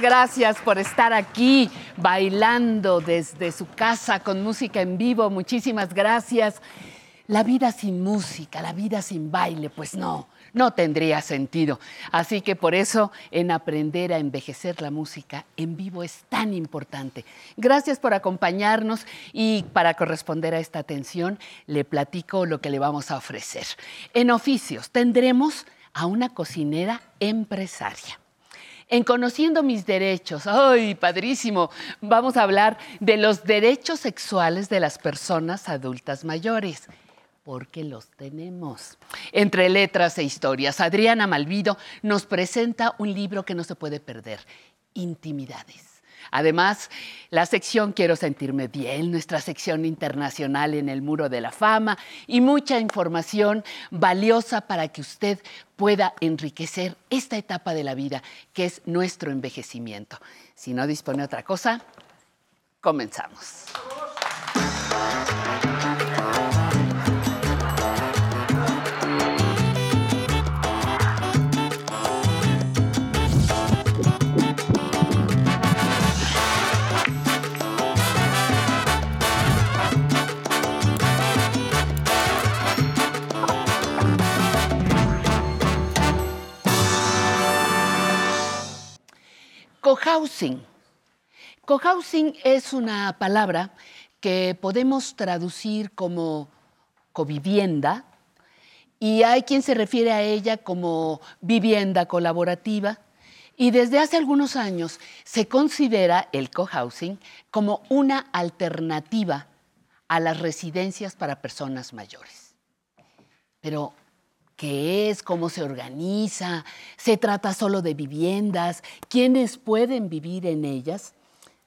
Gracias por estar aquí bailando desde su casa con música en vivo. Muchísimas gracias. La vida sin música, la vida sin baile, pues no, no tendría sentido. Así que por eso en aprender a envejecer la música en vivo es tan importante. Gracias por acompañarnos y para corresponder a esta atención le platico lo que le vamos a ofrecer. En oficios tendremos a una cocinera empresaria. En Conociendo mis derechos, ¡ay, padrísimo! Vamos a hablar de los derechos sexuales de las personas adultas mayores porque los tenemos. Entre letras e historias, Adriana Malvido nos presenta un libro que no se puede perder, Intimidades. Además, la sección Quiero sentirme bien, nuestra sección internacional en el Muro de la Fama y mucha información valiosa para que usted pueda enriquecer esta etapa de la vida que es nuestro envejecimiento. Si no dispone otra cosa, comenzamos. Cohousing. Cohousing es una palabra que podemos traducir como covivienda y hay quien se refiere a ella como vivienda colaborativa y desde hace algunos años se considera el cohousing como una alternativa a las residencias para personas mayores. Pero qué es, cómo se organiza, se trata solo de viviendas, quiénes pueden vivir en ellas.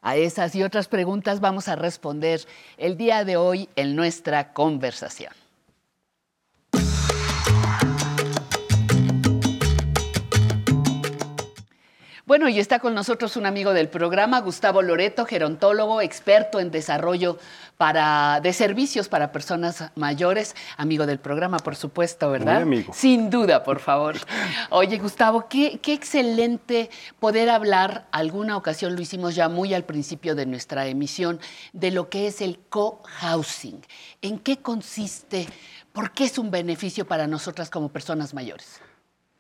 A esas y otras preguntas vamos a responder el día de hoy en nuestra conversación. Bueno, y está con nosotros un amigo del programa, Gustavo Loreto, gerontólogo, experto en desarrollo para, de servicios para personas mayores, amigo del programa, por supuesto, ¿verdad? Muy amigo. Sin duda, por favor. Oye, Gustavo, qué, qué excelente poder hablar, alguna ocasión lo hicimos ya muy al principio de nuestra emisión, de lo que es el co-housing. ¿En qué consiste? ¿Por qué es un beneficio para nosotras como personas mayores?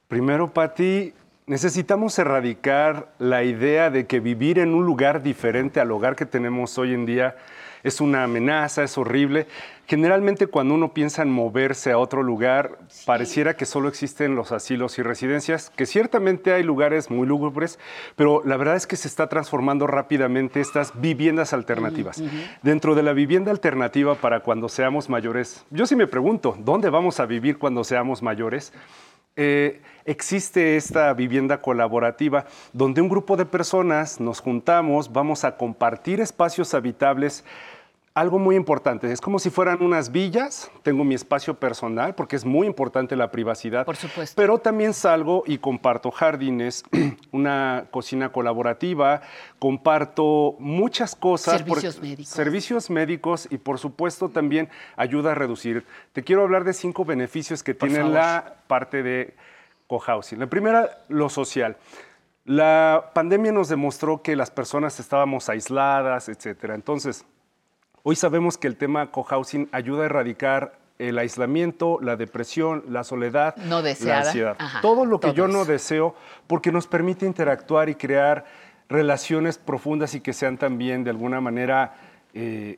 Primero, Patti, necesitamos erradicar la idea de que vivir en un lugar diferente al hogar que tenemos hoy en día es una amenaza, es horrible. Generalmente cuando uno piensa en moverse a otro lugar, pareciera que solo existen los asilos y residencias, que ciertamente hay lugares muy lúgubres, pero la verdad es que se está transformando rápidamente estas viviendas alternativas. Dentro de la vivienda alternativa para cuando seamos mayores, yo sí me pregunto, ¿dónde vamos a vivir cuando seamos mayores? Eh, existe esta vivienda colaborativa donde un grupo de personas nos juntamos, vamos a compartir espacios habitables algo muy importante. Es como si fueran unas villas. Tengo mi espacio personal porque es muy importante la privacidad. Por supuesto. Pero también salgo y comparto jardines, una cocina colaborativa, comparto muchas cosas. Servicios médicos. Servicios médicos y por supuesto también ayuda a reducir. Te quiero hablar de cinco beneficios que tiene la parte de cohousing. La primera, lo social. La pandemia nos demostró que las personas estábamos aisladas, etcétera. Entonces, Hoy sabemos que el tema cohousing ayuda a erradicar el aislamiento, la depresión, la soledad, no la ansiedad. todo lo que yo no deseo porque nos permite interactuar y crear relaciones profundas y que sean también de alguna manera eh,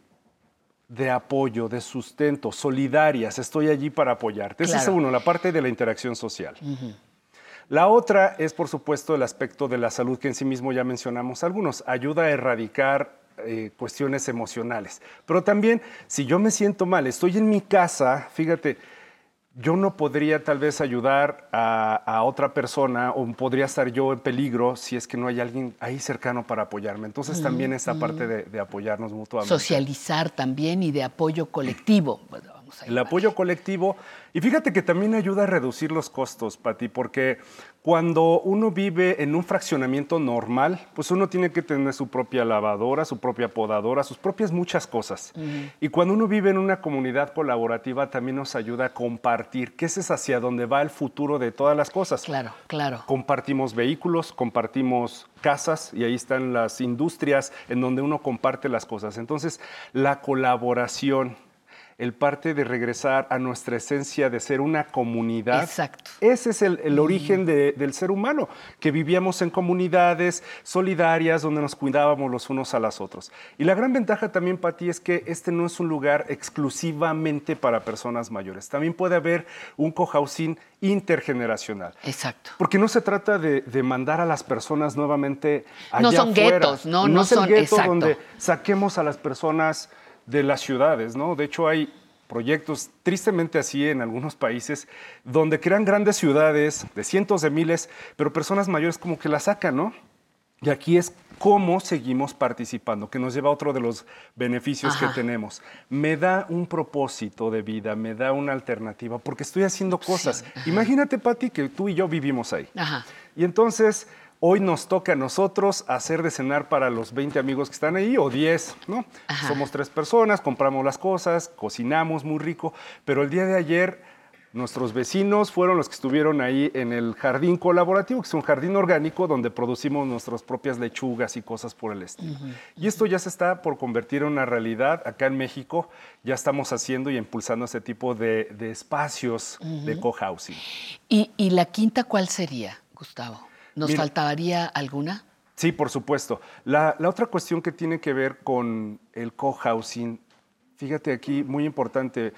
de apoyo, de sustento, solidarias. Estoy allí para apoyarte. Esa es uno, la parte de la interacción social. La otra es, por supuesto, el aspecto de la salud que en sí mismo ya mencionamos algunos. Ayuda a erradicar eh, cuestiones emocionales. Pero también, si yo me siento mal, estoy en mi casa, fíjate, yo no podría tal vez ayudar a, otra persona o podría estar yo en peligro si es que no hay alguien ahí cercano para apoyarme. Entonces también esta parte de, de, apoyarnos mutuamente. Socializar también y de apoyo colectivo. El apoyo colectivo. Y fíjate que también ayuda a reducir los costos, Pati, porque cuando uno vive en un fraccionamiento normal, pues uno tiene que tener su propia lavadora, su propia podadora, sus propias muchas cosas. Y cuando uno vive en una comunidad colaborativa, también nos ayuda a compartir, que ese es hacia donde va el futuro de todas las cosas. Claro, claro. Compartimos vehículos, compartimos casas y ahí están las industrias en donde uno comparte las cosas. Entonces, la colaboración el parte de regresar a nuestra esencia de ser una comunidad. Exacto. Ese es el, origen del ser humano, que vivíamos en comunidades solidarias donde nos cuidábamos los unos a los otros. Y la gran ventaja también, Pati, es que este no es un lugar exclusivamente para personas mayores. También puede haber un cohousing intergeneracional. Exacto. Porque no se trata de, mandar a las personas nuevamente allá No son guetos, ¿no? No, es son, el gueto donde saquemos a las personas de las ciudades, ¿no? De hecho, hay proyectos, tristemente así en algunos países, donde crean grandes ciudades de cientos de miles, pero personas mayores como que las sacan, ¿no? Y aquí es cómo seguimos participando, que nos lleva a otro de los beneficios que tenemos. Me da un propósito de vida, me da una alternativa, porque estoy haciendo cosas. Imagínate, Patti, que tú y yo vivimos ahí. Y entonces Hoy nos toca a nosotros hacer de cenar para los 20 amigos que están ahí o 10, ¿no? Somos tres personas, compramos las cosas, cocinamos muy rico, pero el día de ayer nuestros vecinos fueron los que estuvieron ahí en el jardín colaborativo, que es un jardín orgánico donde producimos nuestras propias lechugas y cosas por el estilo. Y esto ya se está por convertir en una realidad. Acá en México ya estamos haciendo y impulsando ese tipo de, espacios de cohousing. ¿Y, ¿Y la quinta cuál sería, Gustavo? ¿Nos faltaría alguna? Sí, por supuesto. La, otra cuestión que tiene que ver con el cohousing, fíjate aquí, muy importante,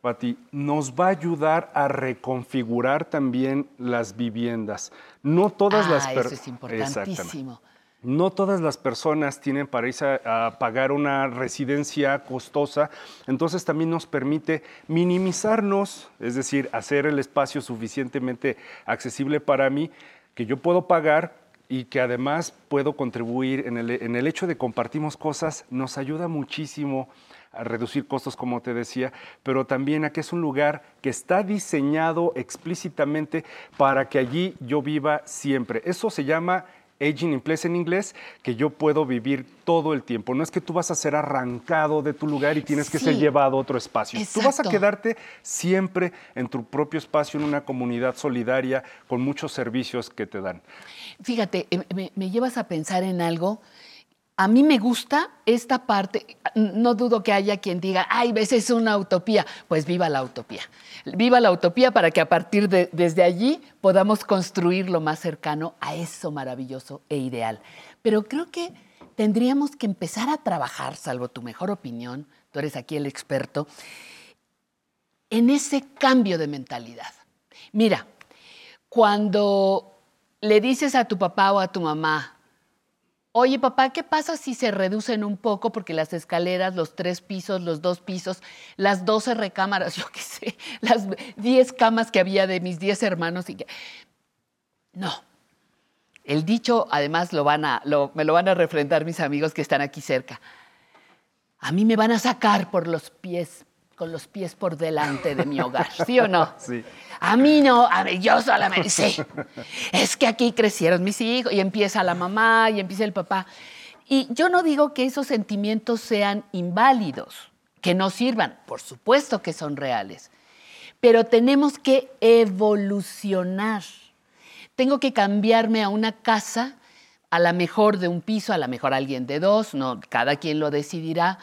Pati, nos va a ayudar a reconfigurar también las viviendas. No todas las personas. Eso es importantísimo. No todas las personas tienen para irse a, pagar una residencia costosa, entonces también nos permite minimizarnos, es decir, hacer el espacio suficientemente accesible para mí que yo puedo pagar y que además puedo contribuir en el, hecho de compartimos cosas, nos ayuda muchísimo a reducir costos, como te decía, pero también a que es un lugar que está diseñado explícitamente para que allí yo viva siempre. Eso se llama aging in place en inglés, que yo puedo vivir todo el tiempo. No es que tú vas a ser arrancado de tu lugar y tienes que ser llevado a otro espacio. Tú vas a quedarte siempre en tu propio espacio, en una comunidad solidaria, con muchos servicios que te dan. Fíjate, eh, me, llevas a pensar en algo A mí me gusta esta parte, no dudo que haya quien diga, ay, ves, es una utopía. Pues viva la utopía. Viva la utopía para que a partir de desde allí podamos construir lo más cercano a eso maravilloso e ideal. Pero creo que tendríamos que empezar a trabajar, salvo tu mejor opinión, tú eres aquí el experto, en ese cambio de mentalidad. Mira, cuando le dices a tu papá o a tu mamá, Oye, papá, ¿qué pasa si se reducen un poco? Porque las escaleras, los tres pisos, los dos pisos, las doce recámaras, yo qué sé, las diez camas que había de mis diez hermanos. Y que... No. El dicho, además, lo van a, me lo van a refrendar mis amigos que están aquí cerca. A mí me van a sacar por los pies con los pies por delante de mi hogar, ¿sí o no? Sí. A mí no, a mí yo solamente, sí. Es que aquí crecieron mis hijos y empieza la mamá y empieza el papá. Y yo no digo que esos sentimientos sean inválidos, que no sirvan, por supuesto que son reales, pero tenemos que evolucionar. Tengo que cambiarme a una casa, a la mejor de un piso, a la mejor alguien de dos, no, cada quien lo decidirá,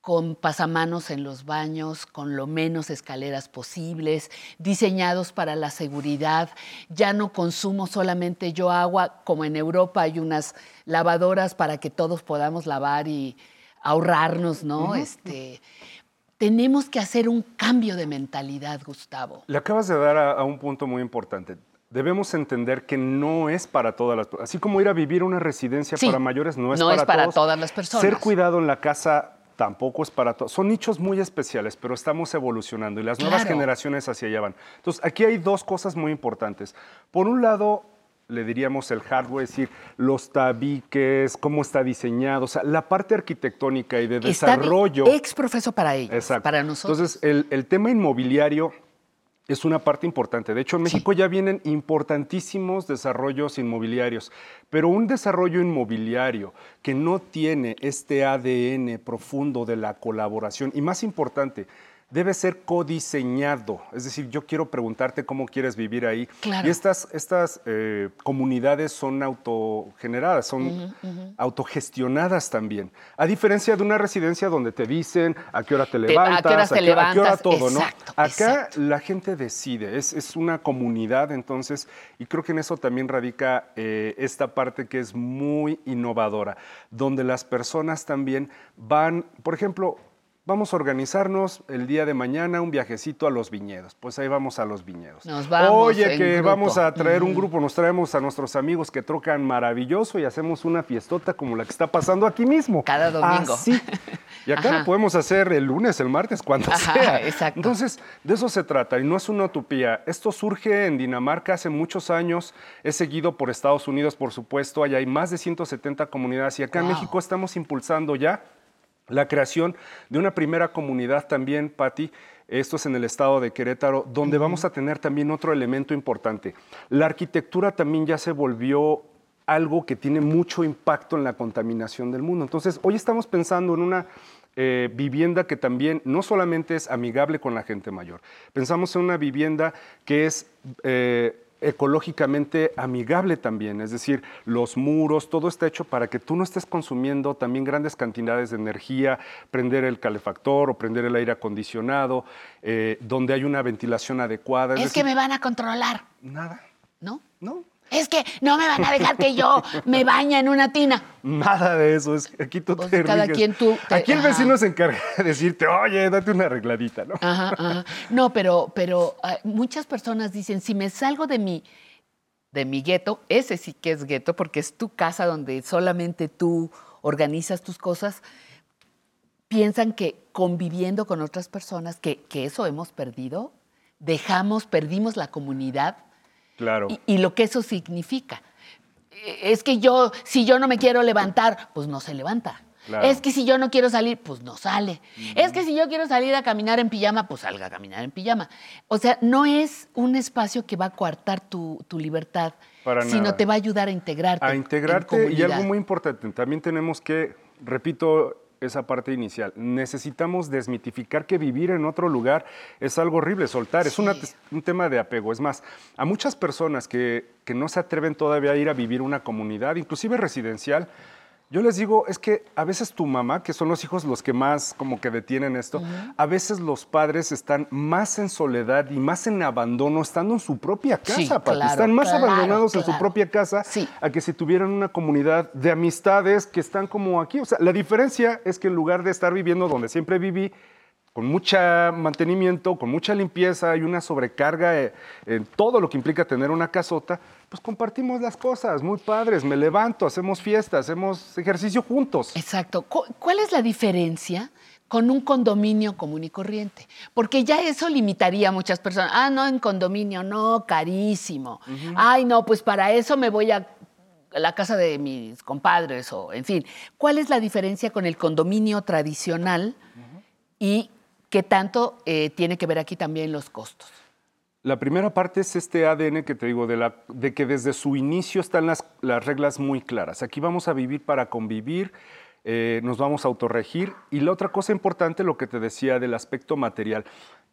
con pasamanos en los baños, con lo menos escaleras posibles, diseñados para la seguridad. Ya no consumo solamente yo agua, como en Europa hay unas lavadoras para que todos podamos lavar y ahorrarnos, ¿no? este, tenemos que hacer un cambio de mentalidad, Gustavo. Le acabas de dar a, un punto muy importante. Debemos entender que no es para todas las personas. Así como ir a vivir una residencia para mayores no es no para, es para todas las personas. Ser cuidado en la casa tampoco es para todos. Son nichos muy especiales, pero estamos evolucionando y las nuevas generaciones hacia allá van. Entonces, aquí hay dos cosas muy importantes. Por un lado, le diríamos el hardware, es decir, los tabiques, cómo está diseñado, o sea, la parte arquitectónica y de desarrollo. Ex profeso para ellos, para nosotros. Entonces, el, el tema inmobiliario es una parte importante. De hecho, en México ya vienen importantísimos desarrollos inmobiliarios, pero un desarrollo inmobiliario que no tiene este ADN profundo de la colaboración y más importante, debe ser codiseñado. Es decir, yo quiero preguntarte cómo quieres vivir ahí. Y estas, estas eh, comunidades son autogeneradas, son autogestionadas también. A diferencia de una residencia donde te dicen a qué hora te levantas, a, qué, hora todo, ¿no? Acá la gente decide, es, es, una comunidad entonces, y creo que en eso también radica eh, esta parte que es muy innovadora, donde las personas también van, por ejemplo, vamos a organizarnos el día de mañana un viajecito a los viñedos. Pues ahí vamos a los viñedos. Nos vamos Oye, que vamos a traer un grupo, nos traemos a nuestros amigos que trocan maravilloso y hacemos una fiestota como la que está pasando aquí mismo. Cada domingo. Sí. Y acá lo podemos hacer el lunes, el martes, cuando sea. Exacto. Entonces, de eso se trata y no es una utopía. Esto surge en Dinamarca hace muchos años, es seguido por Estados Unidos, por supuesto. Allá hay más de 170 comunidades y acá en México estamos impulsando ya la creación de una primera comunidad también, Patti, esto es en el estado de Querétaro, donde vamos a tener también otro elemento importante. La arquitectura también ya se volvió algo que tiene mucho impacto en la contaminación del mundo. Entonces, hoy estamos pensando en una eh, vivienda que también no solamente es amigable con la gente mayor, pensamos en una vivienda que es... Eh, ecológicamente amigable también, es decir, los muros, todo está hecho para que tú no estés consumiendo también grandes cantidades de energía, prender el calefactor o prender el aire acondicionado, eh, donde hay una ventilación adecuada. Es, que me van a controlar. Nada. ¿No? No, es que no me van a dejar que yo me bañe en una tina. Nada de eso, es aquí tú pues te Cada quien tú. aquí el vecino se encarga de decirte, oye, date una arregladita, ¿no? Ajá, ajá. No, pero, pero ah, muchas personas dicen, si me salgo de mi, de mi gueto, ese sí que es gueto, porque es tu casa donde solamente tú organizas tus cosas, piensan que conviviendo con otras personas, que, que eso hemos perdido, dejamos, perdimos la comunidad Claro. Y, lo que eso significa. Es que yo, si yo no me quiero levantar, pues no se levanta. Es que si yo no quiero salir, pues no sale. Es que si yo quiero salir a caminar en pijama, pues salga a caminar en pijama. O sea, no es un espacio que va a coartar tu, libertad, sino te va a ayudar a integrarte. A integrarte y algo muy importante, también tenemos que, repito, esa parte inicial. Necesitamos desmitificar que vivir en otro lugar es algo horrible, soltar, es un tema de apego. Es más, a muchas personas que, que, no se atreven todavía a ir a vivir una comunidad, inclusive residencial, Yo les digo, es que a veces tu mamá, que son los hijos los que más como que detienen esto, a veces los padres están más en soledad y más en abandono, estando en su propia casa, Sí, claro, Están más claro, abandonados en su propia casa Sí. a que si tuvieran una comunidad de amistades que están como aquí. O sea, la diferencia es que en lugar de estar viviendo donde siempre viví, con mucho mantenimiento, con mucha limpieza y una sobrecarga eh, en todo lo que implica tener una casota, pues compartimos las cosas, muy padres, me levanto, hacemos fiestas, hacemos ejercicio juntos. Exacto. Cu- ¿Cuál es la diferencia con un condominio común y corriente? Porque ya eso limitaría a muchas personas. Ah, no, en condominio, no, carísimo. Ay, no, pues para eso me voy a la casa de mis compadres o, en fin. ¿Cuál es la diferencia con el condominio tradicional y qué tanto eh, tiene que ver aquí también los costos? La primera parte es este ADN que te digo, de, que desde su inicio están las, las reglas muy claras. Aquí vamos a vivir para convivir, eh, nos vamos a autorregir. Y la otra cosa importante, lo que te decía del aspecto material,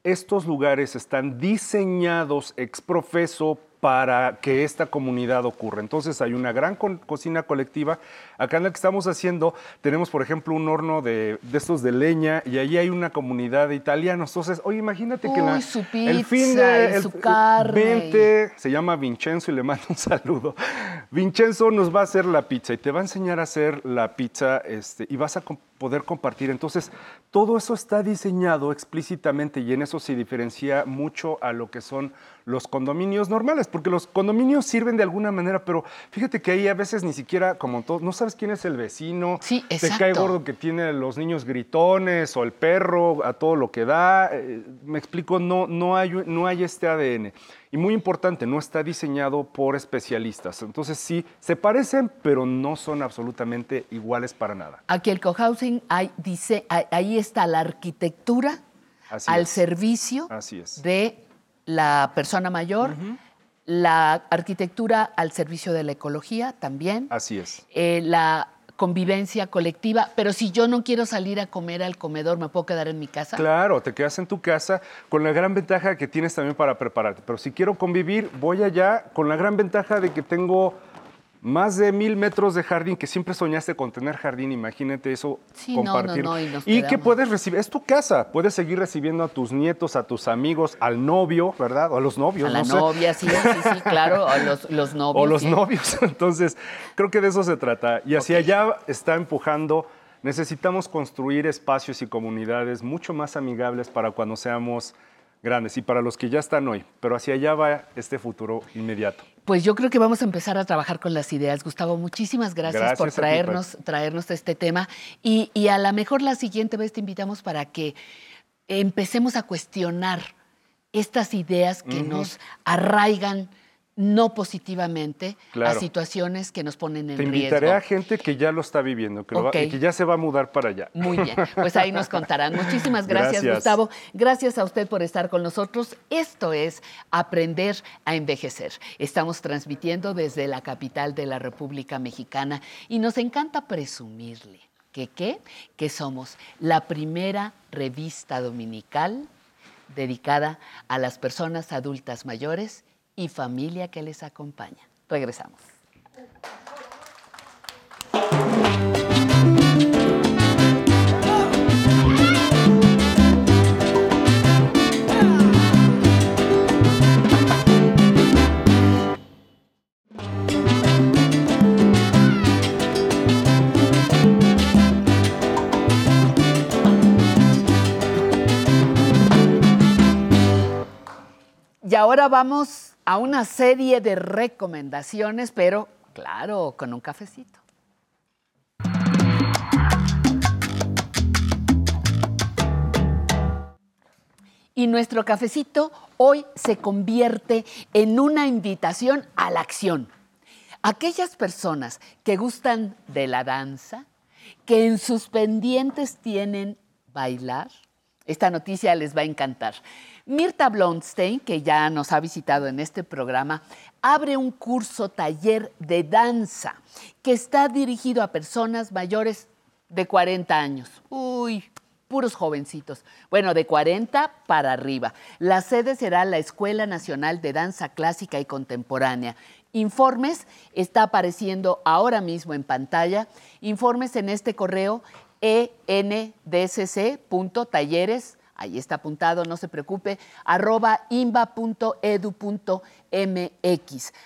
estos lugares están diseñados ex profeso para que esta comunidad ocurra. Entonces hay una gran co- cocina colectiva. Acá en la que estamos haciendo tenemos, por ejemplo, un horno de, de estos de leña y allí hay una comunidad de italianos. Entonces, oye, imagínate que la- su el fin pizza de el- su carne. se llama Vincenzo y le mando un saludo. Vincenzo nos va a hacer la pizza y te va a enseñar a hacer la pizza este, y vas a poder compartir. Entonces, todo eso está diseñado explícitamente y en eso se diferencia mucho a lo que son los condominios normales, porque los condominios sirven de alguna manera, pero fíjate que ahí a veces ni siquiera, como todo, no sabes quién es el vecino, Sí, te cae gordo que tiene los niños gritones o el perro a todo lo que da. eh, me explico, no, no, hay, no hay este ADN. Y muy importante, no está diseñado por especialistas. Entonces sí, se parecen, pero no son absolutamente iguales para nada. Aquí el cohousing, hay, dice, ahí- está la arquitectura Así al es. servicio Así es. de la persona mayor, la arquitectura al servicio de la ecología también, Así es. eh, la convivencia colectiva, pero si yo no quiero salir a comer al comedor, ¿me puedo quedar en mi casa? Claro, te quedas en tu casa con la gran ventaja que tienes también para prepararte. Pero si quiero convivir, voy allá con la gran ventaja de que tengo más de mil metros de jardín, que siempre soñaste con tener jardín, imagínate eso, Sí, no, no, compartir. no, y nos que puedes recibir, es tu casa, puedes seguir recibiendo a tus nietos, a tus amigos, al novio, ¿verdad? O a los novios, A la no sé. novia, sí, sí, sí, claro, o los, los novios. O los sí. novios. Entonces, creo que de eso se trata. Y hacia allá está empujando. Necesitamos construir espacios y comunidades mucho más amigables para cuando seamos grandes y para los que ya están hoy. Pero hacia allá va este futuro inmediato. Pues yo creo que vamos a empezar a trabajar con las ideas. Gustavo, muchísimas gracias, Gracias por ti, traernos, traernos este tema. Y, y a lo mejor la siguiente vez te invitamos para que empecemos a cuestionar estas ideas que nos arraigan no positivamente a situaciones que nos ponen en Te riesgo. invitaré a gente que ya lo está viviendo, que, lo va- Ok. y que ya se va a mudar para allá. Muy bien, pues ahí nos contarán. Muchísimas gracias, Gracias. Gustavo. Gracias a usted por estar con nosotros. Esto es Aprender a Envejecer. Estamos transmitiendo desde la capital de la República Mexicana y nos encanta presumirle que qué, que somos la primera revista dominical dedicada a las personas adultas mayores y familia que les acompaña. Regresamos. Y ahora vamos a una serie de recomendaciones, pero claro, con un cafecito. Y nuestro cafecito hoy se convierte en una invitación a la acción. Aquellas personas que gustan de la danza, que en sus pendientes tienen bailar, esta noticia les va a encantar. Mirta Blondstein, que ya nos ha visitado en este programa, abre un curso taller de danza que está dirigido a personas mayores de 40 años. Uy, puros jovencitos. Bueno, de 40 para arriba. La sede será la Escuela Nacional de Danza Clásica y Contemporánea. Informes está apareciendo ahora mismo en pantalla. Informes en este correo endsc.talleres, ahí está apuntado, no se preocupe, arroba imba.edu.mx.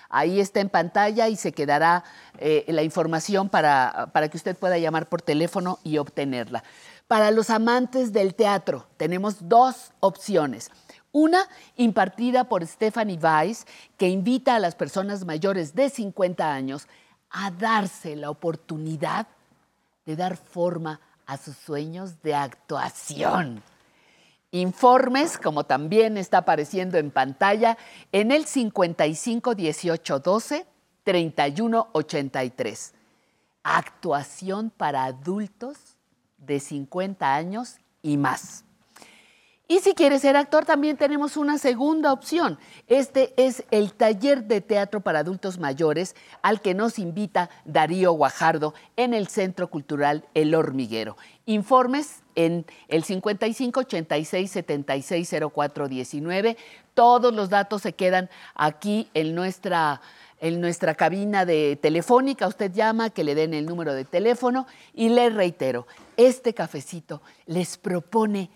Ahí está en pantalla y se quedará eh, la información para, para que usted pueda llamar por teléfono y obtenerla. Para los amantes del teatro tenemos dos opciones. Una impartida por Stephanie Weiss, que invita a las personas mayores de 50 años a darse la oportunidad de dar forma a sus sueños de actuación. Informes, como también está apareciendo en pantalla, en el 55 18 12 31 83. Actuación para adultos de 50 años y más. Y si quieres ser actor, también tenemos una segunda opción. Este es el taller de teatro para adultos mayores al que nos invita Darío Guajardo en el Centro Cultural El Hormiguero. Informes en el 55 86 76 04 19. Todos los datos se quedan aquí en nuestra en nuestra cabina de telefónica, usted llama, que le den el número de teléfono y le reitero, este cafecito les propone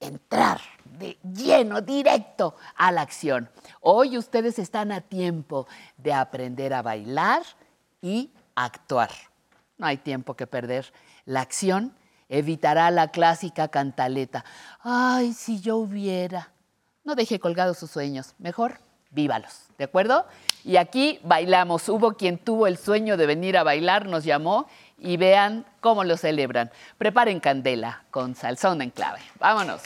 entrar de lleno, directo a la acción. Hoy ustedes están a tiempo de aprender a bailar y actuar. No hay tiempo que perder. La acción evitará la clásica cantaleta. Ay, si yo hubiera. No deje colgados sus sueños. Mejor, vívalos. ¿De acuerdo? Y aquí bailamos. Hubo quien tuvo el sueño de venir a bailar, nos llamó y vean cómo lo celebran. Preparen candela con salsón en clave. Vámonos.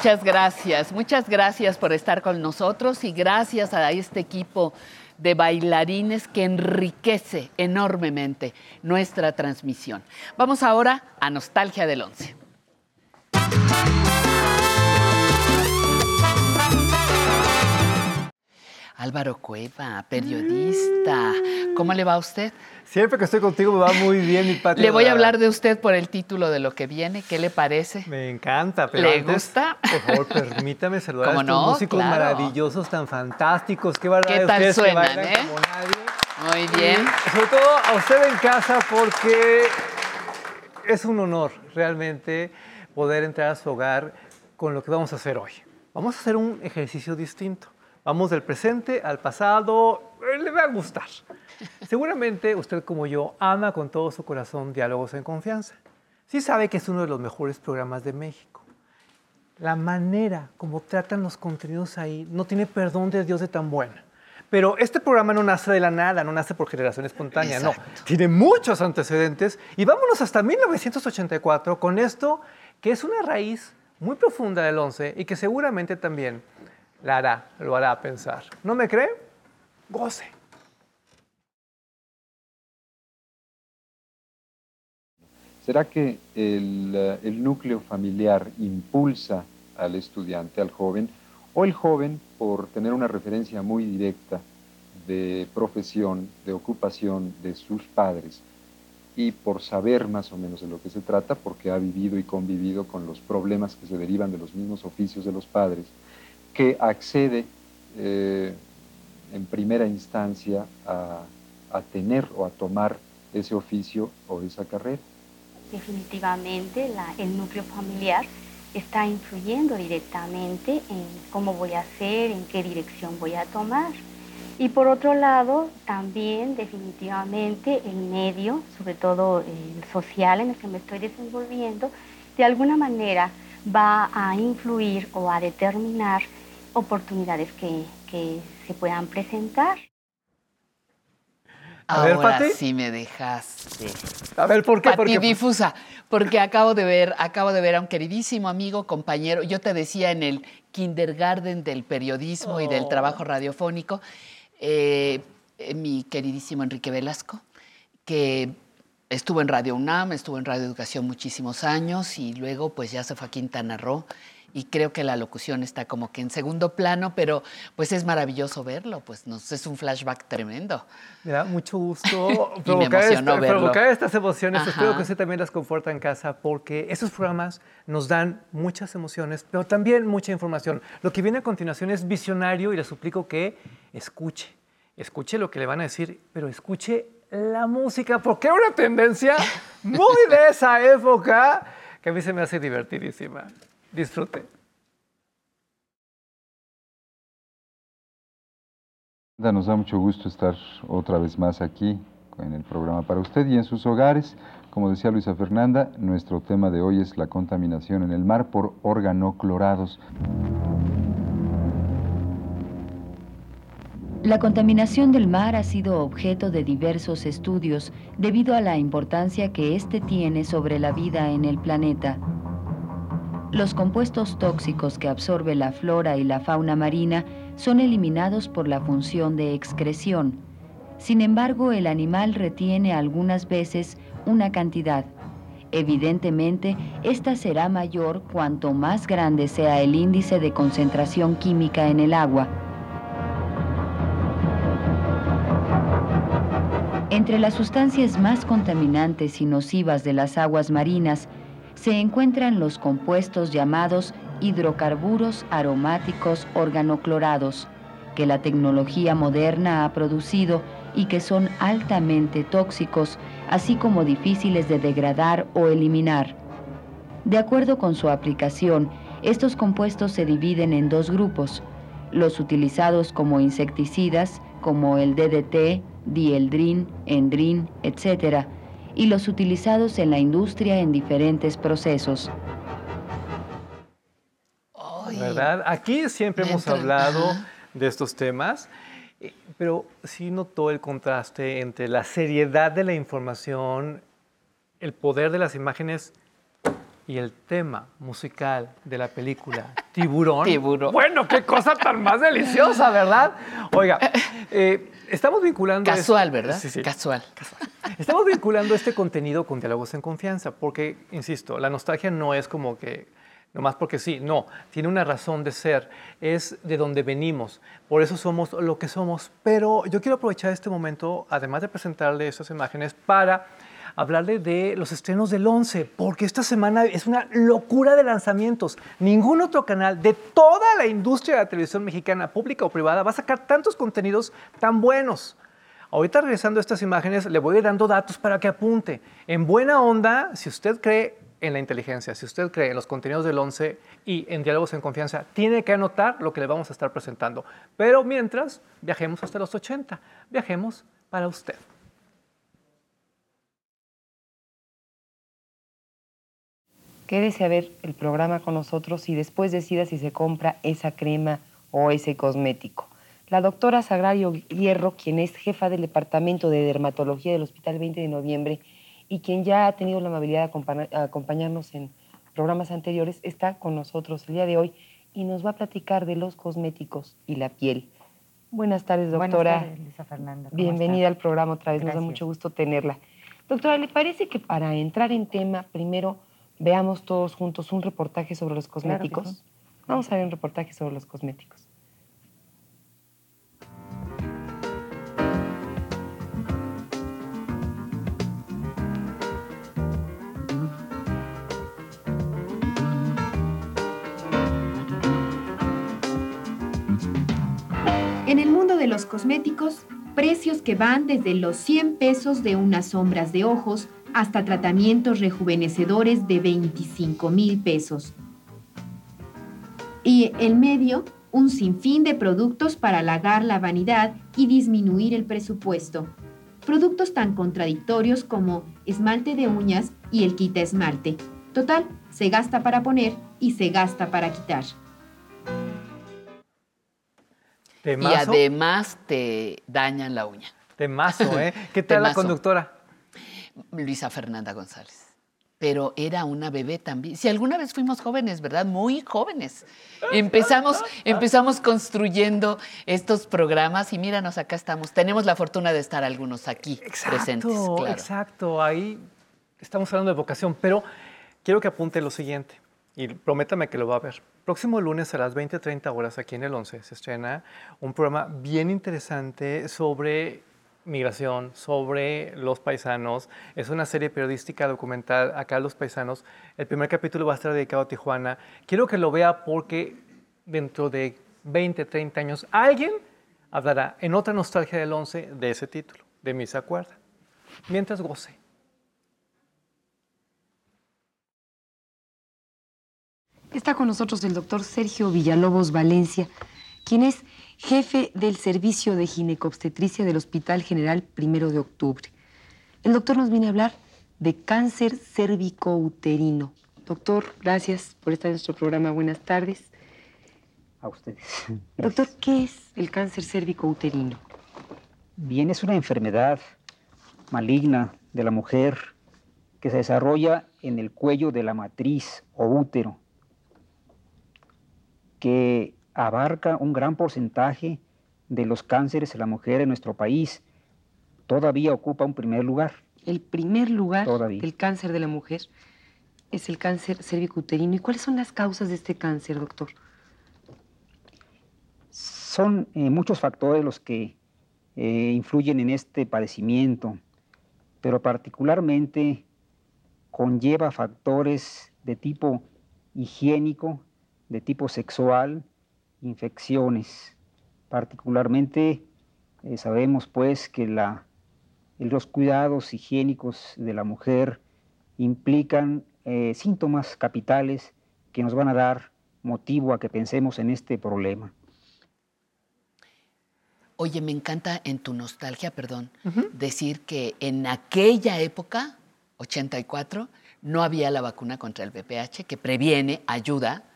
Muchas gracias, muchas gracias por estar con nosotros y gracias a este equipo de bailarines que enriquece enormemente nuestra transmisión. Vamos ahora a Nostalgia del Once. Álvaro Cueva, periodista. ¿Cómo le va a usted? Siempre que estoy contigo me va muy bien, mi patio. Le voy a hablar de usted por el título de lo que viene. ¿Qué le parece? Me encanta, pero ¿Le antes, gusta? Por favor, permítame saludar a ¿Cómo estos no? músicos Claro. maravillosos, tan fantásticos. Qué barbaridad ¿Qué tal ustedes que suenan, bailan eh? como nadie. Muy bien. Y sobre todo a usted en casa porque es un honor realmente poder entrar a su hogar con lo que vamos a hacer hoy. Vamos a hacer un ejercicio distinto. Vamos del presente al pasado. eh, Le va a gustar. Seguramente usted como yo ama con todo su corazón Diálogos en Confianza. Sí sabe que es uno de los mejores programas de México. La manera como tratan los contenidos ahí no tiene perdón de Dios de tan buena. Pero este programa no nace de la nada, no nace por generación espontánea, no. Tiene muchos antecedentes y vámonos hasta 1984 con esto que es una raíz muy profunda del 11 y que seguramente también la hará, lo hará pensar. ¿No me cree? Goce. ¿Será que el, eh, el núcleo familiar impulsa al estudiante, al joven, o el joven, por tener una referencia muy directa de profesión, de ocupación de sus padres, y por saber más o menos de lo que se trata, porque ha vivido y convivido con los problemas que se derivan de los mismos oficios de los padres, que accede eh, en primera instancia a, a tener o a tomar ese oficio o esa carrera? Definitivamente la- el núcleo familiar está influyendo directamente en cómo voy a hacer, en qué dirección voy a tomar. Y por otro lado, también definitivamente el medio, sobre todo el social en el que me estoy desenvolviendo, de alguna manera va a influir o a determinar oportunidades que, que se puedan presentar. A ver, Ahora Pati. sí me dejaste. A ver, ¿por qué? Porque difusa, porque acabo de ver, acabo de ver a un queridísimo amigo, compañero. Yo te decía en el kindergarten del periodismo y del Oh. trabajo radiofónico, eh, eh, mi queridísimo Enrique Velasco, que estuvo en Radio UNAM, estuvo en Radio Educación muchísimos años y luego pues ya se fue a Quintana Roo y creo que la locución está como que en segundo plano, pero pues es maravilloso verlo, pues nos es un flashback tremendo. Me da mucho gusto provocar, esta- verlo. provocar estas emociones. Ajá. Espero que usted también las conforta en casa porque esos programas nos dan muchas emociones, pero también mucha información. Lo que viene a continuación es visionario y le suplico que escuche. Escuche lo que le van a decir, pero escuche la música porque es una tendencia muy de esa época que a mí se me hace divertidísima. Disfrute. Nos da mucho gusto estar otra vez más aquí en el programa para usted y en sus hogares. Como decía Luisa Fernanda, nuestro tema de hoy es la contaminación en el mar por organoclorados. La contaminación del mar ha sido objeto de diversos estudios debido a la importancia que éste tiene sobre la vida en el planeta. Los compuestos tóxicos que absorbe la flora y la fauna marina son eliminados por la función de excreción. Sin embargo, el animal retiene algunas veces una cantidad. Evidentemente, esta será mayor cuanto más grande sea el índice de concentración química en el agua. Entre las sustancias más contaminantes y nocivas de las aguas marinas se encuentran los compuestos llamados hidrocarburos aromáticos organoclorados, que la tecnología moderna ha producido y que son altamente tóxicos, así como difíciles de degradar o eliminar. De acuerdo con su aplicación, estos compuestos se dividen en dos grupos, los utilizados como insecticidas, como el DDT, dieldrin, endrin, etc., y los utilizados en la industria en diferentes procesos. ¿verdad? Aquí siempre hemos hablado de estos temas, eh, pero sí notó el contraste entre la seriedad de la información, el poder de las imágenes y el tema musical de la película Tiburón. Tiburón. Bueno, qué cosa tan más deliciosa, ¿verdad? Oiga, eh, estamos vinculando... Casual, ¿verdad? Sí, sí. Casual. Estamos vinculando este contenido con diálogos en confianza, porque, insisto, la nostalgia no es como que nomás porque sí, no, tiene una razón de ser, es de donde venimos, por eso somos lo que somos. Pero yo quiero aprovechar este momento, además de presentarle esas imágenes, para hablarle de los estrenos del 11, porque esta semana es una locura de lanzamientos. Ningún otro canal de toda la industria de la televisión mexicana, pública o privada, va a sacar tantos contenidos tan buenos. Ahorita regresando a estas imágenes, le voy dando datos para que apunte. En buena onda, si usted cree en la inteligencia, si usted cree en los contenidos del 11 y en diálogos en confianza, tiene que anotar lo que le vamos a estar presentando. Pero mientras, viajemos hasta los 80, viajemos para usted. Quédese a ver el programa con nosotros y después decida si se compra esa crema o ese cosmético. La doctora Sagrario Hierro, quien es jefa del Departamento de Dermatología del Hospital 20 de Noviembre y quien ya ha tenido la amabilidad de acompañarnos en programas anteriores, está con nosotros el día de hoy y nos va a platicar de los cosméticos y la piel. Buenas tardes, doctora. Buenas tardes, Luisa Fernanda. Bienvenida al programa otra vez, nos da mucho gusto tenerla. Doctora, ¿le parece que para entrar en tema, primero veamos todos juntos un reportaje sobre los Claro cosméticos? Vamos a ver un reportaje sobre los cosméticos. En el mundo de los cosméticos, precios que van desde los 100 pesos de unas sombras de ojos hasta tratamientos rejuvenecedores de 25 mil pesos. Y en medio, un sinfín de productos para halagar la vanidad y disminuir el presupuesto. Productos tan contradictorios como esmalte de uñas y el quita esmalte. Total, se gasta para poner y se gasta para quitar. Y además te dañan la uña. temazo, ¿eh? ¿Qué tal la conductora? Luisa Fernanda González. Pero era una bebé también. Si alguna vez fuimos jóvenes, ¿verdad? Muy jóvenes. Empezamos, empezamos construyendo estos programas y míranos, acá estamos. Tenemos la fortuna de estar algunos aquí presentes. Claro. Exacto, ahí estamos hablando de vocación, pero quiero que apunte lo siguiente y prométame que lo va a ver. Próximo lunes a las 20:30 horas aquí en el 11 se estrena un programa bien interesante sobre migración, sobre los paisanos. Es una serie periodística documental acá los paisanos. El primer capítulo va a estar dedicado a Tijuana. Quiero que lo vea porque dentro de 20, 30 años alguien hablará en otra nostalgia del 11 de ese título, de mí se. Mientras goce. Está con nosotros el doctor Sergio Villalobos Valencia, quien es jefe del servicio de ginecobstetricia del Hospital General Primero de Octubre. El doctor nos viene a hablar de cáncer cérvico-uterino. Doctor, gracias por estar en nuestro programa. Buenas tardes. a ustedes. Doctor, ¿qué es el cáncer cérvico-uterino? Bien, es una enfermedad maligna de la mujer que se desarrolla en el cuello de la matriz o útero, que abarca un gran porcentaje de los cánceres en la mujer en nuestro país. Todavía ocupa un primer lugar. El primer lugar Todavía. del cáncer de la mujer es el cáncer cérvico-uterino. ¿Y cuáles son las causas de este cáncer, doctor? Son eh, muchos factores los que eh, influyen en este padecimiento, pero particularmente conlleva factores de tipo higiénico, de tipo sexual, infecciones. Particularmente eh, sabemos pues que la, los cuidados higiénicos de la mujer implican eh, síntomas capitales que nos van a dar motivo a que pensemos en este problema. Oye, me encanta en tu nostalgia, perdón, decir que en aquella época, 84, no había la vacuna contra el VPH que previene, ayuda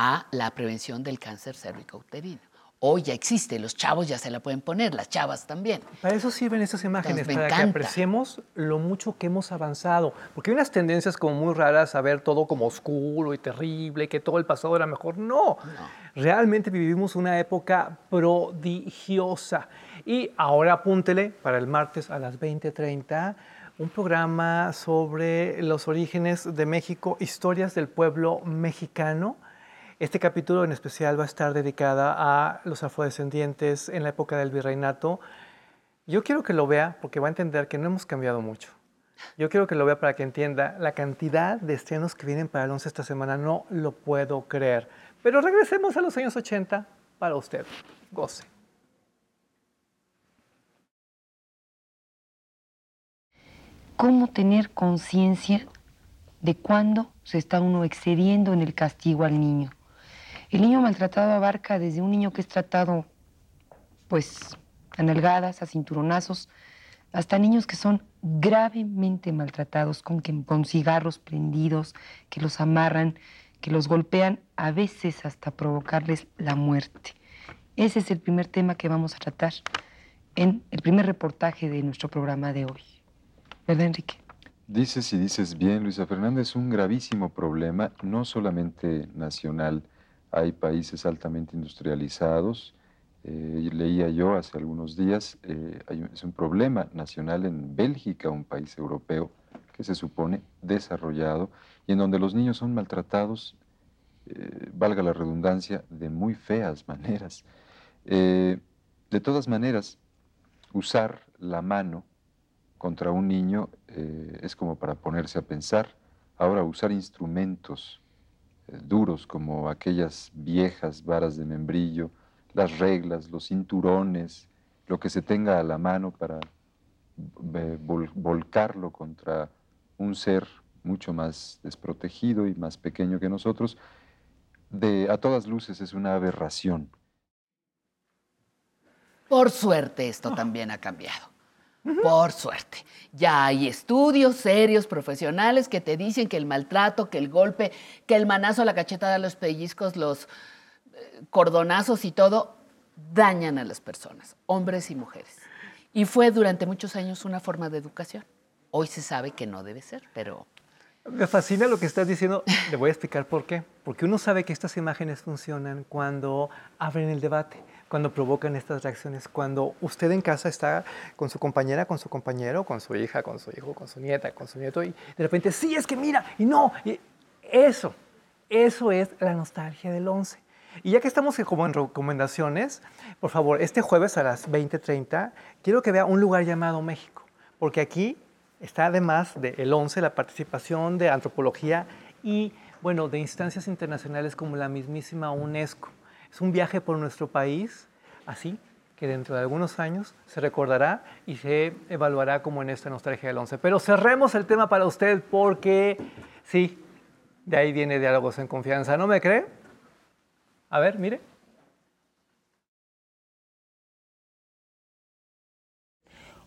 a la prevención del cáncer cérvico-uterino. Hoy ya existe, los chavos ya se la pueden poner, las chavas también. Para eso sirven estas imágenes, me para que encanta. apreciemos lo mucho que hemos avanzado. Porque hay unas tendencias como muy raras a ver todo como oscuro y terrible, que todo el pasado era mejor. No, realmente vivimos una época prodigiosa. Y ahora apúntele para el martes a las 20:30 un programa sobre los orígenes de México, historias del pueblo mexicano. Este capítulo en especial va a estar dedicada a los afrodescendientes en la época del virreinato. Yo quiero que lo vea porque va a entender que no hemos cambiado mucho. Yo quiero que lo vea para que entienda la cantidad de estrenos que vienen para el 11 esta semana. No lo puedo creer. Pero regresemos a los años 80 para usted. Goce. cómo tener conciencia de cuándo se está uno excediendo en el castigo al niño. El niño maltratado abarca desde un niño que es tratado, pues, a nalgadas, a cinturonazos, hasta niños que son gravemente maltratados, con, con cigarros prendidos, que los amarran, que los golpean, a veces hasta provocarles la muerte. Ese es el primer tema que vamos a tratar en el primer reportaje de nuestro programa de hoy. ¿Verdad, Enrique? Dices y dices bien, Luisa Fernanda, es un gravísimo problema, no solamente nacional. Hay países altamente industrializados. Eh, leía yo hace algunos días, eh, es un problema nacional en Bélgica, un país europeo que se supone desarrollado y en donde los niños son maltratados, eh, valga la redundancia, de muy feas maneras. de todas maneras, usar la mano contra un niño es como para ponerse a pensar. Ahora usar instrumentos duros como aquellas viejas varas de membrillo, las reglas, los cinturones, lo que se tenga a la mano para volcarlo contra un ser mucho más desprotegido y más pequeño que nosotros, de, a todas luces es una aberración. Por suerte esto también ha cambiado. Por suerte. Ya hay estudios serios, profesionales, que te dicen que el maltrato, que el golpe, que el manazo, la cachetada, los pellizcos, los eh, cordonazos y todo, dañan a las personas, hombres y mujeres. Y fue durante muchos años una forma de educación. Hoy se sabe que no debe ser, pero... Me fascina lo que estás diciendo. Le voy a explicar por qué. Porque uno sabe que estas imágenes funcionan cuando abren el debate cuando provocan estas reacciones, cuando usted en casa está con su compañera, con su compañero, con su hija, con su hijo, con su nieta, con su nieto, y de repente, sí, es que mira, y no, y eso, eso es la nostalgia del 11. Y ya que estamos como en recomendaciones, por favor, este jueves a las 20:30, quiero que vea un lugar llamado México, porque aquí está además del 11 la participación de antropología y, bueno, de instancias internacionales como la mismísima UNESCO. Es un viaje por nuestro país, así que dentro de algunos años se recordará y se evaluará como en esta nostalgia del 11. Pero cerremos el tema para usted porque, sí, de ahí viene diálogos en confianza. ¿No me cree? A ver, mire.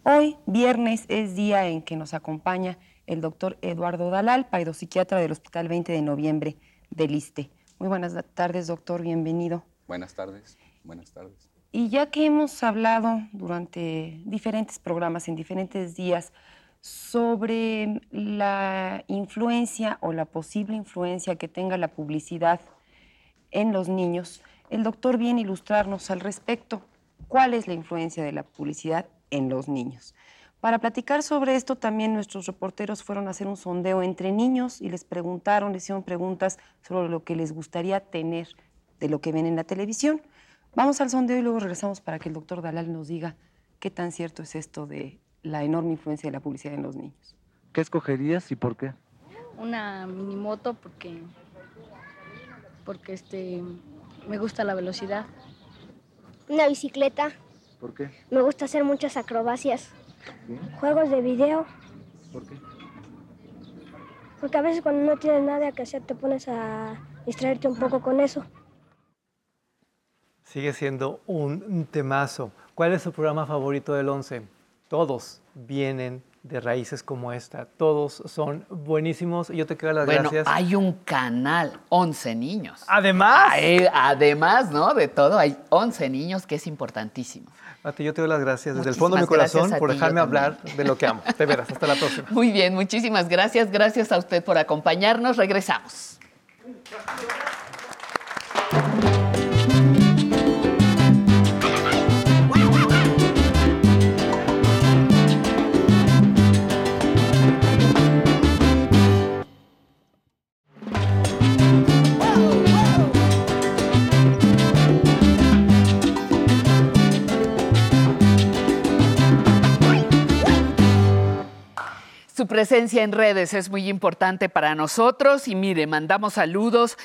Hoy, viernes, es día en que nos acompaña el doctor Eduardo Dalal, psiquiatra del Hospital 20 de Noviembre del ISTE. Muy buenas tardes, doctor, bienvenido. Buenas tardes, buenas tardes. Y ya que hemos hablado durante diferentes programas, en diferentes días, sobre la influencia o la posible influencia que tenga la publicidad en los niños, el doctor viene a ilustrarnos al respecto. ¿Cuál es la influencia de la publicidad en los niños? Para platicar sobre esto, también nuestros reporteros fueron a hacer un sondeo entre niños y les preguntaron, les hicieron preguntas sobre lo que les gustaría tener de lo que ven en la televisión. Vamos al sondeo y luego regresamos para que el doctor Dalal nos diga qué tan cierto es esto de la enorme influencia de la publicidad en los niños. ¿Qué escogerías y por qué? Una minimoto porque, porque este, me gusta la velocidad. Una bicicleta. ¿Por qué? Me gusta hacer muchas acrobacias. Juegos de video. ¿Por qué? Porque a veces cuando no tienes nada que hacer te pones a distraerte un poco con eso. Sigue siendo un temazo. ¿Cuál es su programa favorito del 11? Todos vienen de raíces como esta. Todos son buenísimos. Yo te quiero las bueno, gracias. Hay un canal, 11 niños. Además. además, ¿no? De todo, hay 11 niños, que es importantísimo. Mati, yo te doy las gracias desde el fondo de mi corazón por dejarme hablar de lo que amo. De veras, hasta la próxima. Muy bien, muchísimas gracias. Gracias a usted por acompañarnos. Regresamos. Su presencia en redes es muy importante para nosotros. Y mire, mandamos saludos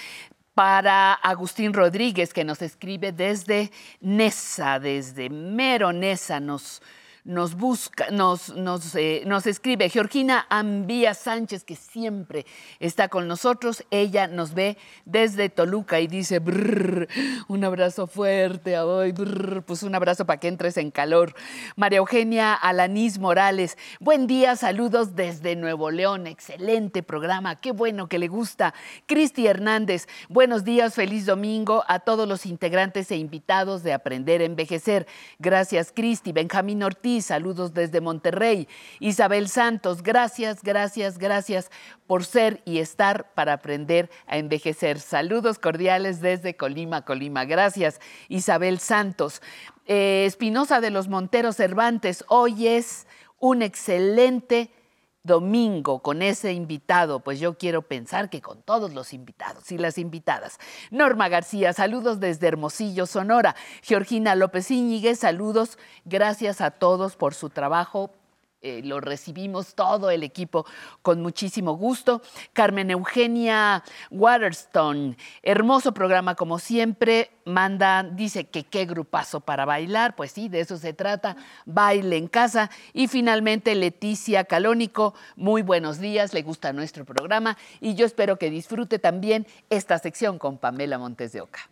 para Agustín Rodríguez, que nos escribe desde Nesa, desde Mero Nesa, nos, nos busca, nos, nos, eh, nos escribe Georgina Ambía Sánchez, que siempre está con nosotros. Ella nos ve desde Toluca y dice, "Brr, un abrazo fuerte a hoy, brr", pues un abrazo para que entres en calor. María Eugenia Alanís Morales, buen día, saludos desde Nuevo León, excelente programa, qué bueno que le gusta. Cristi Hernández, buenos días, feliz domingo a todos los integrantes e invitados de Aprender a Envejecer. Gracias, Cristi. Benjamín Ortiz, saludos desde Monterrey. Isabel Santos, gracias, gracias, gracias por ser y estar para aprender a envejecer. Saludos cordiales desde Colima, Colima. Gracias, Isabel Santos. Eh, Espinosa de los Monteros Cervantes, hoy es un excelente domingo con ese invitado, pues yo quiero pensar que con todos los invitados y las invitadas. Norma García, saludos desde Hermosillo, Sonora. Georgina López Íñiguez, saludos. Gracias a todos por su trabajo. Eh, lo recibimos todo el equipo con muchísimo gusto. Carmen Eugenia Waterstone, hermoso programa como siempre. Manda, dice que qué grupazo para bailar. Pues sí, de eso se trata. Baile en casa. Y finalmente Leticia Calónico, muy buenos días. Le gusta nuestro programa y yo espero que disfrute también esta sección con Pamela Montes de Oca.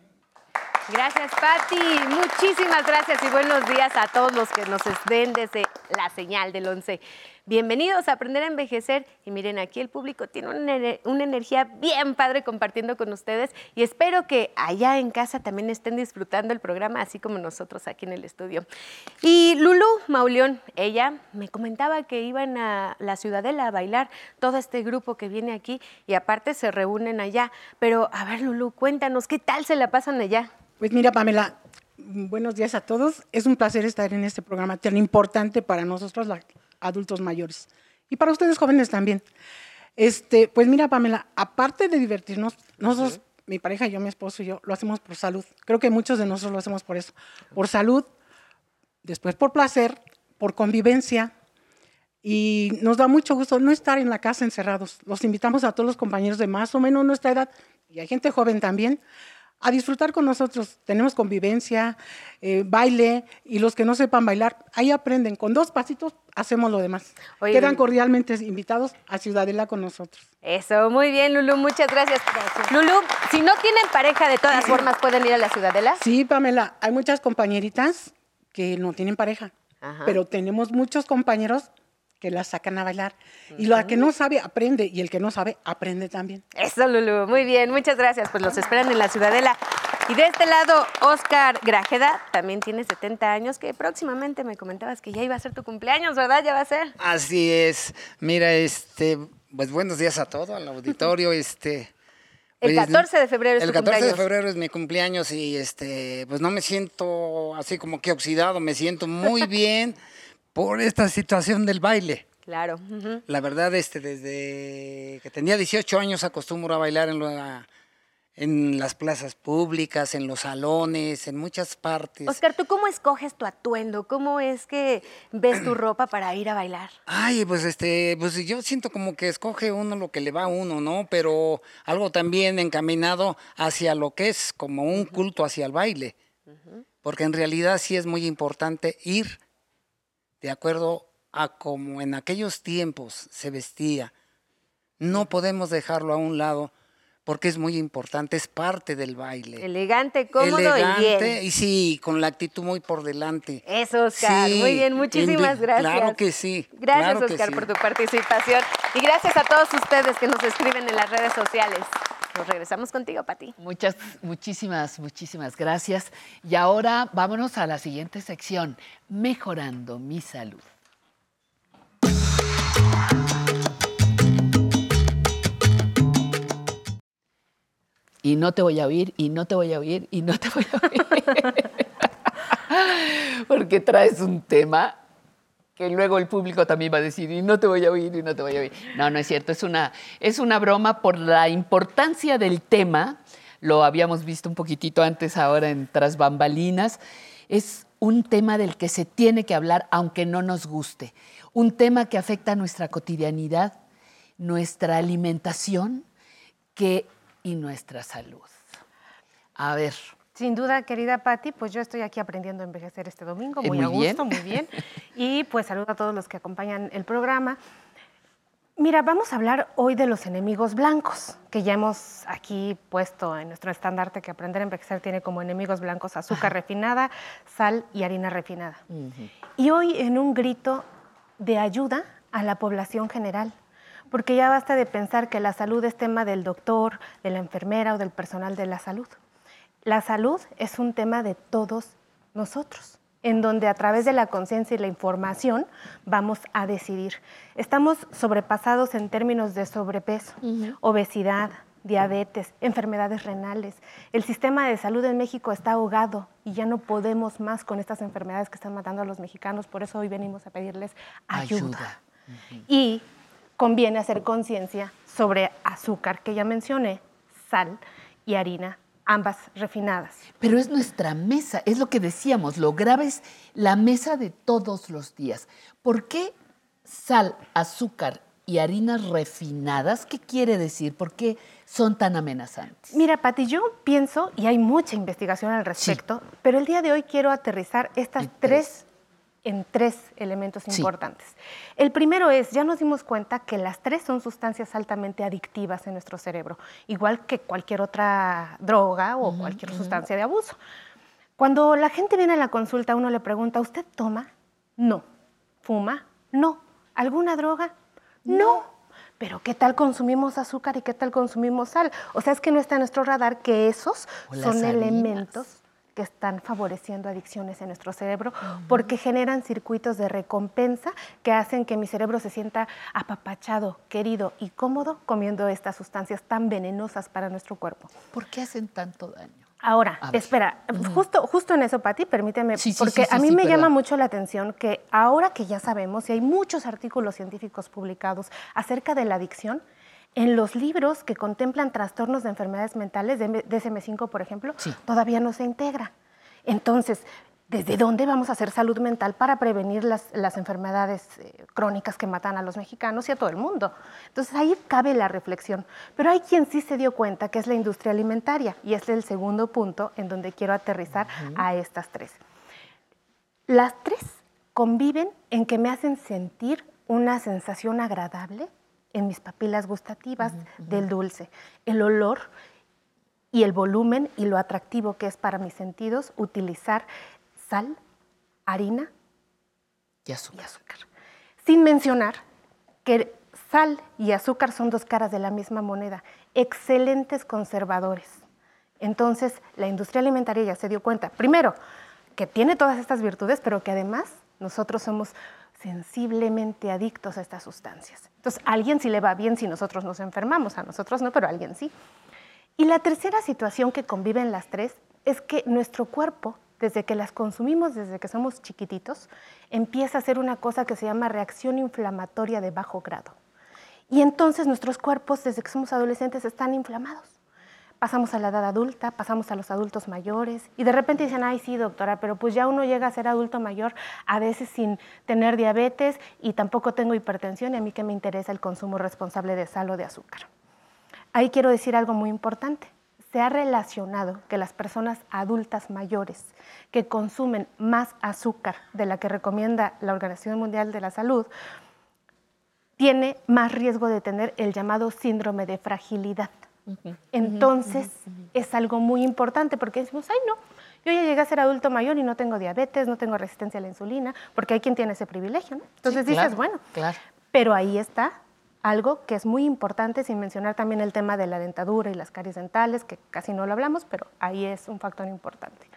Gracias, Patti. Muchísimas gracias y buenos días a todos los que nos ven desde la señal del 11. Bienvenidos a Aprender a Envejecer. Y miren, aquí el público tiene una, una energía bien padre compartiendo con ustedes. Y espero que allá en casa también estén disfrutando el programa, así como nosotros aquí en el estudio. Y Lulu Mauleón, ella me comentaba que iban a la Ciudadela a bailar todo este grupo que viene aquí y aparte se reúnen allá. Pero a ver, Lulu, cuéntanos, ¿qué tal se la pasan allá? Pues mira, Pamela, buenos días a todos. Es un placer estar en este programa tan importante para nosotros, adultos mayores, y para ustedes jóvenes también. Este, pues mira, Pamela, aparte de divertirnos, nosotros, mi pareja, yo, mi esposo y yo, lo hacemos por salud. Creo que muchos de nosotros lo hacemos por eso. Por salud, después por placer, por convivencia. Y nos da mucho gusto no estar en la casa encerrados. Los invitamos a todos los compañeros de más o menos nuestra edad, y hay gente joven también, a disfrutar con nosotros. Tenemos convivencia, eh, baile, y los que no sepan bailar, ahí aprenden. Con dos pasitos hacemos lo demás. Oye, Quedan cordialmente invitados a Ciudadela con nosotros. Eso, muy bien, Lulu, muchas gracias. Lulu, si no tienen pareja, de todas formas, ¿pueden ir a la Ciudadela? Sí, Pamela, hay muchas compañeritas que no tienen pareja, Ajá. pero tenemos muchos compañeros que las sacan a bailar. Y la que no sabe, aprende, y el que no sabe, aprende también. Eso, Lulu, muy bien, muchas gracias. Pues los esperan en la Ciudadela. Y de este lado, Oscar Grajeda también tiene 70 años, que próximamente me comentabas que ya iba a ser tu cumpleaños, ¿verdad? Ya va a ser. Así es. Mira, este, pues buenos días a todo, al auditorio, este. El pues, 14 de febrero es El tu 14 de febrero es mi cumpleaños y este, pues no me siento así como que oxidado, me siento muy bien por esta situación del baile. Claro. La verdad, este, desde que tenía 18 años acostumbro a bailar en, la- en las plazas públicas, en los salones, en muchas partes. Oscar, ¿tú cómo escoges tu atuendo? ¿Cómo es que ves tu ropa para ir a bailar? Ay, pues este, pues yo siento como que escoge uno lo que le va a uno, ¿no? Pero algo también encaminado hacia lo que es como un culto hacia el baile. Porque en realidad sí es muy importante ir de acuerdo a como en aquellos tiempos se vestía. No podemos dejarlo a un lado porque es muy importante, es parte del baile. Elegante, cómodo Elegante y bien. y sí, con la actitud muy por delante. Eso, Oscar. Sí, Muy bien, muchísimas gracias. Claro que sí. Gracias, claro Oscar, sí. por tu participación. Y gracias a todos ustedes que nos escriben en las redes sociales. Nos regresamos contigo, Pati. Muchas, muchísimas, muchísimas gracias. Y ahora vámonos a la siguiente sección, Mejorando mi salud. Y no te voy a oír, y no te voy a oír, y no te voy a oír. Porque traes un tema que luego el público también va a decir, y no te voy a oír, y no te voy a oír. No, no es cierto, es una, es una broma por la importancia del tema. Lo habíamos visto un poquitito antes ahora en Tras Bambalinas. Es un tema del que se tiene que hablar aunque no nos guste, un tema que afecta nuestra cotidianidad, nuestra alimentación y nuestra salud. A ver. Sin duda, querida Patti, pues yo estoy aquí aprendiendo a envejecer este domingo, Eh, muy, muy a gusto, bien. muy bien. Y pues saludo a todos los que acompañan el programa. Mira, vamos a hablar hoy de los enemigos blancos, que ya hemos aquí puesto en nuestro estandarte que aprender a envejecer tiene como enemigos blancos azúcar refinada, sal y harina refinada. Y hoy en un grito de ayuda a la población general, porque ya basta de pensar que la salud es tema del doctor, de la enfermera o del personal de la salud. La salud es un tema de todos nosotros, en donde a través de la conciencia y la información vamos a decidir. Estamos sobrepasados en términos de sobrepeso, obesidad, diabetes, enfermedades renales. El sistema de salud en México está ahogado y ya no podemos más con estas enfermedades que están matando a los mexicanos. Por eso hoy venimos a pedirles ayuda. Y conviene hacer conciencia sobre azúcar, que ya mencioné, sal y harina, ambas refinadas. Pero es nuestra mesa, es lo que decíamos, lo grave es la mesa de todos los días. ¿Por qué sal, azúcar y harinas refinadas? ¿Qué quiere decir? ¿Por qué son tan amenazantes? Mira, Pati, yo pienso, y hay mucha investigación al respecto, pero el día de hoy quiero aterrizar estas tres en tres elementos Sí. importantes. El primero es, ya nos dimos cuenta que las tres son sustancias altamente adictivas en nuestro cerebro, igual que cualquier otra droga o cualquier sustancia de abuso. Cuando la gente viene a la consulta, uno le pregunta, ¿usted toma? No. ¿Fuma? No. ¿Alguna droga? No. Pero ¿qué tal consumimos azúcar y qué tal consumimos sal? O sea, es que no está en nuestro radar que esos O son elementos que están favoreciendo adicciones en nuestro cerebro porque generan circuitos de recompensa que hacen que mi cerebro se sienta apapachado, querido y cómodo comiendo estas sustancias tan venenosas para nuestro cuerpo. ¿Por qué hacen tanto daño? Ahora, espera, justo, justo en eso, Pati, permíteme, Sí, sí, porque sí, a mí me llama mucho la atención que ahora que ya sabemos, y hay muchos artículos científicos publicados acerca de la adicción, en los libros que contemplan trastornos de enfermedades mentales, de DSM-5, por ejemplo, todavía no se integra. Entonces, ¿desde dónde vamos a hacer salud mental para prevenir las, las enfermedades eh, crónicas que matan a los mexicanos y a todo el mundo? Entonces, ahí cabe la reflexión. Pero hay quien sí se dio cuenta que es la industria alimentaria, y este es el segundo punto en donde quiero aterrizar a estas tres. Las tres conviven en que me hacen sentir una sensación agradable en mis papilas gustativas del dulce, el olor y el volumen y lo atractivo que es para mis sentidos utilizar sal, harina y azúcar. Sin mencionar que sal y azúcar son dos caras de la misma moneda, excelentes conservadores. Entonces, la industria alimentaria ya se dio cuenta, primero, que tiene todas estas virtudes, pero que además nosotros somos sensiblemente adictos a estas sustancias. Entonces, a alguien sí le va bien si nosotros nos enfermamos, a nosotros no, pero a alguien sí. Y la tercera situación que conviven las tres es que nuestro cuerpo, desde que las consumimos, desde que somos chiquititos, empieza a hacer una cosa que se llama reacción inflamatoria de bajo grado. Y entonces nuestros cuerpos, desde que somos adolescentes, están inflamados. Pasamos a la edad adulta, pasamos a los adultos mayores y de repente dicen, ay sí, doctora, pero pues ya uno llega a ser adulto mayor a veces sin tener diabetes y tampoco tengo hipertensión y a mí que me interesa el consumo responsable de sal o de azúcar. Ahí quiero decir algo muy importante. Se ha relacionado que las personas adultas mayores que consumen más azúcar de la que recomienda la Organización Mundial de la Salud, tiene más riesgo de tener el llamado síndrome de fragilidad. Entonces, es algo muy importante porque decimos, ay no, yo ya llegué a ser adulto mayor y no tengo diabetes, no tengo resistencia a la insulina, porque hay quien tiene ese privilegio, ¿no? Entonces Sí, dices, claro, bueno, Claro. pero ahí está algo que es muy importante, sin mencionar también el tema de la dentadura y las caries dentales, que casi no lo hablamos, pero ahí es un factor importante.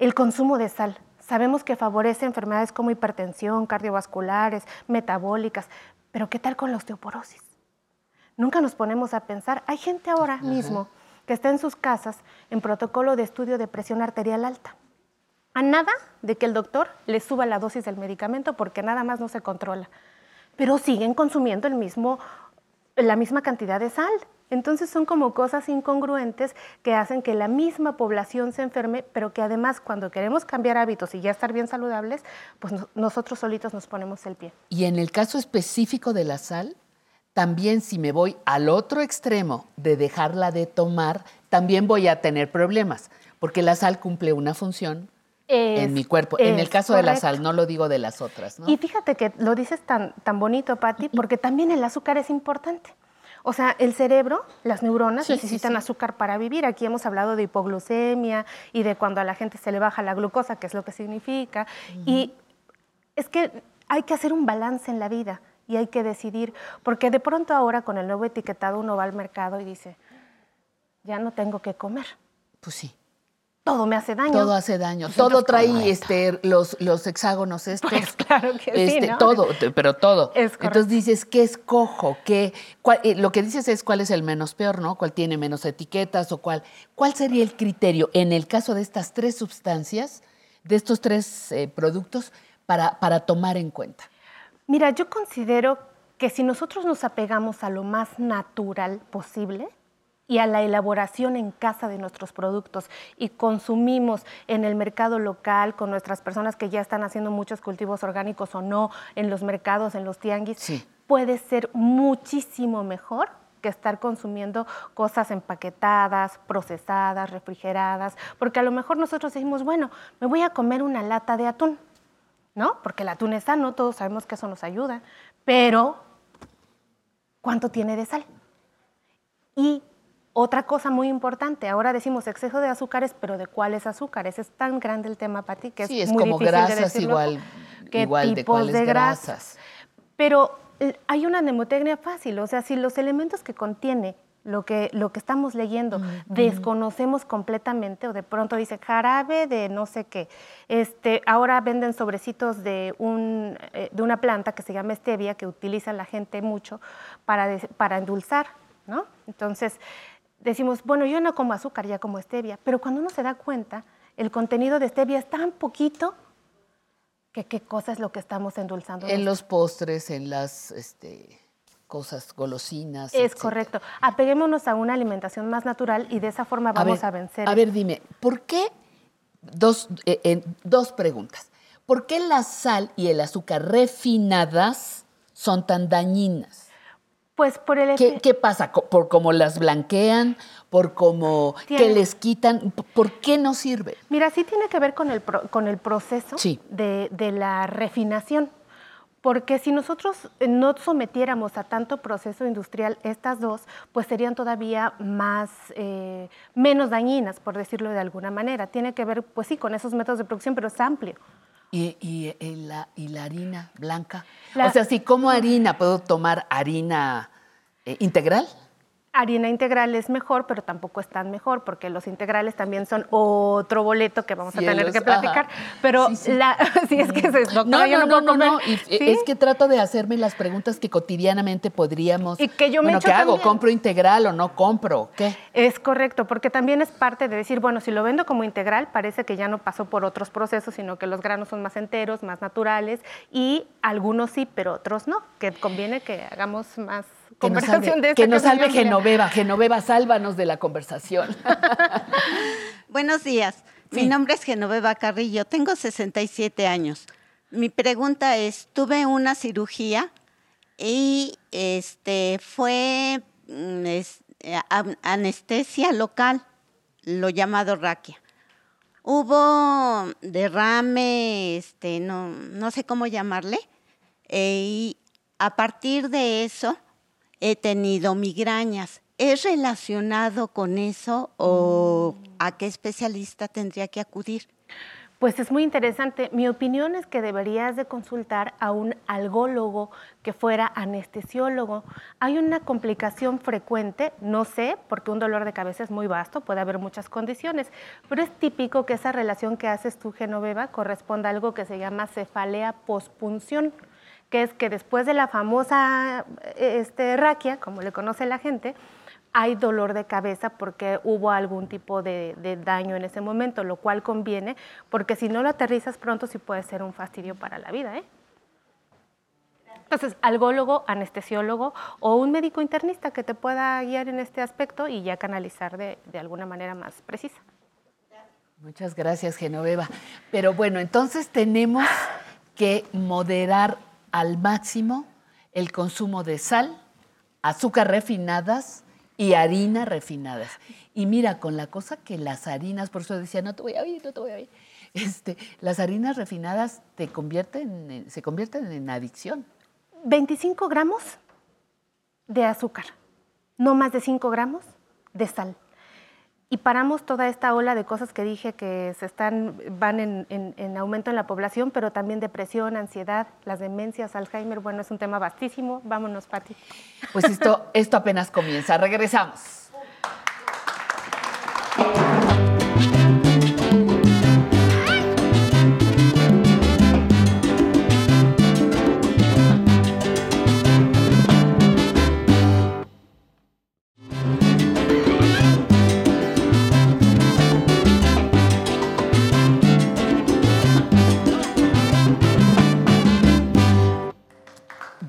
El consumo de sal. Sabemos que favorece enfermedades como hipertensión, cardiovasculares, metabólicas, pero ¿qué tal con la osteoporosis? Nunca nos ponemos a pensar, hay gente ahora mismo que está en sus casas en protocolo de estudio de presión arterial alta. A nada de que el doctor le suba la dosis del medicamento porque nada más no se controla. Pero siguen consumiendo el mismo, la misma cantidad de sal Entonces son como cosas incongruentes que hacen que la misma población se enferme, pero que además cuando queremos cambiar hábitos y ya estar bien saludables, pues no- nosotros solitos nos ponemos el pie. Y en el caso específico de la sal, también si me voy al otro extremo de dejarla de tomar, también voy a tener problemas, porque la sal cumple una función Es- en mi cuerpo. En el caso de la sal, no lo digo de las otras, ¿no? Y fíjate que lo dices tan, tan bonito, Patti, porque también el azúcar es importante. O sea, el cerebro, las neuronas Sí, necesitan sí. azúcar para vivir. Aquí hemos hablado de hipoglucemia y de cuando a la gente se le baja la glucosa, que es lo que significa. Y es que hay que hacer un balance en la vida y hay que decidir, porque de pronto ahora con el nuevo etiquetado uno va al mercado y dice, ya no tengo que comer. Pues sí. Todo me hace daño. Todo hace daño. Pues Todo trae correcto. este, los, los hexágonos estos. claro que sí, Este, ¿no? Todo, pero todo. Es. Entonces dices, ¿qué escojo? ¿Qué, cuál- eh, lo que dices es cuál es el menos peor, ¿no? ¿Cuál tiene menos etiquetas o cuál? ¿Cuál sería el criterio en el caso de estas tres sustancias, de estos tres eh, productos, para, para tomar en cuenta? Mira, yo considero que si nosotros nos apegamos a lo más natural posible y a la elaboración en casa de nuestros productos y consumimos en el mercado local con nuestras personas que ya están haciendo muchos cultivos orgánicos o no, en los mercados, en los tianguis, puede ser muchísimo mejor que estar consumiendo cosas empaquetadas, procesadas, refrigeradas, porque a lo mejor nosotros decimos, bueno, me voy a comer una lata de atún. ¿No? Porque el atún es sano, todos sabemos que eso nos ayuda, pero ¿cuánto tiene de sal? Y otra cosa muy importante, ahora decimos exceso de azúcares, pero ¿de cuáles azúcares? Es tan grande el tema, Pati, que Sí, es, es muy como difícil de grasas decirlo. igual, ¿Qué igual de tipos cuáles de grasas. grasas? Pero hay una mnemotecnia fácil, o sea, si los elementos que contiene lo que, lo que estamos leyendo desconocemos completamente o de pronto dice jarabe de no sé qué, este, ahora venden sobrecitos de, un, eh, de una planta que se llama stevia que utiliza la gente mucho para, para endulzar, ¿no? Entonces decimos, bueno, yo no como azúcar, ya como stevia, pero cuando uno se da cuenta, el contenido de stevia es tan poquito que qué cosa es lo que estamos endulzando. En los postres, en las este, cosas golosinas. Es correcto. Apeguémonos a una alimentación más natural y de esa forma vamos a, ver, vencer. A ver, dime, ¿por qué? Dos, eh, eh, dos preguntas. ¿Por qué la sal y el azúcar refinadas son tan dañinas? Pues por el ¿Qué, qué pasa? ¿Por cómo las blanquean? ¿Por cómo que les quitan? ¿Por qué no sirve? Mira, sí tiene que ver con el, pro- con el proceso Sí. de, de la refinación. Porque si nosotros eh, no sometiéramos a tanto proceso industrial estas dos, pues serían todavía más, eh, menos dañinas, por decirlo de alguna manera. Tiene que ver, pues sí, con esos métodos de producción, pero es amplio. ¿Y, y, eh, la, y la harina blanca? La- O sea, si como harina, ¿puedo tomar harina eh, integral? Harina integral es mejor, pero tampoco es tan mejor, porque los integrales también son otro boleto que vamos a tener que platicar. ajá. Pero Sí, sí. la, sí, es que se, No, yo no, no, no, puedo no, comer. no. Y, ¿Sí? Es que trato de hacerme las preguntas que cotidianamente podríamos. Y que yo me bueno, ¿qué hago? ¿Compro integral o no compro? ¿Qué? Es correcto, porque también es parte de decir, bueno, si lo vendo como integral, parece que ya no pasó por otros procesos, sino que los granos son más enteros, más naturales, y algunos sí, pero otros no, que conviene que hagamos más Que nos salve, de esta que nos se salve llama- Genoveva. Genoveva, sálvanos de la conversación. Buenos días. Mi nombre es Genoveva Carrillo. Tengo 67 años. Mi pregunta es, tuve una cirugía y este fue mm, es- anestesia local, lo llamado raquia. Hubo derrame, este, no, no sé cómo llamarle, eh, y a partir de eso he tenido migrañas. ¿Es relacionado con eso o a qué especialista tendría que acudir? Pues es muy interesante. Mi opinión es que deberías de consultar a un algólogo que fuera anestesiólogo. Hay una complicación frecuente, no sé, porque un dolor de cabeza es muy vasto, puede haber muchas condiciones, pero es típico que esa relación que haces tú, Genoveva, corresponda a algo que se llama cefalea pospunción, que es que después de la famosa este, raquia, como le conoce la gente, hay dolor de cabeza porque hubo algún tipo de, de daño en ese momento, lo cual conviene, porque si no lo aterrizas pronto sí puede ser un fastidio para la vida. ¿eh? Entonces, algólogo, anestesiólogo o un médico internista que te pueda guiar en este aspecto y ya canalizar de, de alguna manera más precisa. Muchas gracias, Genoveva. Pero bueno, entonces tenemos que moderar al máximo el consumo de sal, azúcar refinadas y harina refinadas. Y mira, con la cosa que las harinas, por eso decía, no te voy a oír, no te voy a oír. Este, las harinas refinadas te convierten, en- se convierten en adicción. 25 gramos de azúcar, no más de 5 gramos de sal. Y paramos toda esta ola de cosas que dije que se están, van en, en- en aumento en la población, pero también depresión, ansiedad, las demencias, Alzheimer. Bueno, es un tema vastísimo. Vámonos, Pati. Pues esto, esto apenas comienza. Regresamos.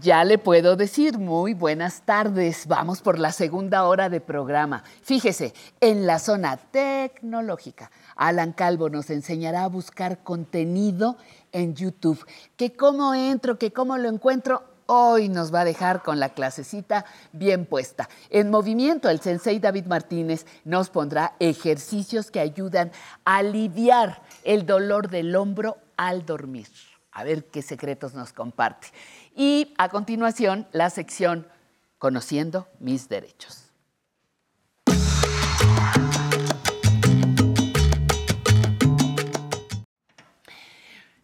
Ya le puedo decir muy buenas tardes. Vamos por la segunda hora de programa. Fíjese, en la zona tecnológica, Alan Calvo nos enseñará a buscar contenido en YouTube. Que cómo entro, que cómo lo encuentro, hoy nos va a dejar con la clasecita bien puesta. En movimiento, el sensei David Martínez nos pondrá ejercicios que ayudan a aliviar el dolor del hombro al dormir. A ver qué secretos nos comparte. Y a continuación, la sección Conociendo mis derechos.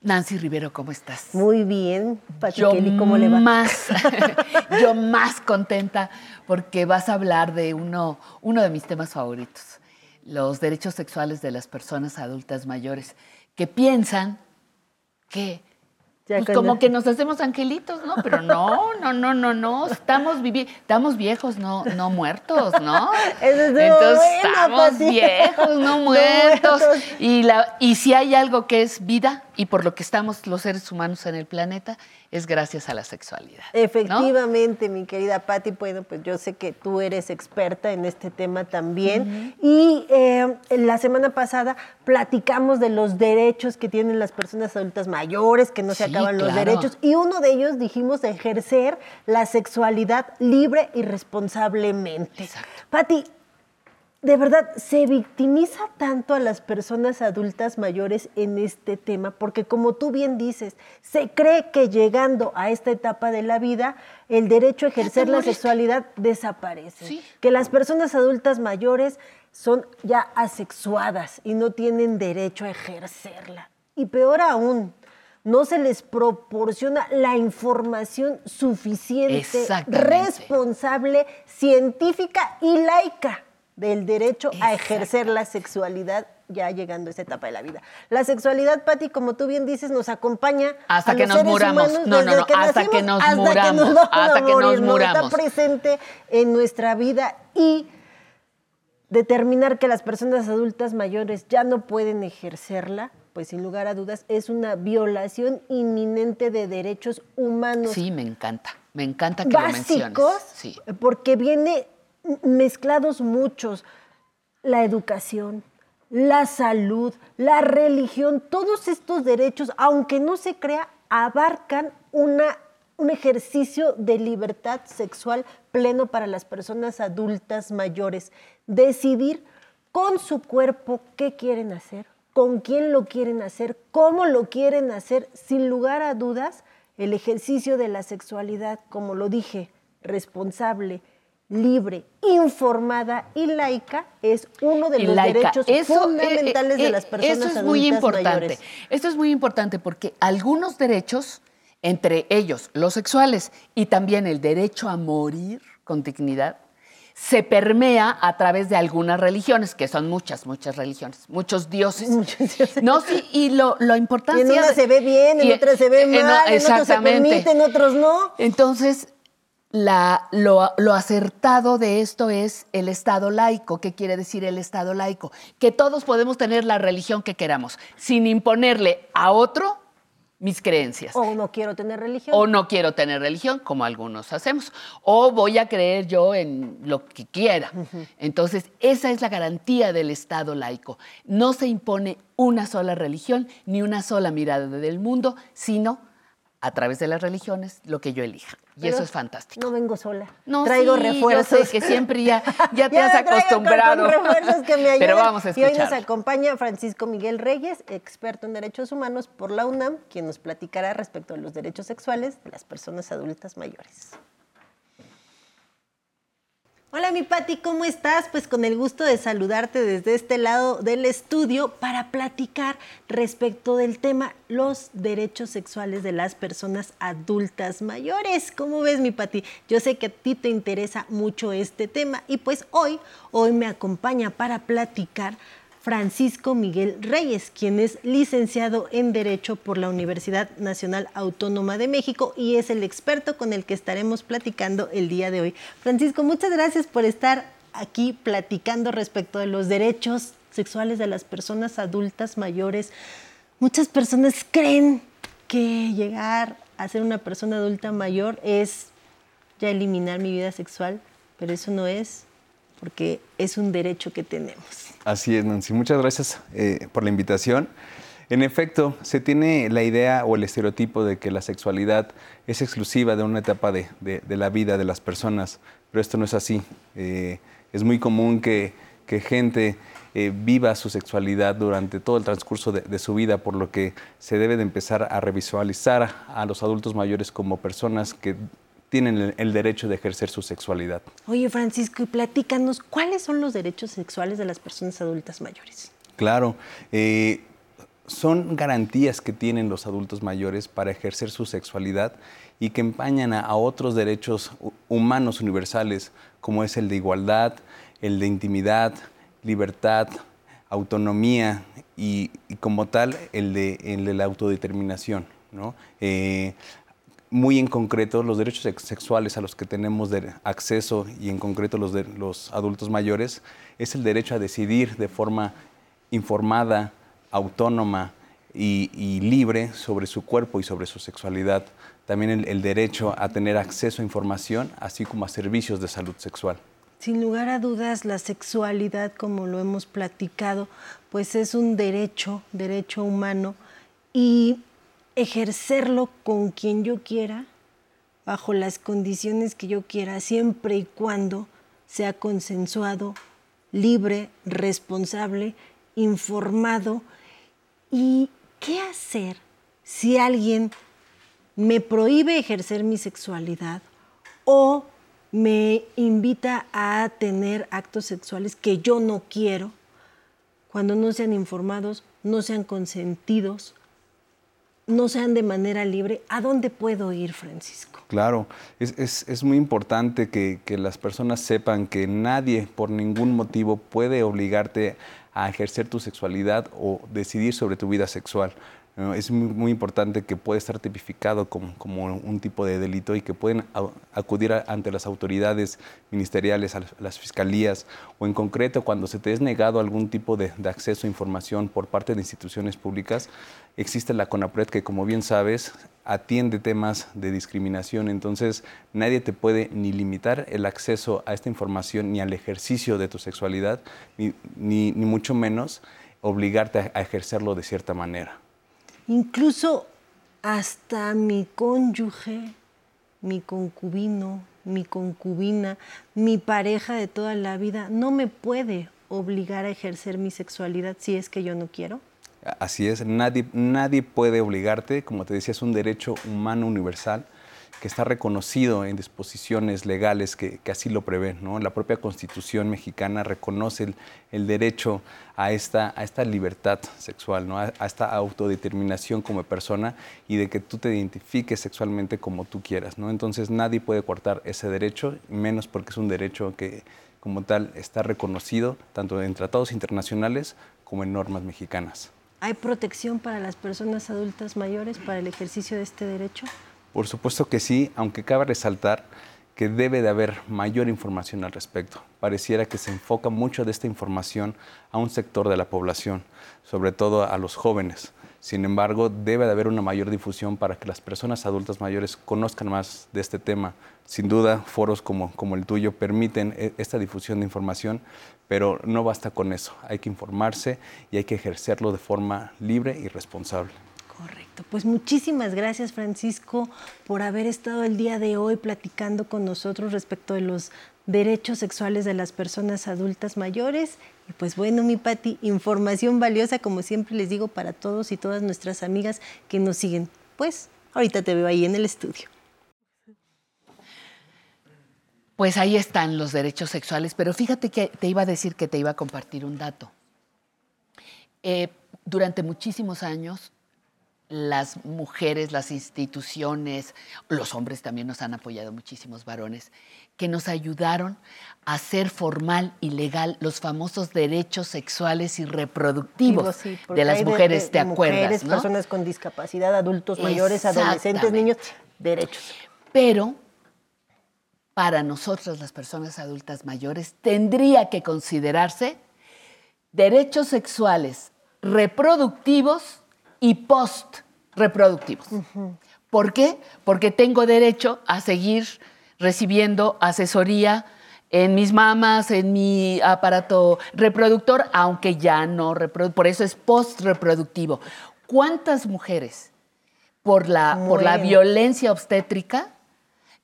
Nancy Rivero, ¿cómo estás? Muy bien, Kelly, ¿cómo le va? Más, yo más contenta porque vas a hablar de uno, uno de mis temas favoritos, los derechos sexuales de las personas adultas mayores, que piensan que Ya pues, cuando- como que nos hacemos angelitos, ¿no? Pero no, no, no, no, no. Estamos vivi estamos viejos, no, no muertos, ¿no? Eso estuvo Entonces bueno, estamos viejos, no No muertos. muertos. Y, la, y si hay algo que es vida y por lo que estamos los seres humanos en el planeta, es gracias a la sexualidad. ¿no? Efectivamente, mi querida Patti, bueno, pues yo sé que tú eres experta en este tema también. Y eh, la semana pasada platicamos de los derechos que tienen las personas adultas mayores, que no se acaban los derechos. Y uno de ellos dijimos ejercer la sexualidad libre y responsablemente. Patti, de verdad, se victimiza tanto a las personas adultas mayores en este tema, porque como tú bien dices, se cree que llegando a esta etapa de la vida, el derecho a ejercer la sexualidad desaparece. Que las personas adultas mayores son ya asexuadas y no tienen derecho a ejercerla. Y peor aún, no se les proporciona la información suficiente, responsable, científica y laica del derecho a ejercer la sexualidad ya llegando a esa etapa de la vida. La sexualidad, Patti, como tú bien dices, nos acompaña Hasta a que los nos muramos. No, no, no, hasta que nos hasta muramos, nos hasta que nos muramos. Está presente en nuestra vida y determinar que las personas adultas mayores ya no pueden ejercerla, pues sin lugar a dudas es una violación inminente de derechos humanos Sí, me encanta. Me encanta que lo menciones. básicos, Sí. porque viene mezclados muchos, la educación, la salud, la religión, todos estos derechos, aunque no se crea, abarcan una, un ejercicio de libertad sexual pleno para las personas adultas mayores. Decidir con su cuerpo qué quieren hacer, con quién lo quieren hacer, cómo lo quieren hacer, sin lugar a dudas, el ejercicio de la sexualidad, como lo dije, responsable, libre, informada y laica, es uno de los laica. derechos Eso, fundamentales eh, eh, de las personas Eso es adultas muy importante. mayores. Esto es muy importante porque algunos derechos, entre ellos los sexuales y también el derecho a morir con dignidad, se permea a través de algunas religiones, que son muchas, muchas religiones, muchos dioses. No, sí, y lo, lo importante en una se ve bien, en otra se ve mal, en otros se permite, en otros no. Entonces, la- lo, lo acertado de esto es el Estado laico. ¿Qué quiere decir el Estado laico? Que todos podemos tener la religión que queramos, sin imponerle a otro mis creencias. O no quiero tener religión. O no quiero tener religión, como algunos hacemos. O voy a creer yo en lo que quiera. Entonces, esa es la garantía del Estado laico. No se impone una sola religión ni una sola mirada del mundo, sino a través de las religiones lo que yo elija. Y Pero eso es fantástico. No vengo sola. No, traigo sí, refuerzos. Yo sé que siempre ya, ya te Ya has traigo con- acostumbrado. con refuerzos que me ayudan. Pero vamos a Y hoy nos escuchar. acompaña Francisco Miguel Reyes, experto en derechos humanos por la UNAM, quien nos platicará respecto a los derechos sexuales de las personas adultas mayores. Hola mi Pati, ¿cómo estás? Pues con el gusto de saludarte desde este lado del estudio para platicar respecto del tema los derechos sexuales de las personas adultas mayores. ¿Cómo ves mi Pati? Yo sé que a ti te interesa mucho este tema y pues hoy, hoy me acompaña para platicar Francisco Miguel Reyes, quien es licenciado en Derecho por la Universidad Nacional Autónoma de México y es el experto con el que estaremos platicando el día de hoy. Francisco, muchas gracias por estar aquí platicando respecto de los derechos sexuales de las personas adultas mayores. Muchas personas creen que llegar a ser una persona adulta mayor es ya eliminar mi vida sexual, pero eso no es, porque es un derecho que tenemos. Así es, Nancy. Muchas gracias eh, por la invitación. En efecto, se tiene la idea o el estereotipo de que la sexualidad es exclusiva de una etapa de, de- la vida de las personas, pero esto no es así. Eh, es muy común que, que gente eh, viva su sexualidad durante todo el transcurso de, de su vida, por lo que se debe de empezar a revisualizar a los adultos mayores como personas que tienen el- el derecho de ejercer su sexualidad. Oye, Francisco, y platícanos, ¿cuáles son los derechos sexuales de las personas adultas mayores? Claro, eh, son garantías que tienen los adultos mayores para ejercer su sexualidad y que empañan a, a otros derechos hu- humanos universales, como es el de igualdad, el de intimidad, libertad, autonomía y, y como tal el de, el de la autodeterminación. ¿no? Eh, muy en concreto, los derechos sex- sexuales a los que tenemos acceso y en concreto los de los adultos mayores es el derecho a decidir de forma informada, autónoma y, y libre sobre su cuerpo y sobre su sexualidad. También el, el derecho a tener acceso a información, así como a servicios de salud sexual. Sin lugar a dudas, la sexualidad, como lo hemos platicado, pues es un derecho, derecho humano, y ejercerlo con quien yo quiera, bajo las condiciones que yo quiera, siempre y cuando sea consensuado, libre, responsable, informado. ¿Y qué hacer si alguien me prohíbe ejercer mi sexualidad o me invita a tener actos sexuales que yo no quiero cuando no sean informados, no sean consentidos, no sean de manera libre? ¿A dónde puedo ir, Francisco? Claro, es, es- es muy importante que, que las personas sepan que nadie por ningún motivo puede obligarte a ejercer tu sexualidad o decidir sobre tu vida sexual. ¿No? Es muy, muy importante que puede estar tipificado como, como un tipo de delito y que pueden au- acudir a- ante las autoridades ministeriales, a las- las fiscalías o en concreto cuando se te es negado algún tipo de, de acceso a información por parte de instituciones públicas, existe la CONAPRED que como bien sabes atiende temas de discriminación, entonces nadie te puede ni limitar el acceso a esta información ni al ejercicio de tu sexualidad, ni, ni- ni mucho menos obligarte a- a ejercerlo de cierta manera. Incluso hasta mi cónyuge, mi concubino, mi concubina, mi pareja de toda la vida, no me puede obligar a ejercer mi sexualidad si es que yo no quiero. Así es, nadie, nadie puede obligarte, como te decía, es un derecho humano universal que está reconocido en disposiciones legales que, que así lo prevén. ¿no? La propia Constitución mexicana reconoce el, el derecho a esta, a esta libertad sexual, ¿no? a, a esta autodeterminación como persona y de que tú te identifiques sexualmente como tú quieras. ¿no? Entonces nadie puede cortar ese derecho, menos porque es un derecho que como tal está reconocido tanto en tratados internacionales como en normas mexicanas. ¿Hay protección para las personas adultas mayores para el ejercicio de este derecho? Por supuesto que sí, aunque cabe resaltar que debe de haber mayor información al respecto. Pareciera que se enfoca mucho de esta información a un sector de la población, sobre todo a los jóvenes. Sin embargo, debe de haber una mayor difusión para que las personas adultas mayores conozcan más de este tema. Sin duda, foros como, el tuyo permiten e- esta difusión de información, pero no basta con eso. Hay que informarse y hay que ejercerlo de forma libre y responsable. Correcto. Pues muchísimas gracias, Francisco, por haber estado el día de hoy platicando con nosotros respecto de los derechos sexuales de las personas adultas mayores. Y pues bueno, mi Pati, información valiosa, como siempre les digo, para todos y todas nuestras amigas que nos siguen. Pues ahorita te veo ahí en el estudio. Pues ahí están los derechos sexuales, pero fíjate que te iba a decir que te iba a compartir un dato. Eh, durante muchísimos años, las mujeres, las instituciones, los hombres también nos han apoyado, muchísimos varones, que nos ayudaron a hacer formal y legal los famosos derechos sexuales y reproductivos Sí, de las mujeres, ¿te de acuerdas? Mujeres, no? personas con discapacidad, adultos mayores, adolescentes, niños, derechos. Pero para nosotras las personas adultas mayores tendría que considerarse derechos sexuales reproductivos y post-reproductivos. ¿Por qué? Porque tengo derecho a seguir recibiendo asesoría en mis mamas, en mi aparato reproductor, aunque ya no reproduce. Por eso es post-reproductivo. ¿Cuántas mujeres por la, por la violencia obstétrica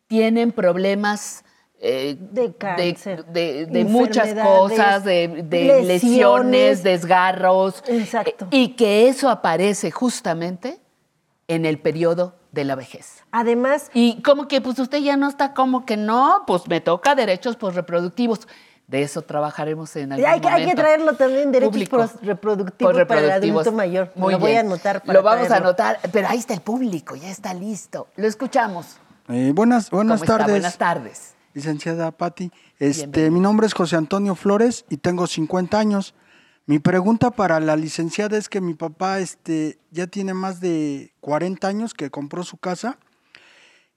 tienen problemas eh, de cáncer, de, de muchas cosas, de, de lesiones. lesiones, desgarros, Exacto. eh, y que eso aparece justamente en el periodo de la vejez. Además, y como que pues usted ya no está como que no, pues me toca derechos pues, reproductivos. De eso trabajaremos en algún hay, que- hay que momento. traerlo también, derechos Público. post- reproductivos, Por para el reproductivos. adulto mayor. Muy lo voy a anotar para Lo vamos a anotar, pero ahí está el público, ya está listo. Lo escuchamos. Eh, buenas buenas ¿Cómo está? tardes. Buenas tardes. Licenciada Patti. Este, mi nombre es José Antonio Flores y tengo 50 años. Mi pregunta para la licenciada es que mi papá este, ya tiene más de 40 años que compró su casa,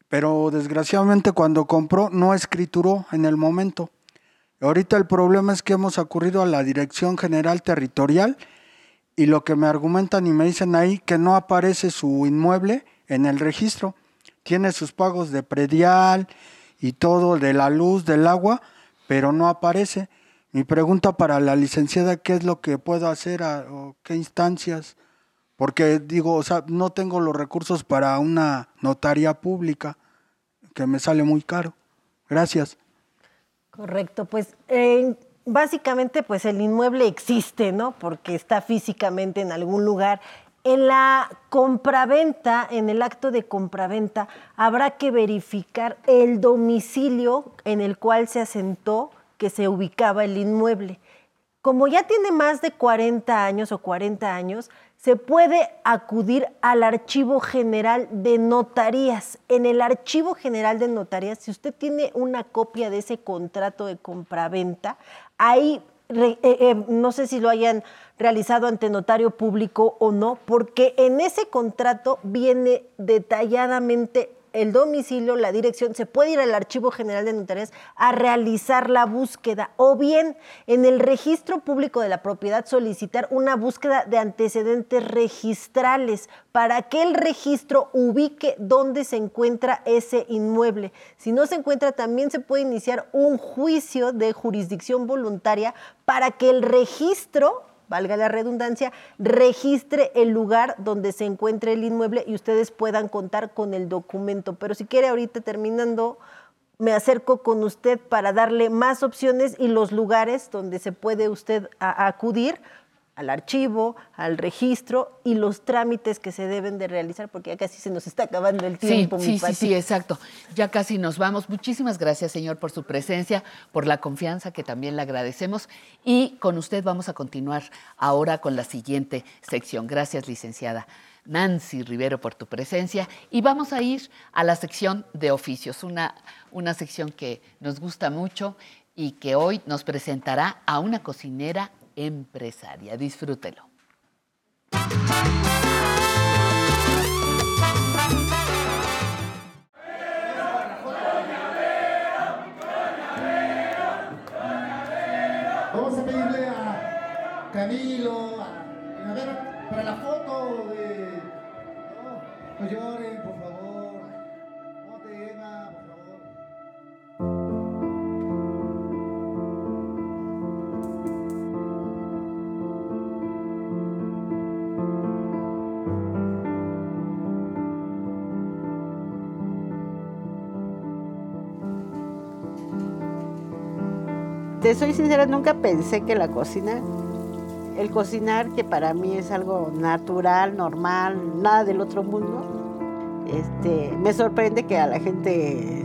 pero desgraciadamente cuando compró no escrituró en el momento. Ahorita el problema es que hemos ocurrido a la Dirección General Territorial y lo que me argumentan y me dicen ahí que no aparece su inmueble en el registro. Tiene sus pagos de predial y todo de la luz, del agua, pero no aparece. Mi pregunta para la licenciada, ¿qué es lo que puedo hacer o qué instancias? Porque digo, o sea, no tengo los recursos para una notaría pública, que me sale muy caro. Gracias. Correcto, pues básicamente pues el inmueble existe, ¿no? Porque está físicamente en algún lugar. En la compraventa, en el acto de compraventa, habrá que verificar el domicilio en el cual se asentó que se ubicaba el inmueble. Como ya tiene más de 40 años o 40 años, se puede acudir al Archivo General de Notarías. En el Archivo General de Notarías, si usted tiene una copia de ese contrato de compraventa, ahí eh, eh, no sé si lo hayan realizado ante notario público o no, porque en ese contrato viene detalladamente el domicilio, la dirección, se puede ir al Archivo General de Notarías a realizar la búsqueda o bien en el registro público de la propiedad solicitar una búsqueda de antecedentes registrales para que el registro ubique dónde se encuentra ese inmueble. Si no se encuentra, también se puede iniciar un juicio de jurisdicción voluntaria para que el registro valga la redundancia, registre el lugar donde se encuentre el inmueble y ustedes puedan contar con el documento. Pero si quiere ahorita terminando, me acerco con usted para darle más opciones y los lugares donde se puede usted acudir al archivo, al registro y los trámites que se deben de realizar, porque ya casi se nos está acabando el Sí, tiempo. mi sí, sí, Pati. sí, exacto. Ya casi nos vamos. Muchísimas gracias, señor, por su presencia, por la confianza que también le agradecemos. Y con usted vamos a continuar ahora con la siguiente sección. Gracias, licenciada. Nancy Rivero, por tu presencia. Y vamos a ir a la sección de oficios, una, una sección que nos gusta mucho y que hoy nos presentará a una cocinera empresaria. Disfrútelo. Vamos a pedirle a Camilo, a, a ver, para la foto de Loren, por favor. Soy sincera, nunca pensé que la cocina, el cocinar que para mí es algo natural, normal, nada del otro mundo, este, me sorprende que a la gente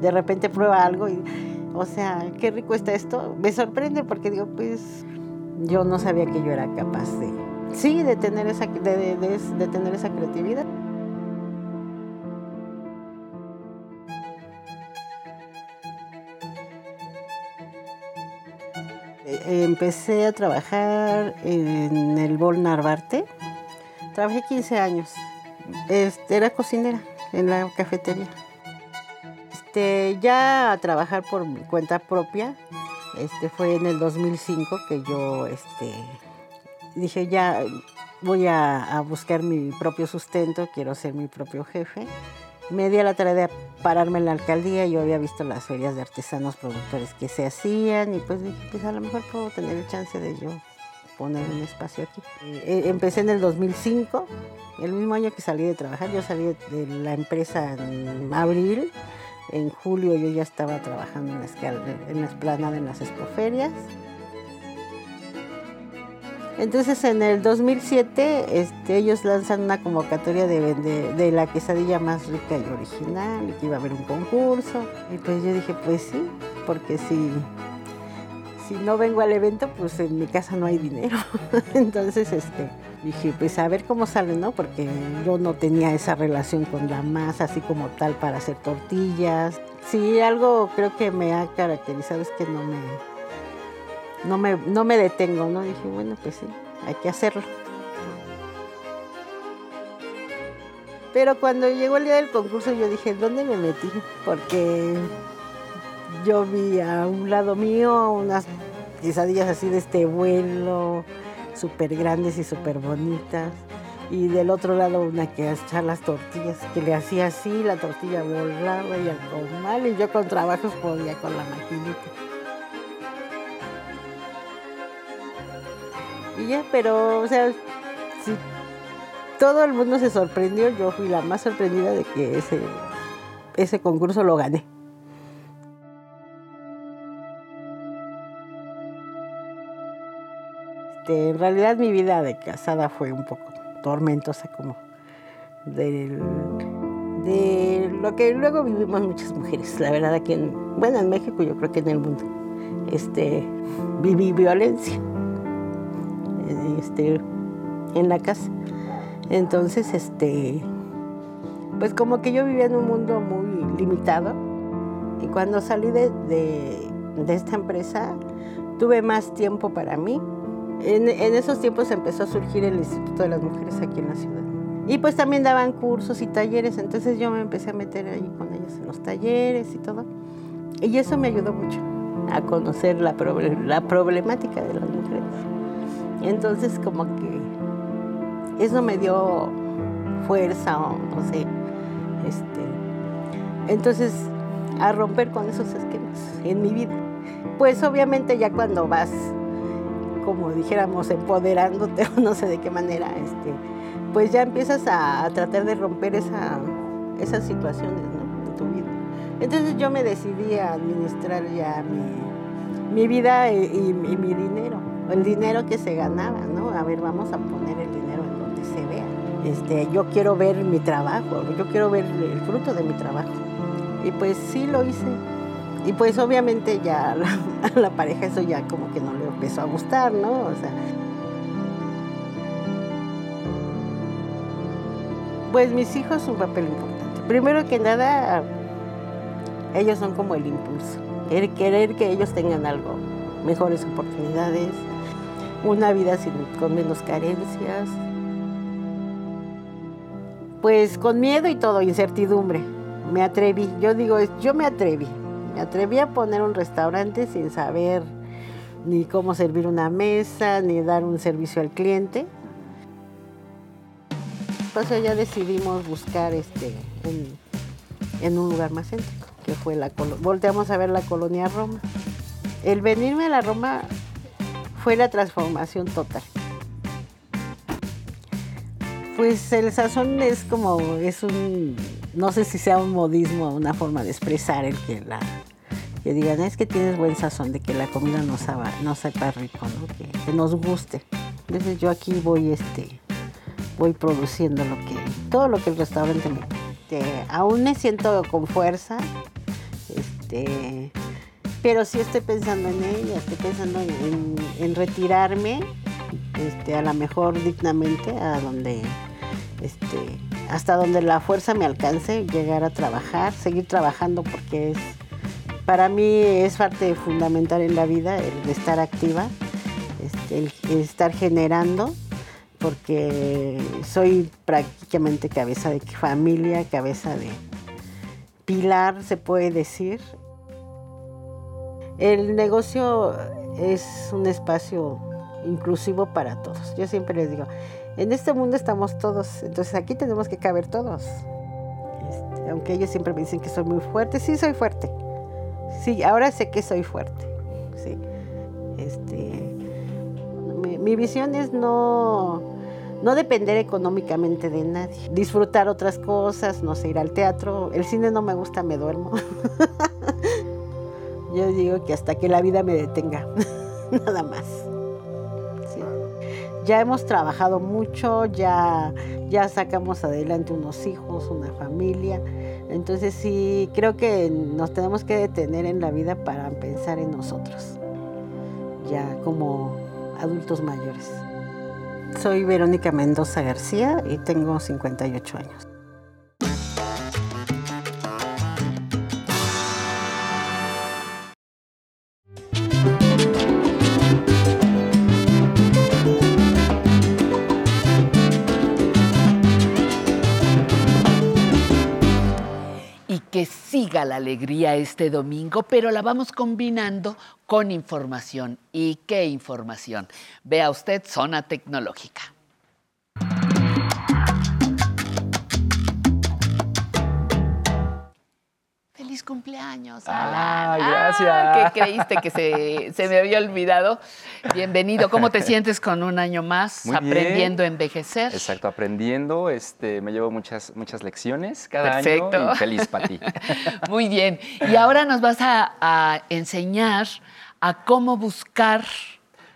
de repente prueba algo y, o sea, qué rico está esto. Me sorprende porque digo, pues yo no sabía que yo era capaz de, sí, de tener esa, de- de- de tener esa creatividad. Empecé a trabajar en el Bol Narvarte. Trabajé 15 años. Era cocinera en la cafetería. Este, ya a trabajar por cuenta propia, este, fue en el 2005 que yo este, dije, ya voy a buscar mi propio sustento, quiero ser mi propio jefe. Me di la tarea de pararme en la alcaldía, yo había visto las ferias de artesanos productores que se hacían y pues dije, pues a lo mejor puedo tener el chance de yo poner un espacio aquí. Eh, empecé en el 2005, el mismo año que salí de trabajar, yo salí de, la empresa en abril, en julio yo ya estaba trabajando en la, en la esplanada, en las expoferias. Entonces en el 2007 este, ellos lanzan una convocatoria de, vende- de la quesadilla más rica y original, y que iba a haber un concurso. Y pues yo dije, pues sí, porque si, si no vengo al evento, pues en mi casa no hay dinero. Entonces este, dije, pues a ver cómo sale, ¿no? Porque yo no tenía esa relación con la masa así como tal para hacer tortillas. Sí, algo creo que me ha caracterizado es que no me, no me, no me detengo, ¿no? Dije, bueno, pues sí, hay que hacerlo. Pero cuando llegó el día del concurso yo dije, ¿dónde me metí? Porque yo vi a un lado mío unas quesadillas así de este vuelo, súper grandes y súper bonitas. Y del otro lado una que echar las tortillas, que le hacía así, la tortilla volaba y al comal, y yo con trabajos podía con la maquinita. Y ya, pero, o sea, si todo el mundo se sorprendió, yo fui la más sorprendida de que ese, ese concurso lo gané. Este, en realidad mi vida de casada fue un poco tormentosa, como del- de lo que luego vivimos muchas mujeres. La verdad aquí en, bueno, en México yo creo que en el mundo, este, viví violencia este, en la casa. Entonces, este, pues como que yo vivía en un mundo muy limitado. Y cuando salí de, de- esta empresa, tuve más tiempo para mí. En, esos tiempos empezó a surgir el Instituto de las Mujeres aquí en la ciudad. Y pues también daban cursos y talleres, entonces yo me empecé a meter ahí con ellos en los talleres y todo. Y eso me ayudó mucho a conocer la, la problemática de las mujeres. Entonces como que eso me dio fuerza o no sé. Este, entonces a romper con esos esquemas en mi vida. Pues obviamente ya cuando vas, como dijéramos, empoderándote o no sé de qué manera, este, pues ya empiezas a, tratar de romper esa, esas situaciones en tu vida. Entonces yo me decidí a administrar ya mi, mi vida y- y mi dinero, el dinero que se ganaba, ¿no? A ver, vamos a poner el dinero en donde se vea. Este, yo quiero ver mi trabajo, yo quiero ver el fruto de mi trabajo. Y pues sí lo hice. Y pues obviamente ya a la, pareja eso ya como que no le empezó a gustar, ¿no? O sea, pues mis hijos un papel importante. Primero que nada, ellos son como el impulso. El querer que ellos tengan algo, mejores oportunidades, una vida sin, con menos carencias. Pues con miedo y todo, incertidumbre. Me atreví, yo digo, yo me atreví. Me atreví a poner un restaurante sin saber ni cómo servir una mesa, ni dar un servicio al cliente. espacio ya decidimos buscar este en, un lugar más céntrico, que fue la volteamos a ver la colonia Roma. El venirme a la Roma fue la transformación total. Pues el sazón es como, es un, no sé si sea un modismo, una forma de expresar el que la, que digan, es que tienes buen sazón, de que la comida no no sepa rico, ¿no? que, que nos guste. Entonces yo aquí voy, este, voy produciendo lo que, todo lo que el restaurante me este, aún me siento con fuerza, este, pero sí estoy pensando en ella, estoy pensando en, retirarme, este, a lo mejor dignamente, a donde, este, hasta donde la fuerza me alcance, llegar a trabajar, seguir trabajando porque es, para mí es parte fundamental en la vida el estar activa, este, el estar generando, porque soy prácticamente cabeza de familia, cabeza de pilar, se puede decir. El negocio es un espacio inclusivo para todos. Yo siempre les digo, en este mundo estamos todos, entonces aquí tenemos que caber todos. Este, aunque ellos siempre me dicen que soy muy fuerte, sí soy fuerte. Sí, ahora sé que soy fuerte. Sí. Este, mi, visión es no, no depender económicamente de nadie. Disfrutar otras cosas, no sé, ir al teatro. El cine no me gusta, me duermo. Yo digo que hasta que la vida me detenga, nada más. Ya hemos trabajado mucho, ya, ya sacamos adelante unos hijos, una familia. Entonces sí, creo que nos tenemos que detener en la vida para pensar en nosotros, ya como adultos mayores. Soy Verónica Mendoza García y tengo 58 años. La alegría este domingo, pero la vamos combinando con información. ¿Y qué información? Vea usted Zona Tecnológica. Feliz cumpleaños, Ah, gracias. Ah, ¿Qué creíste que se, se me había olvidado? Bienvenido. ¿Cómo te sientes con un año más Muy bien. aprendiendo a envejecer? Exacto, aprendiendo, este, me llevo muchas, muchas lecciones cada Perfecto. año y feliz para ti. Muy bien. Y ahora nos vas a, a enseñar a cómo buscar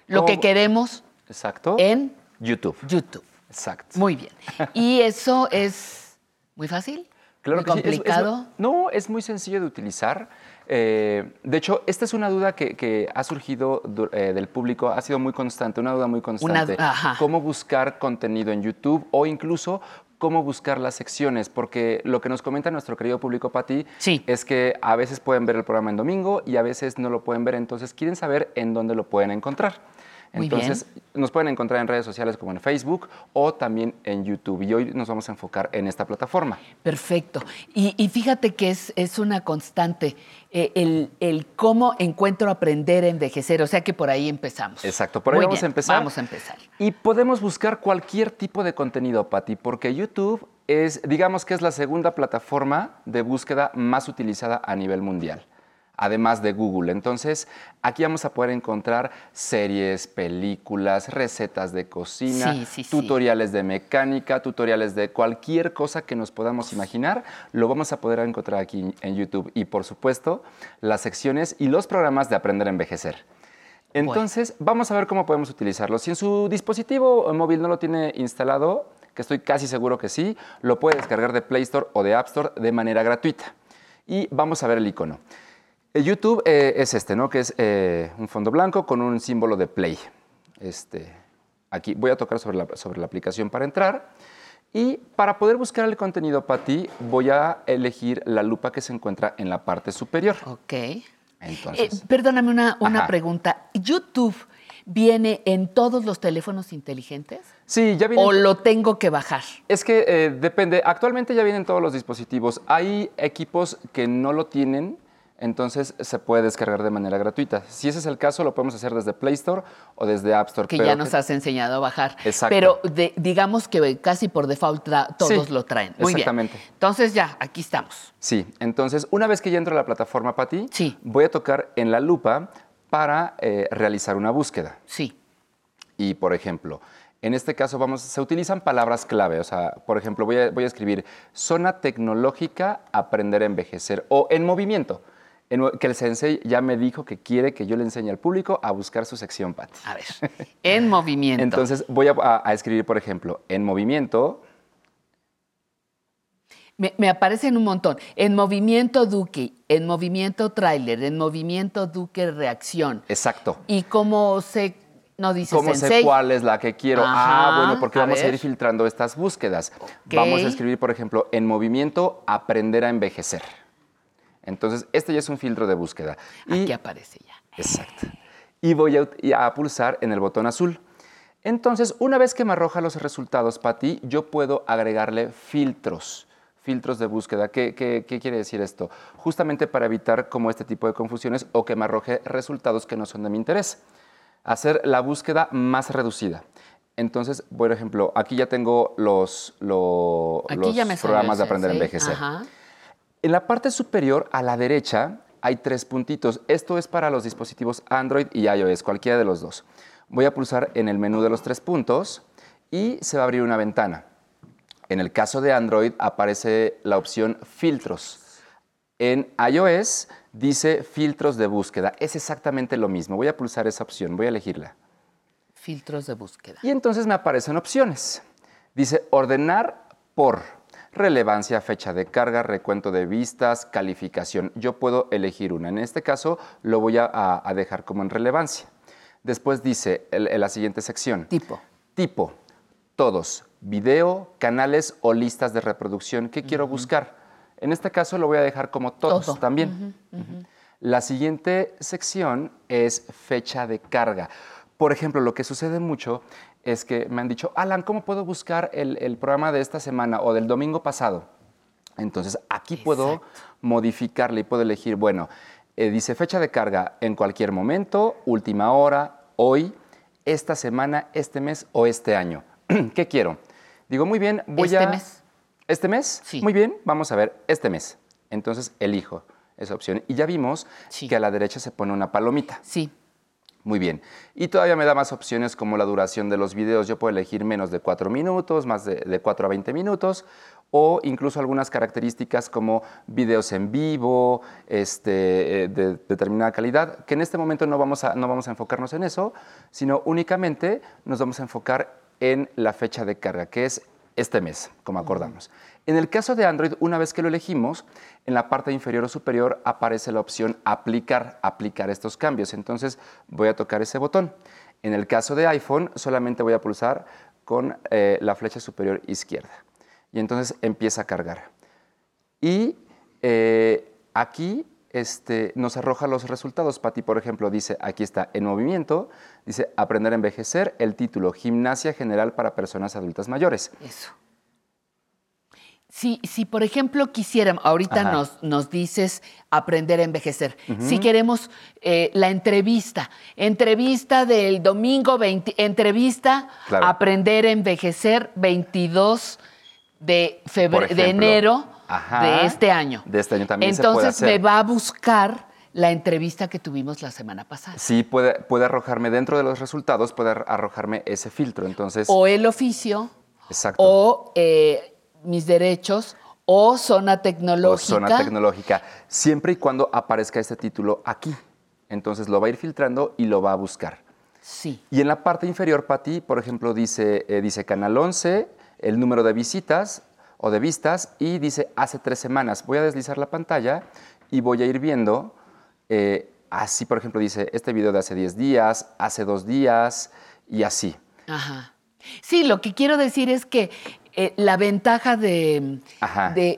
lo ¿Cómo que queremos Exacto. en YouTube. YouTube. Exacto. Muy bien. Y eso es muy fácil. Claro sí, es- es complicado. no, es muy sencillo de utilizar. Eh, de hecho, esta es una duda que, que ha surgido eh, del público, ha sido muy constante, una duda muy constante. Cómo buscar contenido en YouTube o incluso cómo buscar las secciones, porque lo que nos comenta nuestro querido público Pati es que a veces pueden ver el programa en domingo y a veces no lo pueden ver, entonces quieren saber en dónde lo pueden encontrar. Entonces, nos pueden encontrar en redes sociales como en Facebook o también en YouTube. Y hoy nos vamos a enfocar en esta plataforma. Perfecto. Y, y fíjate que es, es una constante eh, el, el cómo encuentro aprender a envejecer. O sea que por ahí empezamos. Exacto, por ahí Muy vamos a bien, empezar. Vamos a empezar. Y podemos buscar cualquier tipo de contenido, Patti, porque YouTube es, digamos que es la segunda plataforma de búsqueda más utilizada a nivel mundial, además de Google. Entonces, aquí vamos a poder encontrar series, películas, recetas de cocina, Sí, sí, sí. tutoriales de mecánica, tutoriales de cualquier cosa que nos podamos imaginar, lo vamos a poder encontrar aquí en YouTube. Y por supuesto, las secciones y los programas de Aprender a Envejecer. Entonces, vamos a ver cómo podemos utilizarlo. Si en su dispositivo móvil no lo tiene instalado, que estoy casi seguro que sí, lo puede descargar de Play Store o de App Store de manera gratuita. Y vamos a ver el icono. El YouTube eh, es este, ¿no? Que es eh, un fondo blanco con un símbolo de Play. Este, aquí voy a tocar sobre la, sobre la aplicación para entrar. Y para poder buscar el contenido para ti, voy a elegir la lupa que se encuentra en la parte superior. Ok. Entonces, Eh, perdóname una, pregunta. ¿YouTube viene en todos los teléfonos inteligentes? Sí, ya viene. ¿O lo tengo que bajar? Es que eh, depende. Actualmente ya vienen todos los dispositivos. Hay equipos que no lo tienen. Entonces se puede descargar de manera gratuita. Si ese es el caso, lo podemos hacer desde Play Store o desde App Store. Que pero ya nos has enseñado a bajar. Exacto. Pero de- digamos que casi por default todos Sí, lo traen. Muy exactamente. bien. Entonces ya, aquí estamos. Sí, entonces una vez que ya entro a la plataforma, Pati, voy a tocar en la lupa para eh, realizar una búsqueda. Sí. Y, por ejemplo, en este caso vamos, se utilizan palabras clave. O sea, por ejemplo, voy a, voy a escribir zona tecnológica, aprender a envejecer o en movimiento. Que el sensei ya me dijo que quiere que yo le enseñe al público a buscar su sección, Pati. A ver, en movimiento. Entonces voy a, a- a escribir, por ejemplo, en movimiento, Me, me aparecen un montón. En movimiento Duque, en movimiento tráiler, en movimiento Duque reacción. exacto. Y cómo se, no dice ¿Cómo sé cuál es la que quiero? Ajá, ah, bueno, porque a vamos a, ir filtrando estas búsquedas. Vamos a escribir, por ejemplo, en movimiento, aprender a envejecer. Entonces, este ya es un filtro de búsqueda. Aquí aparece ya. Exacto. Y voy a, pulsar en el botón azul. Entonces, una vez que me arroja los resultados, Pati, yo puedo agregarle filtros. Filtros de búsqueda. ¿Qué, qué- qué quiere decir esto? Justamente para evitar como este tipo de confusiones o que me arroje resultados que no son de mi interés. Hacer la búsqueda más reducida. Entonces, por ejemplo, aquí ya tengo los, lo- los programas de aprender a envejecer. Ajá. En la parte superior, a la derecha, hay tres puntitos. Esto es para los dispositivos Android y iOS, cualquiera de los dos. Voy a pulsar en el menú de los tres puntos y se va a abrir una ventana. En el caso de Android aparece la opción filtros. En iOS dice filtros de búsqueda. Es exactamente lo mismo. Voy a pulsar esa opción, voy a elegirla. Filtros de búsqueda. Y entonces me aparecen opciones. Dice ordenar por relevancia, fecha de carga, recuento de vistas, calificación. Yo puedo elegir una. En este caso lo voy a, dejar como en relevancia. Después dice el- en la siguiente sección. Tipo. Tipo. Todos. Video, canales o listas de reproducción. ¿Qué quiero buscar? En este caso lo voy a dejar como todos Todo. también. La siguiente sección es fecha de carga. Por ejemplo, lo que sucede mucho es que me han dicho, Alan, ¿cómo puedo buscar el, el programa de esta semana o del domingo pasado? Entonces, aquí puedo modificarle y puedo elegir, bueno, eh, dice fecha de carga en cualquier momento, última hora, hoy, esta semana, este mes o este año. ¿Qué quiero? Digo, muy bien, voy ¿Este a... mes? ¿Este mes? Sí. Muy bien, vamos a ver, este mes. Entonces, elijo esa opción. Y ya vimos que a la derecha se pone una palomita. Sí. Muy bien. Y todavía me da más opciones como la duración de los videos. Yo puedo elegir menos de 4 minutos, más de, de 4 a 20 minutos, o incluso algunas características como videos en vivo, este, eh, de determinada calidad, que en este momento no vamos, a, no vamos a enfocarnos en eso, sino únicamente nos vamos a enfocar en la fecha de carga, que es este mes, como acordamos. En el caso de Android, una vez que lo elegimos, en la parte inferior o superior aparece la opción aplicar, aplicar estos cambios. Entonces voy a tocar ese botón. En el caso de iPhone, solamente voy a pulsar con eh, la flecha superior izquierda. Y entonces empieza a cargar. Y eh, aquí este, nos arroja los resultados. Pati, por ejemplo, dice, aquí está, en movimiento, dice, aprender a envejecer, el título, gimnasia general para personas adultas mayores. Eso. Si, si, por ejemplo, quisiéramos, ahorita Ajá. nos, nos dices aprender a envejecer. Ujú. Si queremos eh, la entrevista, entrevista del domingo 20, entrevista Claro. aprender a envejecer 22 de, febrero, de enero Ajá. de este año. De este año también se puede Entonces hacer. me va a buscar la entrevista que tuvimos la semana pasada. Sí, puede, puede arrojarme dentro de los resultados, puede ar- arrojarme ese filtro. Entonces, O el oficio, exacto. o eh, mis derechos, o zona O tecnológica. zona tecnológica, siempre y cuando aparezca este título aquí. Entonces lo va a ir filtrando y lo va a buscar. Sí. Y en la parte inferior, Pati, por ejemplo, dice, eh, dice Canal 11, el número de visitas o de vistas, y dice hace tres semanas. Voy a deslizar la pantalla y voy a ir viendo, eh, así, por ejemplo, dice este video de hace 10 días, hace dos días, y así. Ajá. Sí, lo que quiero decir es que eh, la ventaja de,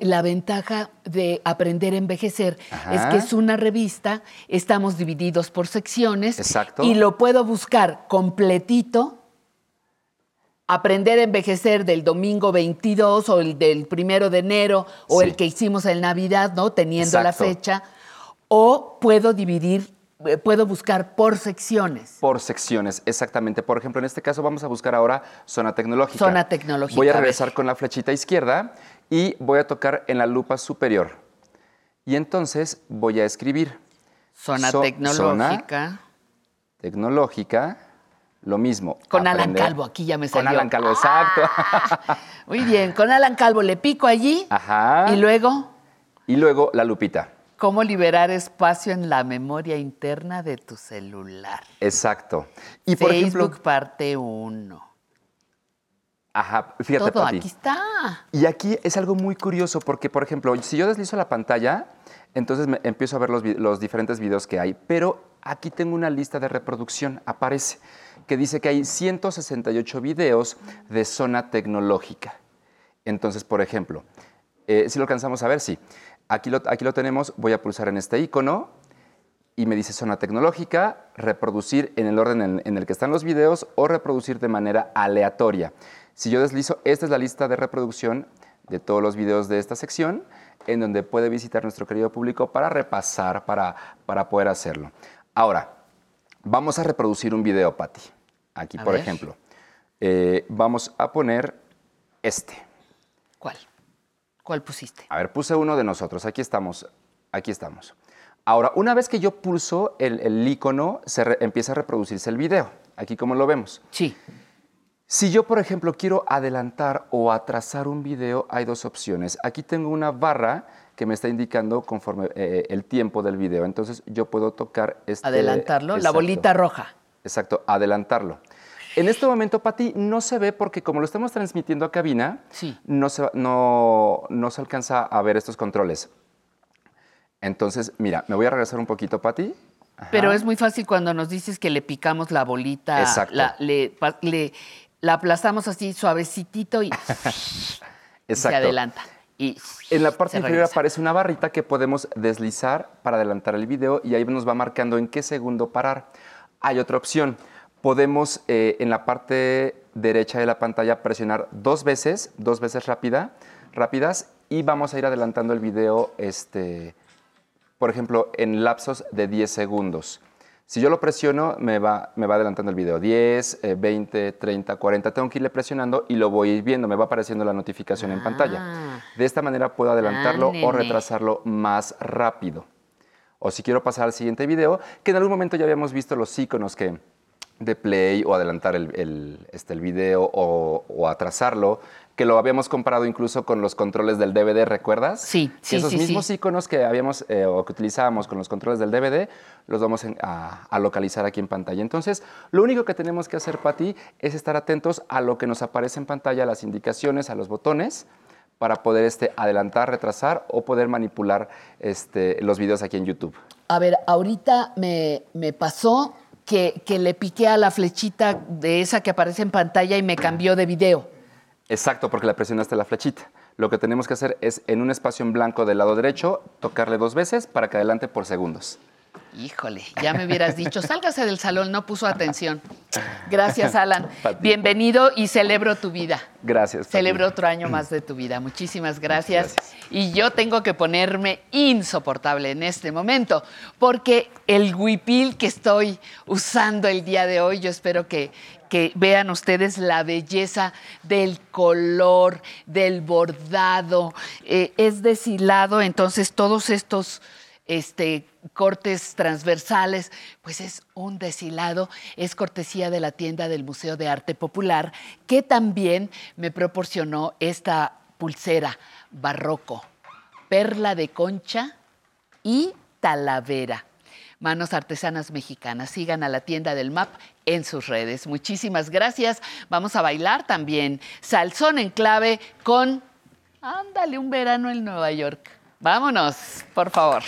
la ventaja de aprender a envejecer Ajá. es que es una revista, estamos divididos por secciones Exacto. y lo puedo buscar completito. Aprender a envejecer del domingo 22 o el del primero de enero o Sí. el que hicimos en Navidad, ¿no? Teniendo la fecha. O puedo dividir, eh, puedo buscar por secciones. Por secciones, exactamente. Por ejemplo, en este caso vamos a buscar ahora zona tecnológica. Zona tecnológica, Voy a regresar con la flechita izquierda y voy a tocar en la lupa superior. Y entonces voy a escribir. Zona So- tecnológica. zona tecnológica, lo mismo. Con Alan. Calvo, aquí ya me Con salió. Alan Calvo, exacto. Muy bien, con Alan Calvo le pico allí Ajá. y luego, Y luego la lupita. ¿Cómo liberar espacio en la memoria interna de tu celular? Exacto. Y por Facebook ejemplo, parte 1. ajá, fíjate, Todo Pati. aquí está. Y aquí es algo muy curioso porque, por ejemplo, si yo deslizo la pantalla, entonces me empiezo a ver los diferentes videos que hay, pero aquí tengo una lista de reproducción, aparece, que dice que hay 168 videos de zona tecnológica. Entonces, por ejemplo, eh, si lo alcanzamos a ver, sí. Aquí lo, aquí lo tenemos, voy a pulsar en este icono y me dice zona tecnológica, reproducir en el orden en, en el que están los videos o reproducir de manera aleatoria. Si yo deslizo, esta es la lista de reproducción de todos los videos de esta sección, en donde puede visitar nuestro querido público para repasar, para, para poder hacerlo. Ahora, vamos a reproducir un video, Patti. Aquí, A por ver. ejemplo. Eh, vamos a poner este. ¿Cuál? ¿Cuál pusiste? A ver, puse uno de nosotros. Aquí estamos. Aquí estamos. Ahora, una vez que yo pulso el, el icono, se re- empieza a reproducirse el video. Aquí como lo vemos. Sí. Si yo, por ejemplo, quiero adelantar o atrasar un video, hay dos opciones. Aquí tengo una barra que me está indicando conforme eh, el tiempo del video. Entonces, yo puedo tocar este... Adelantarlo, la bolita roja. Exacto, adelantarlo. En este momento, Pati, no se ve porque como lo estamos transmitiendo a cabina, no, se, no, no se alcanza a ver estos controles. Entonces, mira, me voy a regresar un poquito, Pati. Pero es muy fácil cuando nos dices que le picamos la bolita, Exacto. la, le, la aplastamos así suavecitito y se adelanta. Y En la parte inferior regresa. aparece una barrita que podemos deslizar para adelantar el video y ahí nos va marcando en qué segundo parar. Hay otra opción. Podemos eh, en la parte derecha de la pantalla presionar dos veces, dos veces rápida, rápidas y vamos a ir adelantando el video, este, por ejemplo, en lapsos de 10 segundos. Si yo lo presiono, me va, me va adelantando el video. 10, eh, 20, 30, 40. Tengo que irle presionando y lo voy viendo. Me va apareciendo la notificación en pantalla. De esta manera puedo adelantarlo Ah, o retrasarlo más rápido. O si quiero pasar al siguiente video, que en algún momento ya habíamos visto los iconos que de play o adelantar el, el, este, el video o, o atrasarlo, que lo habíamos comparado incluso con los controles del DVD, ¿recuerdas? Sí, sí, Esos sí, mismos sí. iconos que habíamos eh, o que utilizábamos con los controles del DVD, los vamos en- a, a localizar aquí en pantalla. Entonces, lo único que tenemos que hacer, Pati, es estar atentos a lo que nos aparece en pantalla, a las indicaciones, a los botones, para poder este, adelantar, retrasar o poder manipular este, los videos aquí en YouTube. A ver, ahorita me, me pasó que, le piqué a la flechita de esa que aparece en pantalla y me cambió de video. Exacto, porque le presionaste la flechita. Lo que tenemos que hacer es en un espacio en blanco del lado derecho, tocarle dos veces para que adelante por segundos. Híjole, ya me hubieras dicho, sálgase del salón, no puso atención. Gracias, Alan. Pati. Bienvenido y celebro tu vida. Gracias. Pati. Celebro otro año más de tu vida. Muchísimas gracias. Y yo tengo que ponerme insoportable en este momento, porque el huipil que estoy usando el día de hoy, yo espero que, que vean ustedes la belleza del color, del bordado. Eh, es deshilado, entonces todos estos este, cortes transversales, pues es un deshilado, es cortesía de la tienda del Museo de Arte Popular, que también me proporcionó esta pulsera barroco, perla de concha y talavera. Manos Artesanas Mexicanas. Sigan a la tienda del MAP en sus redes. Muchísimas gracias. Vamos a bailar también salsón en clave con Ándale, un verano en Nueva York. Vámonos, por favor.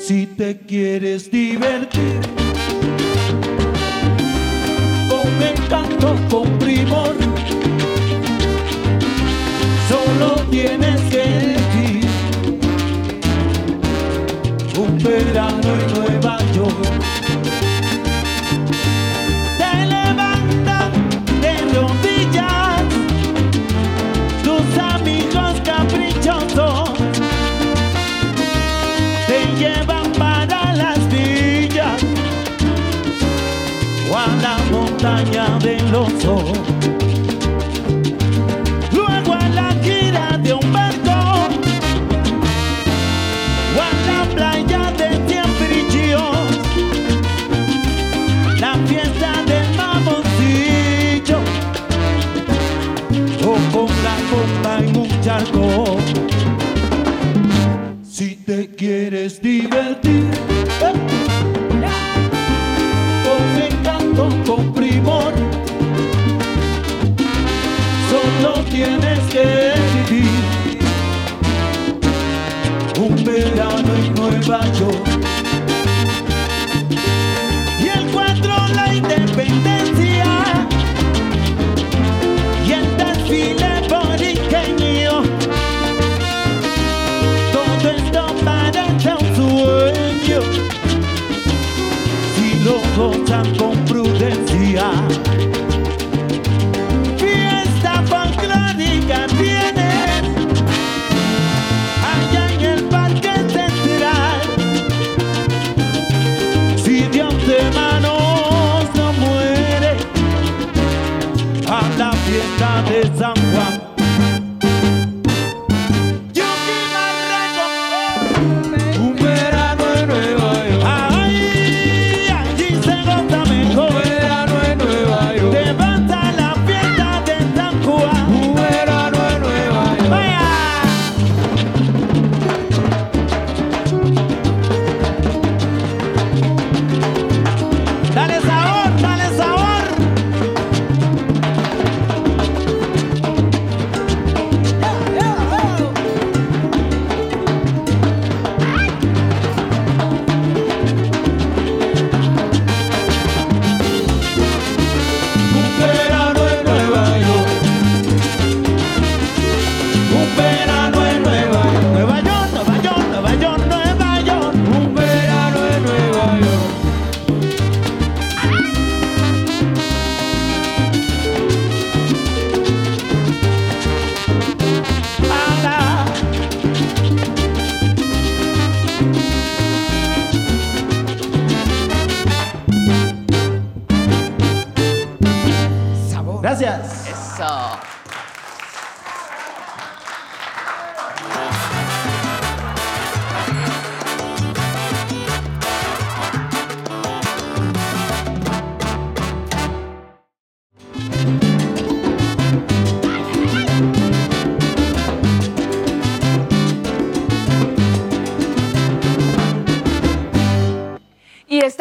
Si te quieres divertir con primor. Solo tienes que elegir un verano en Nueva York. Te levantan de rodillas tus amigos caprichosos. Te llevan para las villas o a la montaña de そう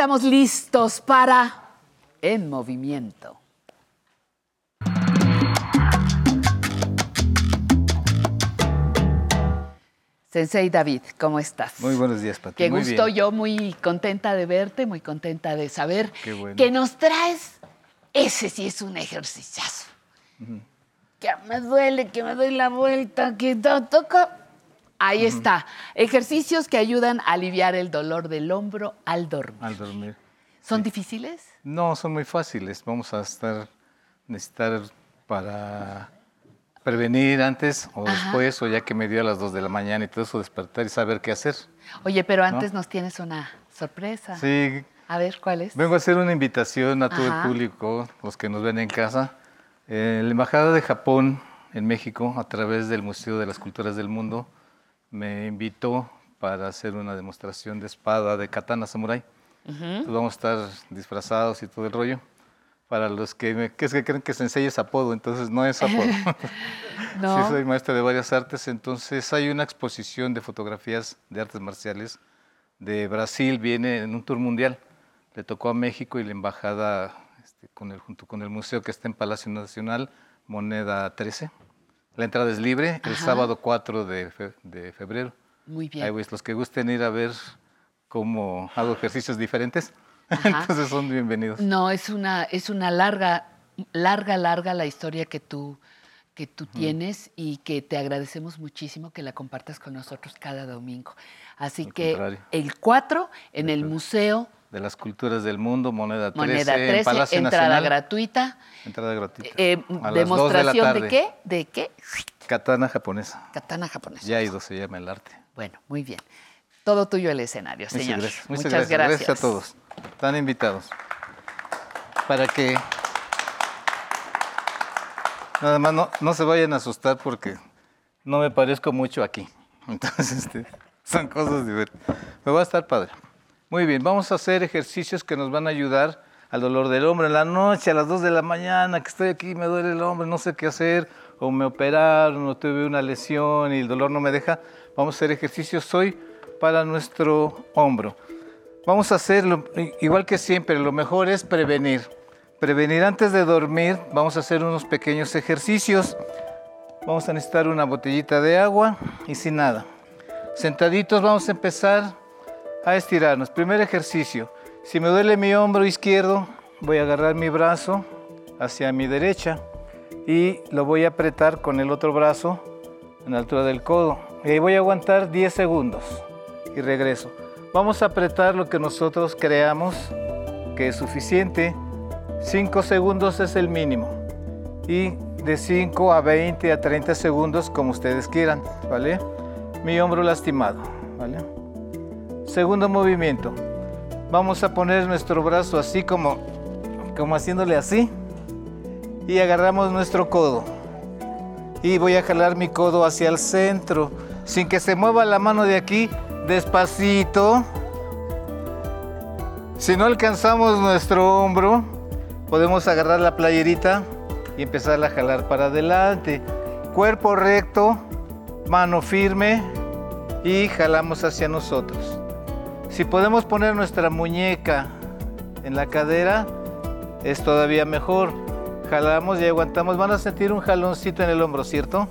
estamos listos para En Movimiento. Sensei David, ¿cómo estás? Muy buenos días, Pati. Qué Muy gusto, bien. yo muy contenta de verte, muy contenta de saber bueno. que nos traes. Ese sí es un ejerciciazo. Ujú. Que me duele, que me doy la vuelta, que to- toca. Ahí está. Ejercicios que ayudan a aliviar el dolor del hombro al dormir. Al dormir. ¿Son difíciles? No, son muy fáciles. Vamos a estar, necesitar para prevenir antes o Ajá. después, o ya que me dio a las 2 de la mañana y todo eso, despertar y saber qué hacer. Oye, pero ¿No? antes nos tienes una sorpresa. Sí, A ver, ¿cuál es? vengo a hacer una invitación a todo Ajá. el público, los que nos ven en casa. Eh, la Embajada de Japón en México, a través del Museo de las Culturas del Mundo, me invitó para hacer una demostración de espada de katana samurai. Entonces vamos a estar disfrazados y todo el rollo. Para los que, me, que es que creen que Sensei es apodo, entonces no es apodo. No. Sí, soy maestro de varias artes, entonces hay una exposición de fotografías de artes marciales de Brasil, viene en un tour mundial. Le tocó a México y la embajada, este, con el, junto con el museo que está en Palacio Nacional, moneda 13. La entrada es libre el sábado 4 de, fe- de febrero. Muy bien. Ahí pues, los que gusten ir a ver cómo hago ejercicios diferentes, Ajá. entonces son bienvenidos. No, es una, es una larga, larga, larga la historia que tú, que tú tienes y que te agradecemos muchísimo que la compartas con nosotros cada domingo. Así Al que contrario. el 4 en el Museo De las culturas del mundo, moneda 13, Moneda en 13, Palacio entrada Nacional. gratuita. Entrada gratuita. Eh, A las dos de la ¿Demostración de, qué? ¿De qué? Katana japonesa. Katana japonesa. Yaido se llama el arte. Bueno, muy bien. Todo tuyo el escenario, Muchas señor. gracias. Muchas, Muchas gracias. Gracias a todos. Están invitados. Para que nada más no, no se vayan a asustar porque no me parezco mucho aquí. Entonces, este, son cosas divertidas. Me va a estar padre. Muy bien, vamos a hacer ejercicios que nos van a ayudar al dolor del hombro. En la noche, a las 2 de la mañana, que estoy aquí, me duele el hombro, no sé qué hacer, o me operaron, o tuve una lesión y el dolor no me deja, vamos a hacer ejercicios hoy para nuestro hombro. Vamos a hacerlo igual que siempre, lo mejor es prevenir. Prevenir antes de dormir, vamos a hacer unos pequeños ejercicios. Vamos a necesitar una botellita de agua y sin nada. Sentaditos vamos a empezar a estirarnos. Primer ejercicio. Si me duele mi hombro izquierdo, voy a agarrar mi brazo hacia mi derecha y lo voy a apretar con el otro brazo en la altura del codo. Y ahí voy a aguantar 10 segundos y regreso. Vamos a apretar lo que nosotros creamos que es suficiente. 5 segundos es el mínimo. Y de 5 a 20 a 30 segundos como ustedes quieran, ¿vale? Mi hombro lastimado, ¿vale? Segundo movimiento. Vamos a poner nuestro brazo así como, como haciéndole así. Y agarramos nuestro codo. Y voy a jalar mi codo hacia el centro. Sin que se mueva la mano de aquí. Despacito. Si no alcanzamos nuestro hombro, podemos agarrar la playerita y empezar a jalar para adelante. Cuerpo recto, mano firme y jalamos hacia nosotros. Si podemos poner nuestra muñeca en la cadera, es todavía mejor. Jalamos y aguantamos. Van a sentir un jaloncito en el hombro, ¿cierto?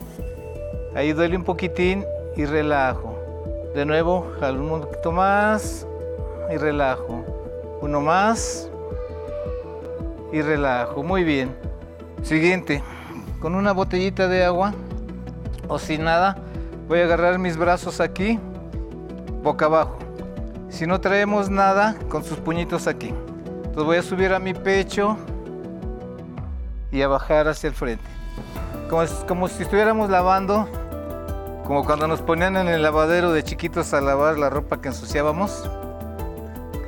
Ahí duele un poquitín y relajo. De nuevo, jalo un poquito más y relajo. Uno más y relajo. Muy bien. Siguiente. Con una botellita de agua o sin nada, voy a agarrar mis brazos aquí, boca abajo. Si no traemos nada, con sus puñitos aquí. Entonces voy a subir a mi pecho y a bajar hacia el frente. Como, como si estuviéramos lavando, como cuando nos ponían en el lavadero de chiquitos a lavar la ropa que ensuciábamos.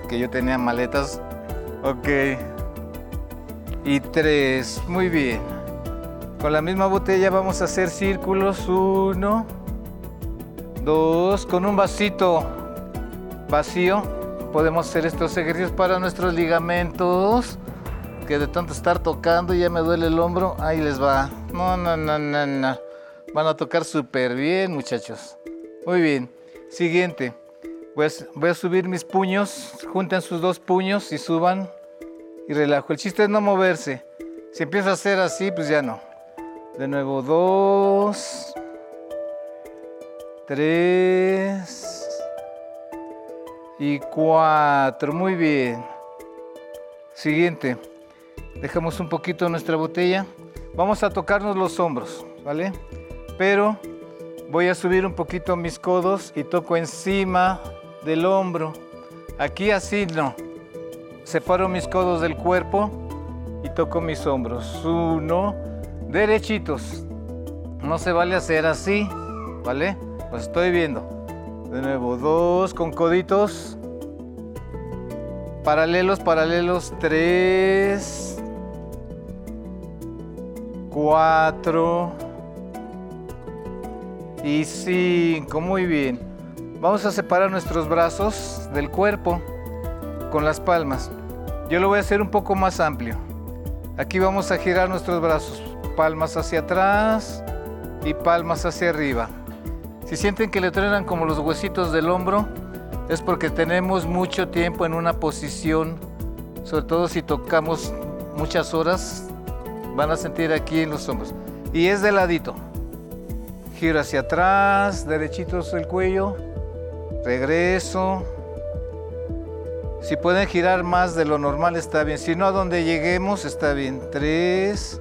Que yo tenía maletas. Ok. Y tres. Muy bien. Con la misma botella vamos a hacer círculos. Uno. Dos. Con un vasito vacío podemos hacer estos ejercicios para nuestros ligamentos que de tanto estar tocando ya me duele el hombro ahí les va. No no no no no. Van a tocar súper bien muchachos. Muy bien. Siguiente. A, voy a subir mis puños junten sus dos puños y suban y relajo. El chiste es no moverse. Si empieza a hacer así pues ya no. De nuevo dos tres y cuatro. Muy bien. Siguiente. Dejamos un poquito nuestra botella. Vamos a tocarnos los hombros, ¿vale? Pero voy a subir un poquito mis codos y toco encima del hombro. Aquí así no. Separo mis codos del cuerpo y toco mis hombros. Uno, derechitos. No se vale hacer así, ¿vale? Pues estoy viendo. De nuevo, dos con coditos. Paralelos, paralelos, tres. Cuatro. Y cinco. Muy bien. Vamos a separar nuestros brazos del cuerpo con las palmas. Yo lo voy a hacer un poco más amplio. Aquí vamos a girar nuestros brazos. Palmas hacia atrás y palmas hacia arriba. Si sienten que le truenan como los huesitos del hombro, es porque tenemos mucho tiempo en una posición, sobre todo si tocamos muchas horas, van a sentir aquí en los hombros. Y es de ladito. Giro hacia atrás, derechitos el cuello, regreso. Si pueden girar más de lo normal está bien, si no a donde lleguemos está bien. Tres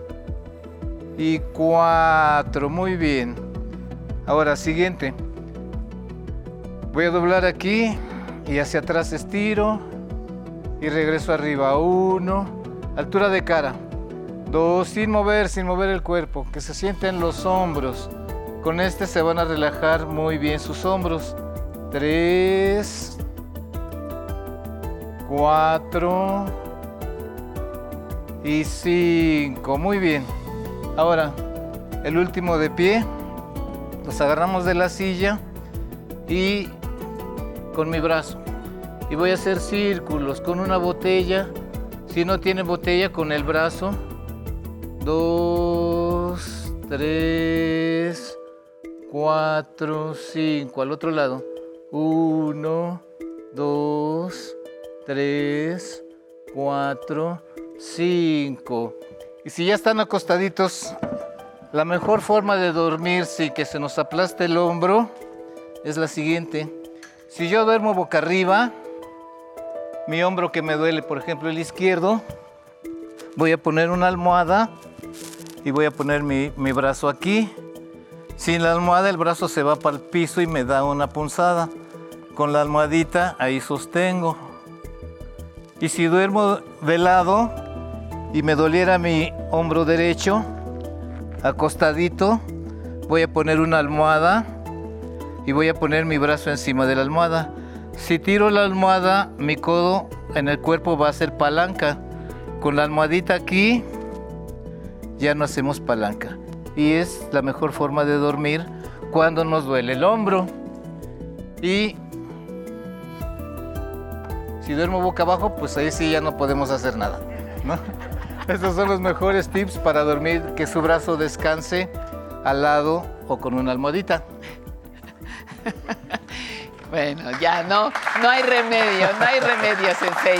y cuatro, muy bien. Ahora, siguiente. Voy a doblar aquí y hacia atrás estiro y regreso arriba. Uno, altura de cara. Dos, sin mover, sin mover el cuerpo, que se sienten los hombros. Con este se van a relajar muy bien sus hombros. Tres, cuatro y cinco. Muy bien. Ahora, el último de pie. Nos agarramos de la silla y con mi brazo. Y voy a hacer círculos con una botella. Si no tiene botella, con el brazo. Dos, tres, cuatro, cinco. Al otro lado. Uno, dos, tres, cuatro, cinco. Y si ya están acostaditos, la mejor forma de dormir sin que se nos aplaste el hombro es la siguiente. Si yo duermo boca arriba, mi hombro que me duele, por ejemplo, el izquierdo, voy a poner una almohada y voy a poner mi, mi brazo aquí. Sin la almohada el brazo se va para el piso y me da una punzada. Con la almohadita ahí sostengo. Y si duermo de lado y me doliera mi hombro derecho, acostadito, voy a poner una almohada y voy a poner mi brazo encima de la almohada. Si tiro la almohada, mi codo en el cuerpo va a ser palanca. Con la almohadita aquí, ya no hacemos palanca. Y es la mejor forma de dormir cuando nos duele el hombro. Y si duermo boca abajo, pues ahí sí ya no podemos hacer nada. ¿no? Estos son los mejores tips para dormir, que su brazo descanse al lado o con una almohadita. Bueno, ya no, no hay remedio, no hay remedio, Sensei.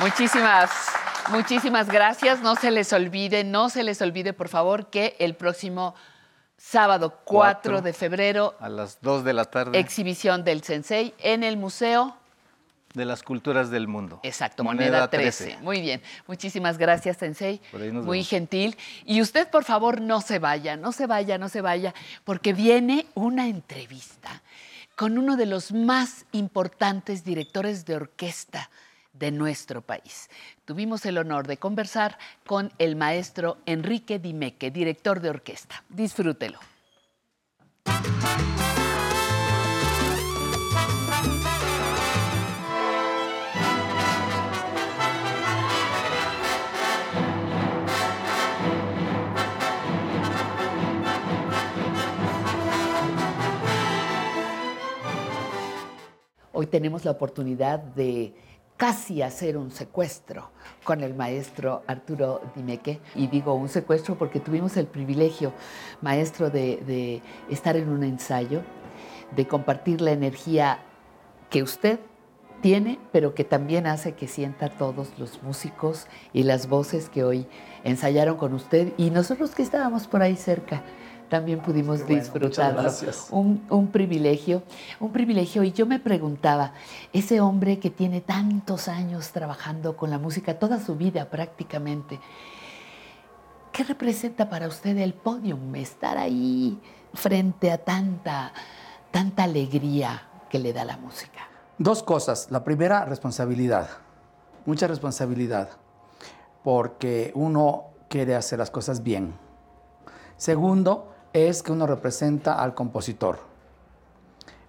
Muchísimas, muchísimas gracias. No se les olvide, no se les olvide, por favor, que el próximo sábado 4 Cuatro. de febrero, A las 2 de la tarde exhibición del Sensei en el Museo. De las culturas del mundo. Exacto, moneda, 13. Muy bien. Muchísimas gracias, Sensei. Por ahí nos Muy vemos. gentil. Y usted, por favor, no se vaya, no se vaya, no se vaya, porque viene una entrevista con uno de los más importantes directores de orquesta de nuestro país. Tuvimos el honor de conversar con el maestro Enrique Dimeque, director de orquesta. Disfrútelo. Hoy tenemos la oportunidad de casi hacer un secuestro con el maestro Arturo Dimeque. Y digo un secuestro porque tuvimos el privilegio, maestro, de, de estar en un ensayo, de compartir la energía que usted tiene, pero que también hace que sienta todos los músicos y las voces que hoy ensayaron con usted y nosotros que estábamos por ahí cerca también pudimos bueno, disfrutarlo. Un, un privilegio, un privilegio. Y yo me preguntaba, ese hombre que tiene tantos años trabajando con la música, toda su vida prácticamente, ¿qué representa para usted el podium? Estar ahí frente a tanta, tanta alegría que le da la música. Dos cosas. La primera, responsabilidad. Mucha responsabilidad. Porque uno quiere hacer las cosas bien. Segundo, es que uno representa al compositor.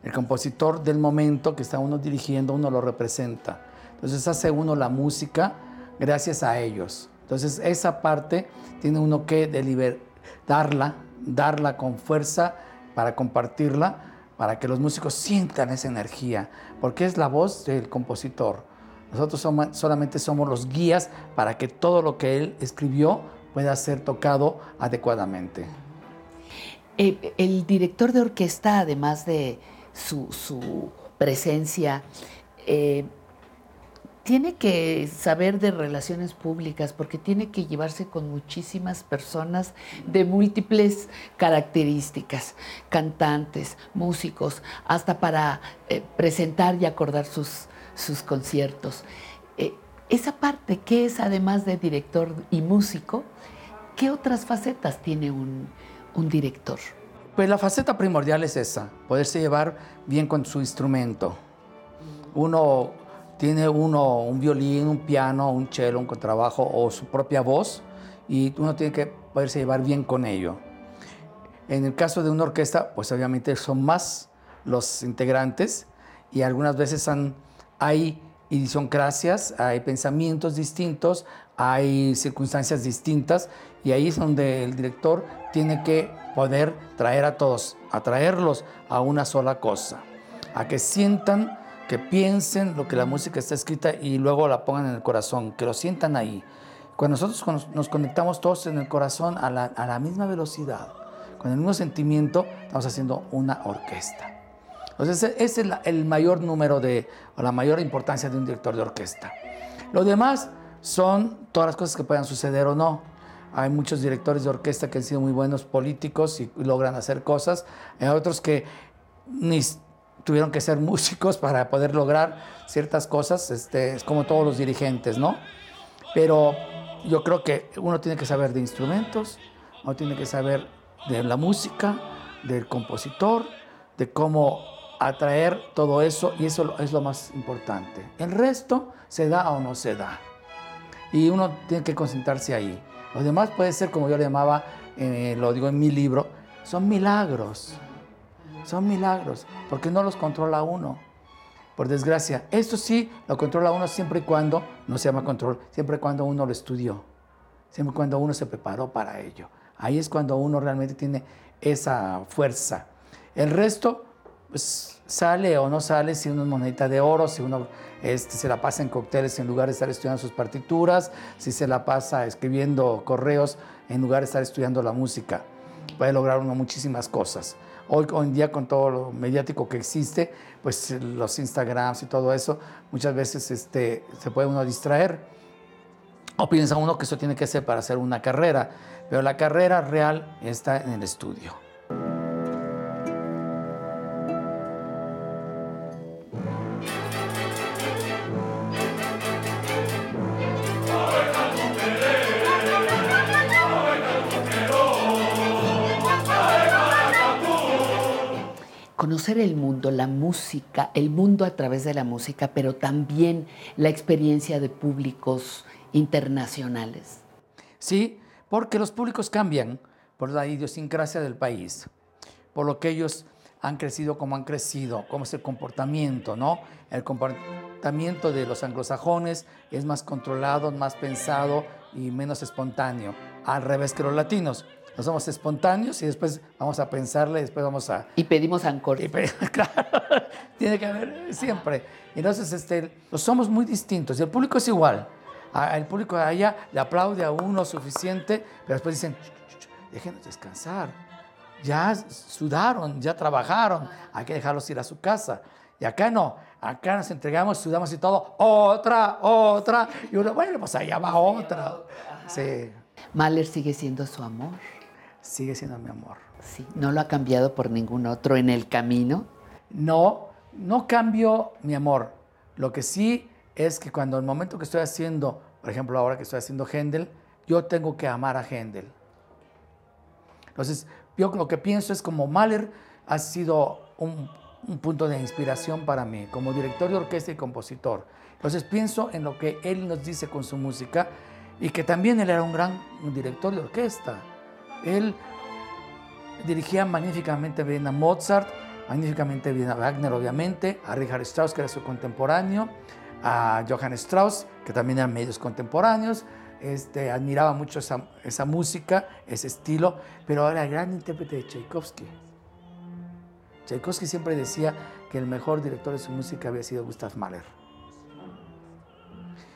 El compositor del momento que está uno dirigiendo, uno lo representa. Entonces hace uno la música gracias a ellos. Entonces esa parte tiene uno que deliber- darla, con fuerza para compartirla, para que los músicos sientan esa energía, porque es la voz del compositor. Nosotros solamente somos los guías para que todo lo que él escribió pueda ser tocado adecuadamente. Eh, el director de orquesta, además de su, presencia, eh, tiene que saber de relaciones públicas porque tiene que llevarse con muchísimas personas de múltiples características, cantantes, músicos, hasta para eh, presentar y acordar sus, sus conciertos. Esa parte, que es además de director y músico, ¿qué otras facetas tiene un, un director? Pues la faceta primordial es esa, poderse llevar bien con su instrumento. Uno tiene uno un violín, un piano, un cello, un contrabajo o su propia voz y uno tiene que poderse llevar bien con ello. En el caso de una orquesta, pues obviamente son más los integrantes y algunas veces han- hay idiosincrasias, hay pensamientos distintos, hay circunstancias distintas y ahí es donde el director tiene que poder traer a todos, atraerlos a una sola cosa, a que sientan que piensen lo que la música está escrita y luego la pongan en el corazón, que lo sientan ahí. Cuando nosotros nos conectamos todos en el corazón a la, misma velocidad, con el mismo sentimiento, estamos haciendo una orquesta. Entonces, ese es el mayor número de, o la mayor importancia de un director de orquesta. Lo demás son todas las cosas que puedan suceder o no. Hay muchos directores de orquesta que han sido muy buenos políticos y logran hacer cosas. Hay otros que ni tuvieron que ser músicos para poder lograr ciertas cosas. Este, es como todos los dirigentes, ¿no? Pero yo creo que uno tiene que saber de instrumentos, uno tiene que saber de la música, del compositor, de cómo atraer todo eso y eso es lo más importante. El resto se da o no se da. Y uno tiene que concentrarse ahí. Lo demás puede ser, como yo le llamaba, eh, lo digo en mi libro, son milagros. Son milagros, porque no los controla uno. Por desgracia, esto sí lo controla uno siempre y cuando, no se llama control, siempre y cuando uno lo estudió, siempre y cuando uno se preparó para ello. Ahí es cuando uno realmente tiene esa fuerza. El resto, pues sale o no sale, si uno es monedita de oro, si uno este, se la pasa en cócteles en lugar de estar estudiando sus partituras, si se la pasa escribiendo correos en lugar de estar estudiando la música. Puede lograr uno muchísimas cosas. Hoy, hoy en día con todo lo mediático que existe, pues los Instagrams y todo eso, muchas veces este, se puede uno distraer. O piensa uno que eso tiene que ser para hacer una carrera, pero la carrera real está en el estudio. Conocer el mundo, la música, el mundo a través de la música, pero también la experiencia de públicos internacionales. Sí, porque los públicos cambian por la idiosincrasia del país, por lo que ellos han crecido como han crecido, cómo es el comportamiento, ¿no? El comportamiento de los anglosajones es más controlado, más pensado y menos espontáneo, al revés que los latinos. No somos espontáneos y después vamos a pensarle, después vamos a... Y pedimos ancor. claro, tiene que haber siempre. Entonces, este, somos muy distintos. Y el público es igual. El público de allá le aplaude a uno suficiente, pero después dicen, "Ch, ch, ch, déjenos descansar. Ya sudaron, ya trabajaron, hay que dejarlos ir a su casa. Y acá no, acá nos entregamos, sudamos y todo, otra, otra. Y uno, bueno, pues allá va otra. Sí. Mahler sigue siendo su amor. Sigue siendo mi amor. Sí, no lo ha cambiado por ningún otro en el camino. No, no cambio mi amor. Lo que sí es que cuando el momento que estoy haciendo, por ejemplo, ahora que estoy haciendo Händel, yo tengo que amar a Händel. Entonces, yo lo que pienso es como Mahler ha sido un, un punto de inspiración para mí, como director de orquesta y compositor. Entonces, pienso en lo que él nos dice con su música y que también él era un gran director de orquesta. Él dirigía magníficamente bien a Mozart, magníficamente bien a Wagner, obviamente, a Richard Strauss, que era su contemporáneo, a Johann Strauss, que también eran medios contemporáneos. Este, admiraba mucho esa, esa música, ese estilo, pero era el gran intérprete de Tchaikovsky. Tchaikovsky siempre decía que el mejor director de su música había sido Gustav Mahler.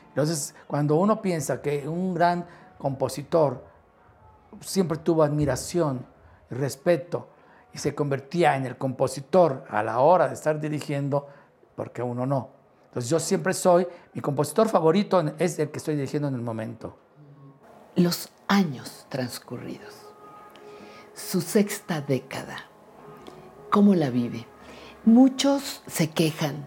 Entonces, cuando uno piensa que un gran compositor siempre tuvo admiración y respeto y se convertía en el compositor a la hora de estar dirigiendo, porque uno no. Entonces yo siempre soy, mi compositor favorito es el que estoy dirigiendo en el momento. Los años transcurridos, su sexta década, ¿cómo la vive? Muchos se quejan,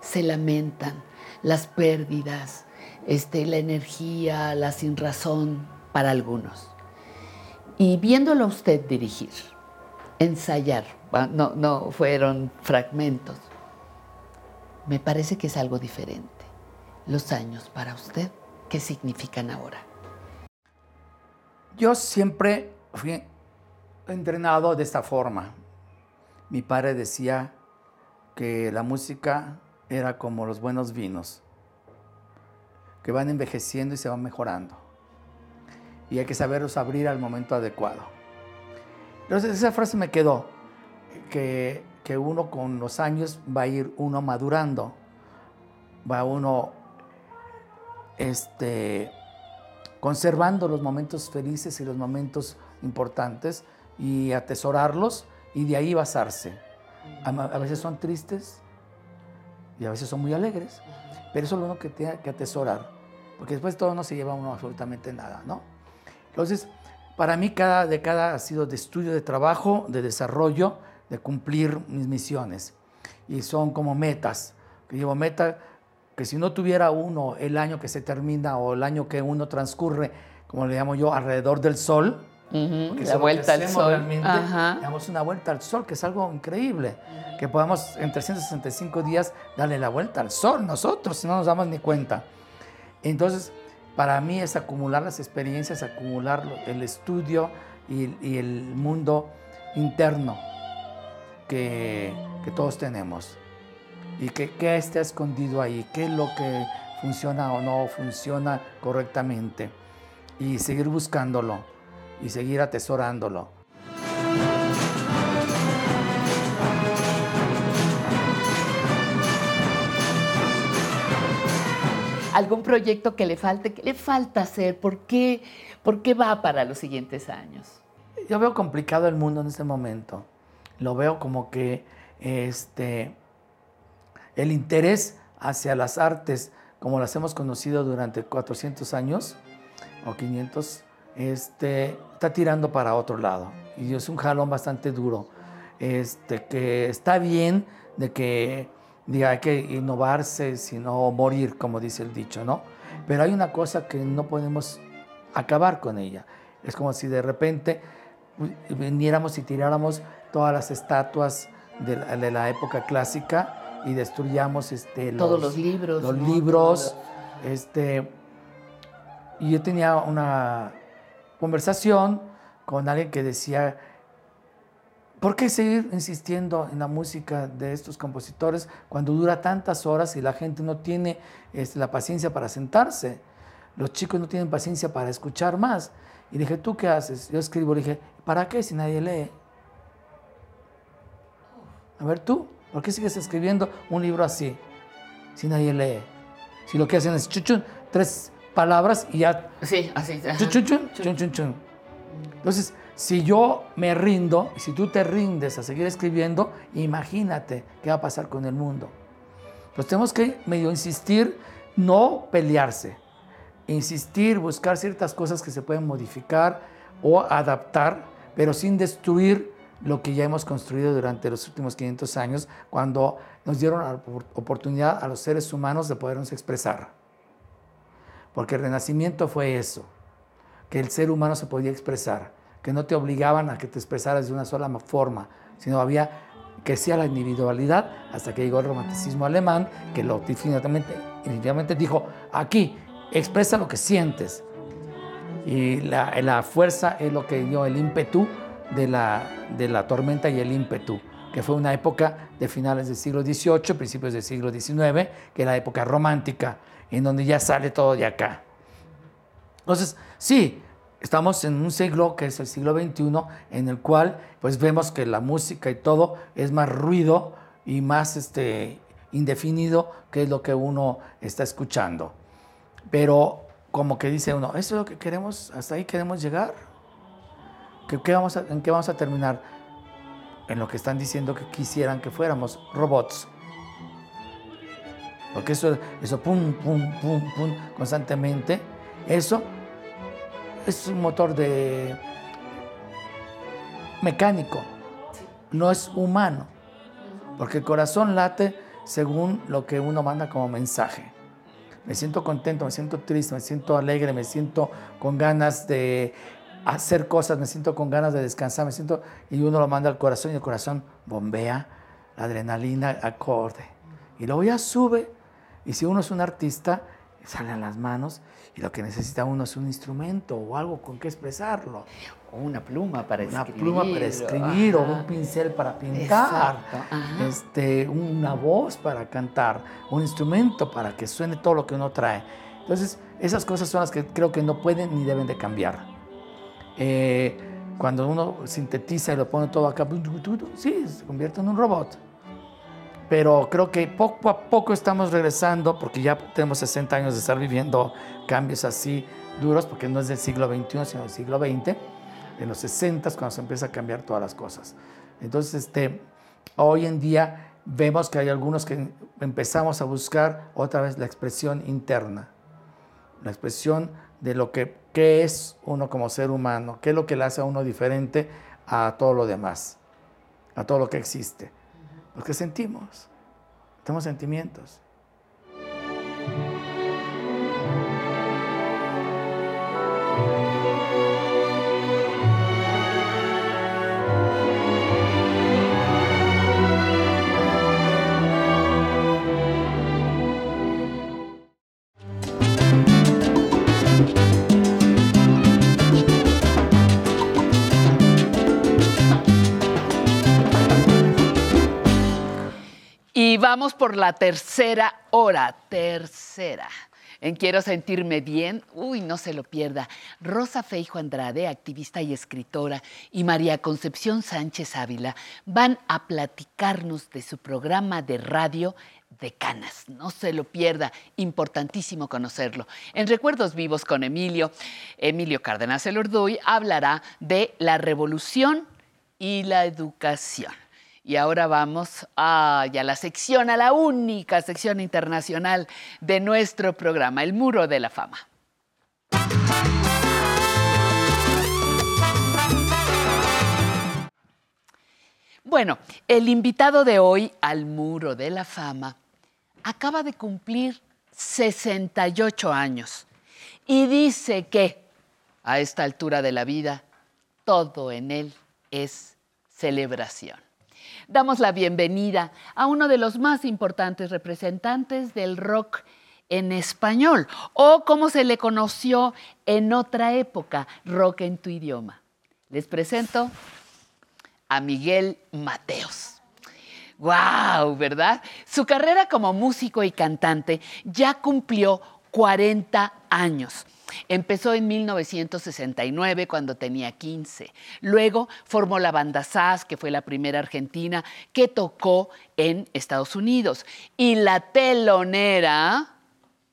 se lamentan, las pérdidas, este, la energía, la sinrazón para algunos. Y viéndolo usted dirigir, ensayar, no, no fueron fragmentos, me parece que es algo diferente. Los años para usted, ¿qué significan ahora? Yo siempre fui entrenado de esta forma. Mi padre decía que la música era como los buenos vinos, que van envejeciendo y se van mejorando. Y hay que saberlos abrir al momento adecuado. Entonces esa frase me quedó, que, que uno con los años va a ir uno madurando va uno este, conservando los momentos felices y los momentos importantes y atesorarlos y de ahí basarse. A, a veces son tristes y a veces son muy alegres, pero eso es lo uno que tiene que atesorar, porque después todo no se lleva uno absolutamente nada, ¿no? Entonces, para mí cada década ha sido de estudio, de trabajo, de desarrollo, de cumplir mis misiones. Y son como metas. Que llevo meta que si no tuviera uno el año que se termina o el año que uno transcurre, como le llamo yo, alrededor del sol, porque eso la vuelta al sol. damos una vuelta al sol, que es algo increíble. Que podamos en 365 días darle la vuelta al sol nosotros, si no nos damos ni cuenta. Entonces, para mí es acumular las experiencias, acumular el estudio y, el mundo interno que, todos tenemos. Y que, está escondido ahí, qué es lo que funciona o no funciona correctamente. Y seguir buscándolo y seguir atesorándolo. ¿Algún proyecto que le falte? ¿Qué le falta hacer? ¿Por qué, ¿Por qué va para los siguientes años? Yo veo complicado el mundo en este momento. Lo veo como que este, el interés hacia las artes, como las hemos conocido durante 400 años o 500, este, está tirando para otro lado. Y es un jalón bastante duro. Este, que está bien de que diga, hay que innovarse, sino morir, como dice el dicho, ¿no? Pero hay una cosa que no podemos acabar con ella. Es como si de repente viniéramos y tiráramos todas las estatuas de la, de la época clásica y destruyamos este, Todos los libros, Los ¿no? libros. Este, y yo tenía una conversación con alguien que decía, ¿por qué seguir insistiendo en la música de estos compositores cuando dura tantas horas y la gente no tiene este, la paciencia para sentarse? Los chicos no tienen paciencia para escuchar más. Y dije, ¿tú qué haces? Yo escribo, le dije, ¿para qué si nadie lee? A ver tú, ¿por qué sigues escribiendo un libro así si nadie lee? Si lo que hacen es chuchun, tres palabras y ya. Sí, así. Chuchun, chun, chun, chun. Entonces, si yo me rindo y si tú te rindes a seguir escribiendo, imagínate qué va a pasar con el mundo. Entonces tenemos que medio insistir, no pelearse, insistir, buscar ciertas cosas que se pueden modificar o adaptar, pero sin destruir lo que ya hemos construido durante los últimos 500 años, cuando nos dieron la opor- oportunidad a los seres humanos de podernos expresar. Porque el renacimiento fue eso, que el ser humano se podía expresar, que no te obligaban a que te expresaras de una sola forma, sino había que sea la individualidad hasta que llegó el romanticismo alemán, que lo definitivamente, definitivamente dijo, aquí, expresa lo que sientes. Y la, la fuerza es lo que dio el ímpetu de la, de la tormenta y el ímpetu, que fue una época de finales del siglo XVIII, principios del siglo XIX, que es la época romántica, en donde ya sale todo de acá. Entonces, sí, estamos en un siglo que es el siglo XXI, en el cual pues vemos que la música y todo es más ruido y más este, indefinido que es lo que uno está escuchando. Pero como que dice uno, ¿eso es lo que queremos? ¿Hasta ahí queremos llegar? ¿Qué, qué vamos a- ¿En qué vamos a terminar? En lo que están diciendo que quisieran que fuéramos robots. Porque eso, eso pum, pum, pum, pum, constantemente, eso es un motor de mecánico, no es humano, porque el corazón late según lo que uno manda como mensaje. Me siento contento, me siento triste, me siento alegre, me siento con ganas de hacer cosas, me siento con ganas de descansar, me siento y uno lo manda al corazón y el corazón bombea la adrenalina acorde. Y luego ya sube y si uno es un artista, salen las manos y lo que necesita uno es un instrumento o algo con que expresarlo. O una pluma para Una escribir. pluma para escribir o un pincel para pintar, este, una voz para cantar, un instrumento para que suene todo lo que uno trae. Entonces, esas cosas son las que creo que no pueden ni deben de cambiar. Eh, cuando uno sintetiza y lo pone todo acá, sí, se convierte en un robot. Pero creo que poco a poco estamos regresando, porque ya tenemos 60 años de estar viviendo cambios así duros, porque no es del siglo XXI, sino del siglo XX, en los 60 cuando se empieza a cambiar todas las cosas. Entonces, este, hoy en día vemos que hay algunos que empezamos a buscar otra vez la expresión interna, la expresión de lo que qué es uno como ser humano, qué es lo que le hace a uno diferente a todo lo demás, a todo lo que existe. Lo que sentimos, tenemos sentimientos. Vamos por la tercera hora, tercera. En Quiero sentirme bien, uy, no se lo pierda. Rosa Feijo Andrade, activista y escritora, y María Concepción Sánchez Ávila van a platicarnos de su programa de radio de Canas. No se lo pierda, importantísimo conocerlo. En Recuerdos Vivos con Emilio, Emilio Cárdenas Elorduy hablará de la revolución y la educación. Y ahora vamos a, ya la sección, a la única sección internacional de nuestro programa, el Muro de la Fama. Bueno, el invitado de hoy al Muro de la Fama acaba de cumplir 68 años y dice que a esta altura de la vida todo en él es celebración damos la bienvenida a uno de los más importantes representantes del rock en español, o como se le conoció en otra época, rock en tu idioma. Les presento a Miguel Mateos. ¡Wow! ¿Verdad? Su carrera como músico y cantante ya cumplió 40 años. Empezó en 1969 cuando tenía 15. Luego formó la banda SAS, que fue la primera argentina que tocó en Estados Unidos. Y la telonera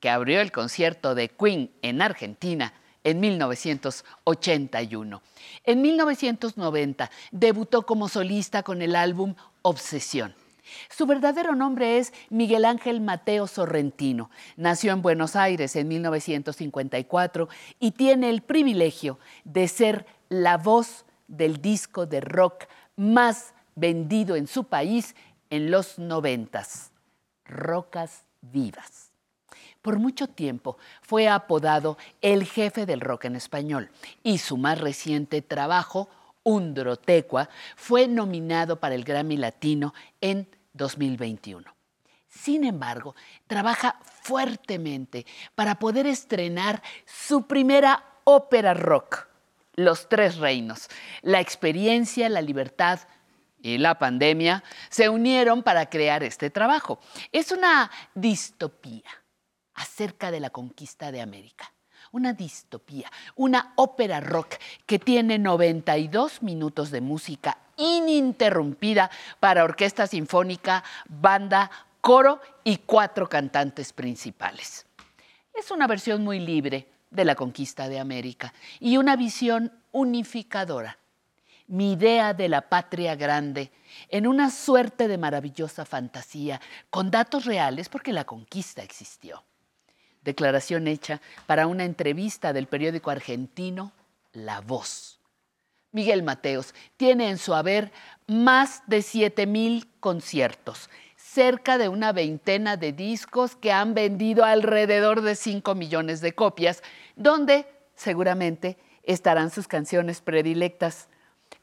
que abrió el concierto de Queen en Argentina en 1981. En 1990 debutó como solista con el álbum Obsesión. Su verdadero nombre es Miguel Ángel Mateo Sorrentino. Nació en Buenos Aires en 1954 y tiene el privilegio de ser la voz del disco de rock más vendido en su país en los noventas, Rocas Vivas. Por mucho tiempo fue apodado el jefe del rock en español y su más reciente trabajo, Undrotecua, fue nominado para el Grammy Latino en 2021. Sin embargo, trabaja fuertemente para poder estrenar su primera ópera rock, Los Tres Reinos. La experiencia, la libertad y la pandemia se unieron para crear este trabajo. Es una distopía acerca de la conquista de América una distopía, una ópera rock que tiene 92 minutos de música ininterrumpida para orquesta sinfónica, banda, coro y cuatro cantantes principales. Es una versión muy libre de la conquista de América y una visión unificadora. Mi idea de la patria grande en una suerte de maravillosa fantasía con datos reales porque la conquista existió. Declaración hecha para una entrevista del periódico argentino La Voz. Miguel Mateos tiene en su haber más de 7 mil conciertos, cerca de una veintena de discos que han vendido alrededor de 5 millones de copias, donde seguramente estarán sus canciones predilectas.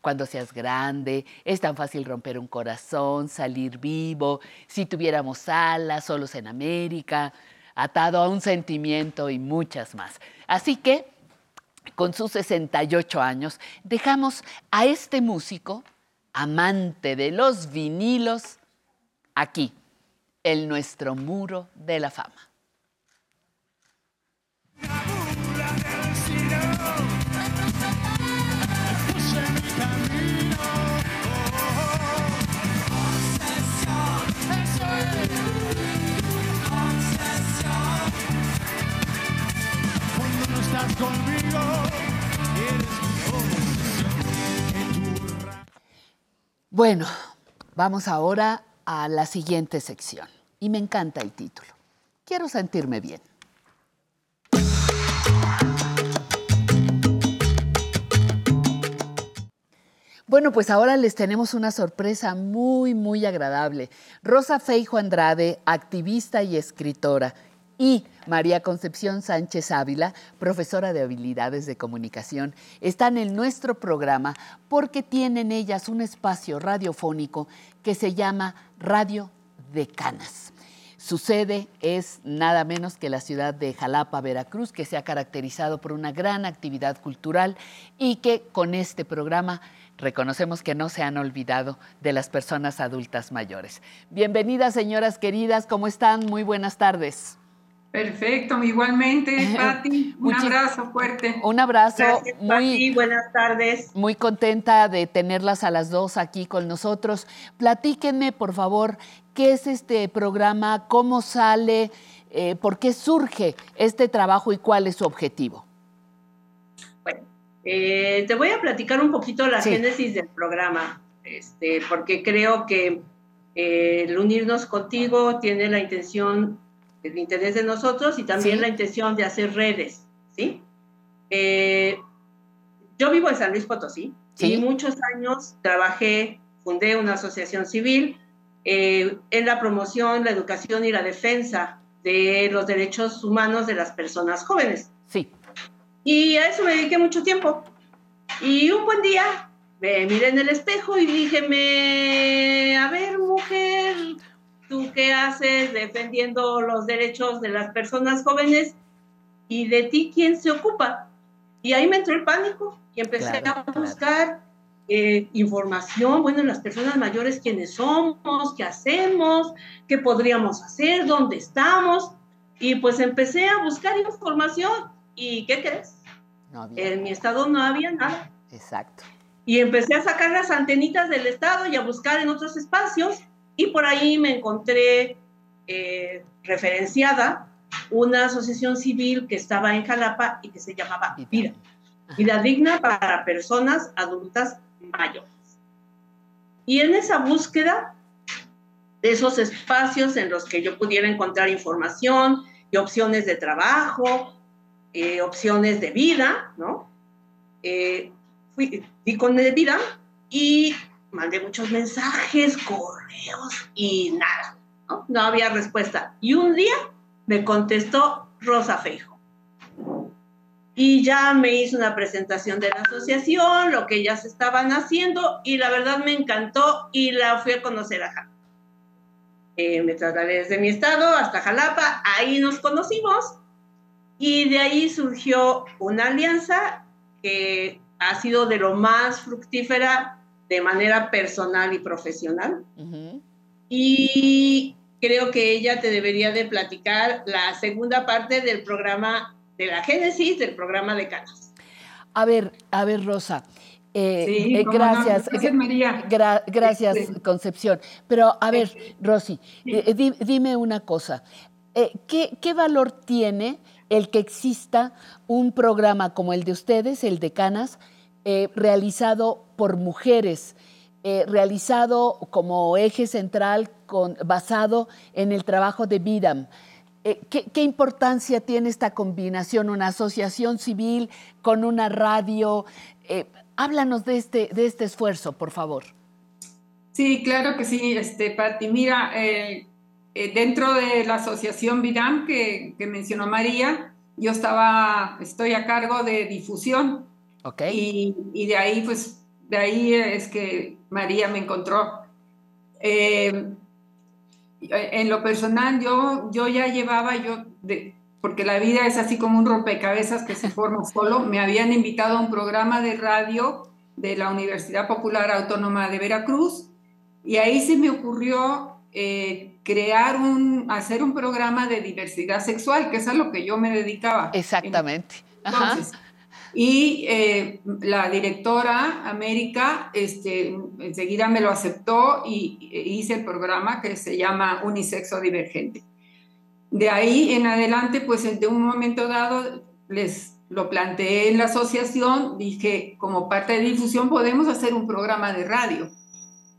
Cuando seas grande, es tan fácil romper un corazón, salir vivo, si tuviéramos alas, solos en América, atado a un sentimiento y muchas más. Así que con sus 68 años, dejamos a este músico, amante de los vinilos, aquí, en nuestro muro de la fama. conmigo. Bueno, vamos ahora a la siguiente sección. Y me encanta el título. Quiero sentirme bien. Bueno, pues ahora les tenemos una sorpresa muy, muy agradable. Rosa Feijo Andrade, activista y escritora, y María Concepción Sánchez Ávila, profesora de habilidades de comunicación, están en nuestro programa porque tienen ellas un espacio radiofónico que se llama Radio de Canas. Su sede es nada menos que la ciudad de Jalapa, Veracruz, que se ha caracterizado por una gran actividad cultural y que con este programa reconocemos que no se han olvidado de las personas adultas mayores. Bienvenidas, señoras queridas, ¿cómo están? Muy buenas tardes. Perfecto, igualmente, Patti. Un abrazo fuerte. Un abrazo Gracias, muy Pati, buenas tardes. Muy contenta de tenerlas a las dos aquí con nosotros. Platíquenme, por favor, qué es este programa, cómo sale, eh, por qué surge este trabajo y cuál es su objetivo. Eh, te voy a platicar un poquito la Sí. génesis del programa, este, porque creo que eh, el unirnos contigo tiene la intención, el interés de nosotros y también Sí. la intención de hacer redes, ¿sí? Eh, yo vivo en San Luis Potosí Sí. y muchos años trabajé, fundé una asociación civil eh, en la promoción, la educación y la defensa de los derechos humanos de las personas jóvenes. Sí. Y a eso me dediqué mucho tiempo. Y un buen día me miré en el espejo y dije, a ver, mujer, ¿tú qué haces defendiendo los derechos de las personas jóvenes? ¿Y de ti quién se ocupa? Y ahí me entró el pánico y empecé Claro, a buscar eh, información, bueno, las personas mayores, quiénes somos, qué hacemos, qué podríamos hacer, dónde estamos. Y pues empecé a buscar información. ¿Y qué crees? No había. En mi estado no había nada. Exacto. Y empecé a sacar las antenitas del estado y a buscar en otros espacios. Y por ahí me encontré eh, referenciada una asociación civil que estaba en Jalapa y que se llamaba Vida. Vida digna para personas adultas mayores. Y en esa búsqueda de esos espacios en los que yo pudiera encontrar información y opciones de trabajo, eh, opciones de vida, ¿no? Eh, fui, di con vida y mandé muchos mensajes, correos y nada, ¿no? No había respuesta. Y un día me contestó Rosa Feijo. Y ya me hizo una presentación de la asociación, lo que ellas estaban haciendo, y la verdad me encantó y la fui a conocer a Jalapa. Eh, me trasladé desde mi estado hasta Jalapa, ahí nos conocimos y de ahí surgió una alianza que ha sido de lo más fructífera de manera personal y profesional. Y creo que ella te debería de platicar la segunda parte del programa, de la génesis del programa de Canas. A ver, a ver, Rosa. eh, Sí, eh, cómo no. gracias, Gracias, María. gra- gracias, Este- Concepción. Pero, a ver, Rosy, eh, di- dime una cosa. Eh, ¿qué, qué valor tiene el que exista un programa como el de ustedes, el de Canas, eh, realizado por mujeres, eh, realizado como eje central, basado en el trabajo de Vidam? Eh, ¿qué, importancia tiene esta combinación, una asociación civil con una radio? Eh, háblanos de este, de este esfuerzo, por favor. Sí, claro que sí, este, Pati. Mira, dentro de la asociación Vidam que, que mencionó María, yo estaba, estoy a cargo de difusión. Y, y de ahí, pues, de ahí es que María me encontró. Eh, en lo personal, yo, yo ya llevaba, yo, de- porque la vida es así como un rompecabezas que se forma solo, me habían invitado a un programa de radio de la Universidad Popular Autónoma de Veracruz y ahí se me ocurrió eh, crear un, hacer un programa de diversidad sexual, que es a lo que yo me dedicaba. Exactamente. Ajá. Y eh, la directora América este, enseguida me lo aceptó y e hice el programa que se llama Unisexo Divergente. De ahí en adelante, pues de un momento dado, les lo planteé en la asociación, dije, como parte de difusión podemos hacer un programa de radio.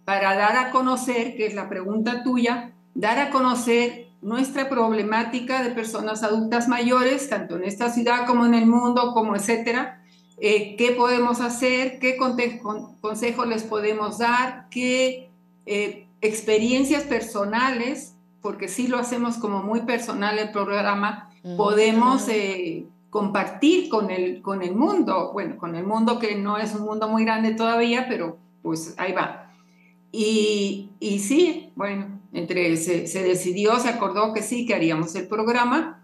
para dar a conocer, que es la pregunta tuya, dar a conocer nuestra problemática de personas adultas mayores, tanto en esta ciudad como en el mundo, como etcétera. Eh, ¿Qué podemos hacer? ¿Qué consejos les podemos dar? ¿Qué eh, experiencias personales? Porque sí lo hacemos como muy personal el programa, podemos eh, compartir con el, con el mundo, bueno, con el mundo que no es un mundo muy grande todavía, pero pues ahí va. Y, y sí, bueno, entre se, se decidió, se acordó que sí, que haríamos el programa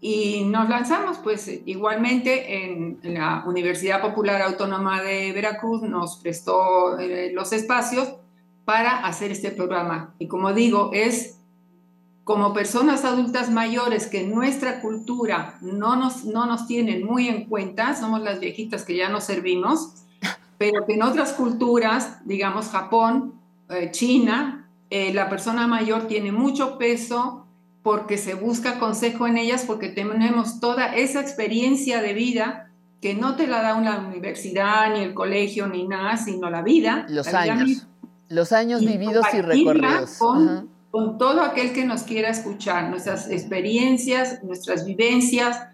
y nos lanzamos, pues igualmente en, la Universidad Popular Autónoma de Veracruz nos prestó eh, los espacios para hacer este programa. Y como digo, es como personas adultas mayores que nuestra cultura no nos, no nos tienen muy en cuenta, somos las viejitas que ya nos servimos, pero que en otras culturas, digamos Japón, eh, China, eh, la persona mayor tiene mucho peso porque se busca consejo en ellas, porque tenemos toda esa experiencia de vida que no te la da una universidad, ni el colegio, ni nada, sino la vida. Los la años. Los años y vividos y recorridos. Con, todo aquel que nos quiera escuchar, nuestras experiencias, nuestras vivencias,